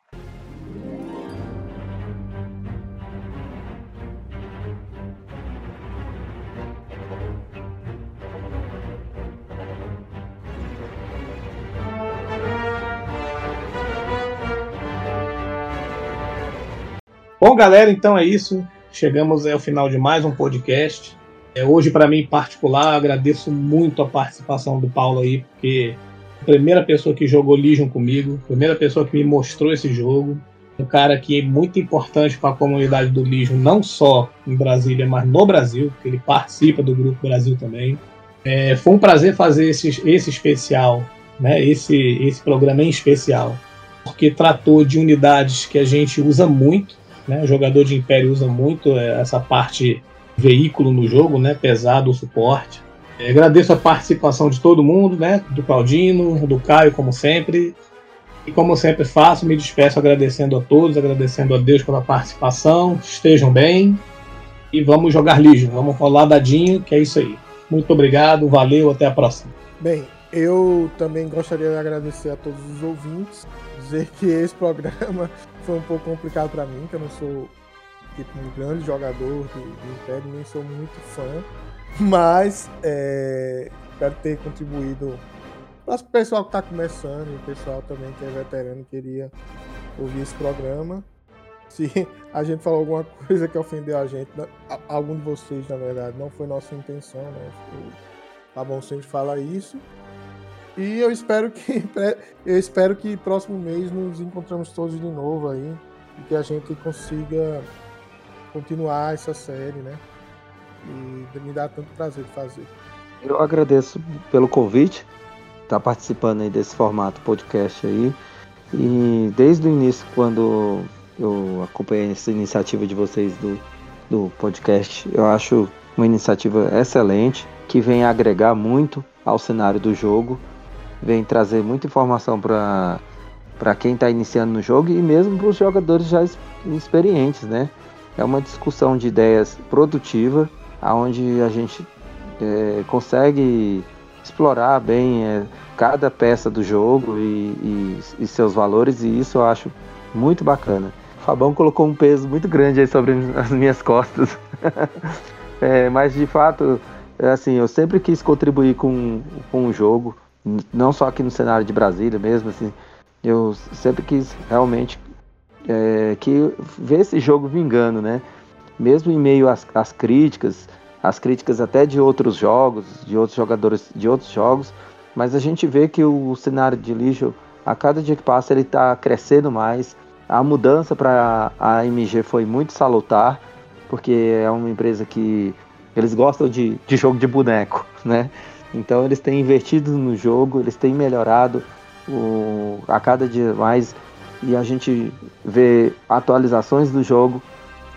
Bom, galera, então é isso. Chegamos ao final de mais um podcast. É, hoje, para mim em particular, agradeço muito a participação do Paulo aí, porque a primeira pessoa que jogou Legion comigo, a primeira pessoa que me mostrou esse jogo, um cara que é muito importante para a comunidade do Legion, não só em Brasília, mas no Brasil, porque ele participa do Grupo Brasil também. É, foi um prazer fazer esse, esse especial, né, esse, esse programa em especial, porque tratou de unidades que a gente usa muito, né? O jogador de Império usa muito é, essa parte veículo no jogo, né? Pesado o suporte. É, agradeço a participação de todo mundo, né? Do Claudino, do Caio, como sempre. E como sempre faço, me despeço agradecendo a todos, agradecendo a Deus pela participação. Estejam bem. E vamos jogar Legion. Vamos rolar dadinho, que é isso aí. Muito obrigado, valeu, até a próxima. Bem, eu também gostaria de agradecer a todos os ouvintes, dizer que esse programa foi um pouco complicado para mim, que eu não sou tipo, um grande jogador de, de Império, nem sou muito fã, mas é, espero ter contribuído para o pessoal que está começando e o pessoal também que é veterano queria ouvir esse programa. Se a gente falou alguma coisa que ofendeu a gente, a- algum de vocês, na verdade, não foi nossa intenção, né? Tá bom sempre fala isso. E eu espero que eu espero que próximo mês nos encontramos todos de novo aí e que a gente consiga continuar essa série, né? E me dá tanto prazer de fazer. Eu agradeço pelo convite, estar participando aí desse formato podcast aí. E desde o início, quando eu acompanhei essa iniciativa de vocês do, do podcast, eu acho uma iniciativa excelente, que vem agregar muito ao cenário do jogo, vem trazer muita informação para para quem está iniciando no jogo e mesmo para os jogadores já ex- experientes, né? É uma discussão de ideias produtiva, aonde a gente é, consegue explorar bem é, cada peça do jogo e, e- e seus valores, e isso eu acho muito bacana. O Fabão colocou um peso muito grande aí sobre as minhas costas. É, mas de fato, assim, eu sempre quis contribuir com, com o jogo, não só aqui no cenário de Brasília mesmo, assim, eu sempre quis realmente é, que ver esse jogo vingando, né? Mesmo em meio às, às críticas, as críticas até de outros jogos, de outros jogadores de outros jogos, mas a gente vê que o cenário de lixo, a cada dia que passa, ele está crescendo mais. A mudança para a AMG foi muito salutar, porque é uma empresa que eles gostam de, de jogo de boneco, né? Então eles têm investido no jogo, eles têm melhorado o, a cada dia mais e a gente vê atualizações do jogo,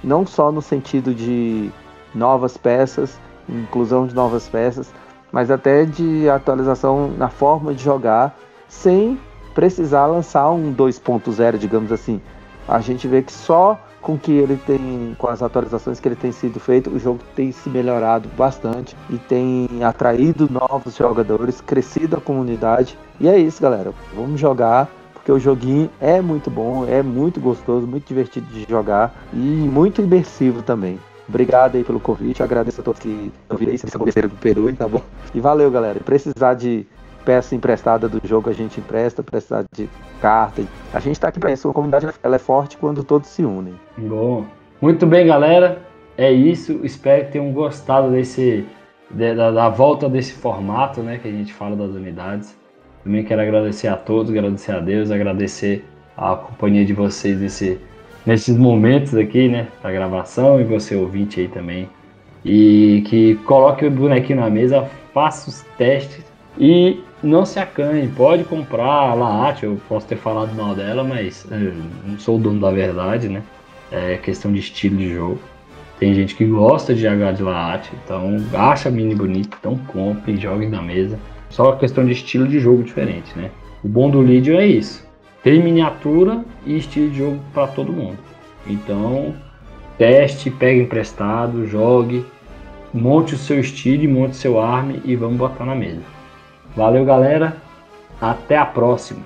não só no sentido de novas peças, inclusão de novas peças, mas até de atualização na forma de jogar, sem precisar lançar um 2.0, digamos assim. A gente vê que só com que ele tem, com as atualizações que ele tem sido feito, o jogo tem se melhorado bastante e tem atraído novos jogadores, crescido a comunidade. E é isso, galera. Vamos jogar, porque o joguinho é muito bom, é muito gostoso, muito divertido de jogar e muito imersivo também. Obrigado aí pelo convite, agradeço a todos que ouviram vocês besteira do Peru, tá bom? E valeu, galera. Precisar de peça emprestada do jogo, a gente empresta, precisar de carta. A gente tá aqui pra isso, a comunidade ela é forte quando todos se unem. Bom. Muito bem, galera. É isso. Espero que tenham gostado desse de- da, da volta desse formato, né, que a gente fala das unidades. Também quero agradecer a todos, agradecer a Deus, agradecer a companhia de vocês nesse, nesses momentos aqui, né, da gravação e você ouvinte aí também. E que coloque o bonequinho na mesa, faça os testes e não se acanhe. Pode comprar a Laat, eu posso ter falado mal dela, mas eu não sou o dono da verdade, né? É questão de estilo de jogo. Tem gente que gosta de jogar de latte, então acha mini bonito, então compre, jogue na mesa. Só questão de estilo de jogo diferente, né? O bom do Legion é isso. Tem miniatura e estilo de jogo para todo mundo. Então, teste, pegue emprestado, jogue, monte o seu estilo, monte o seu arme e vamos botar na mesa. Valeu, galera. Até a próxima.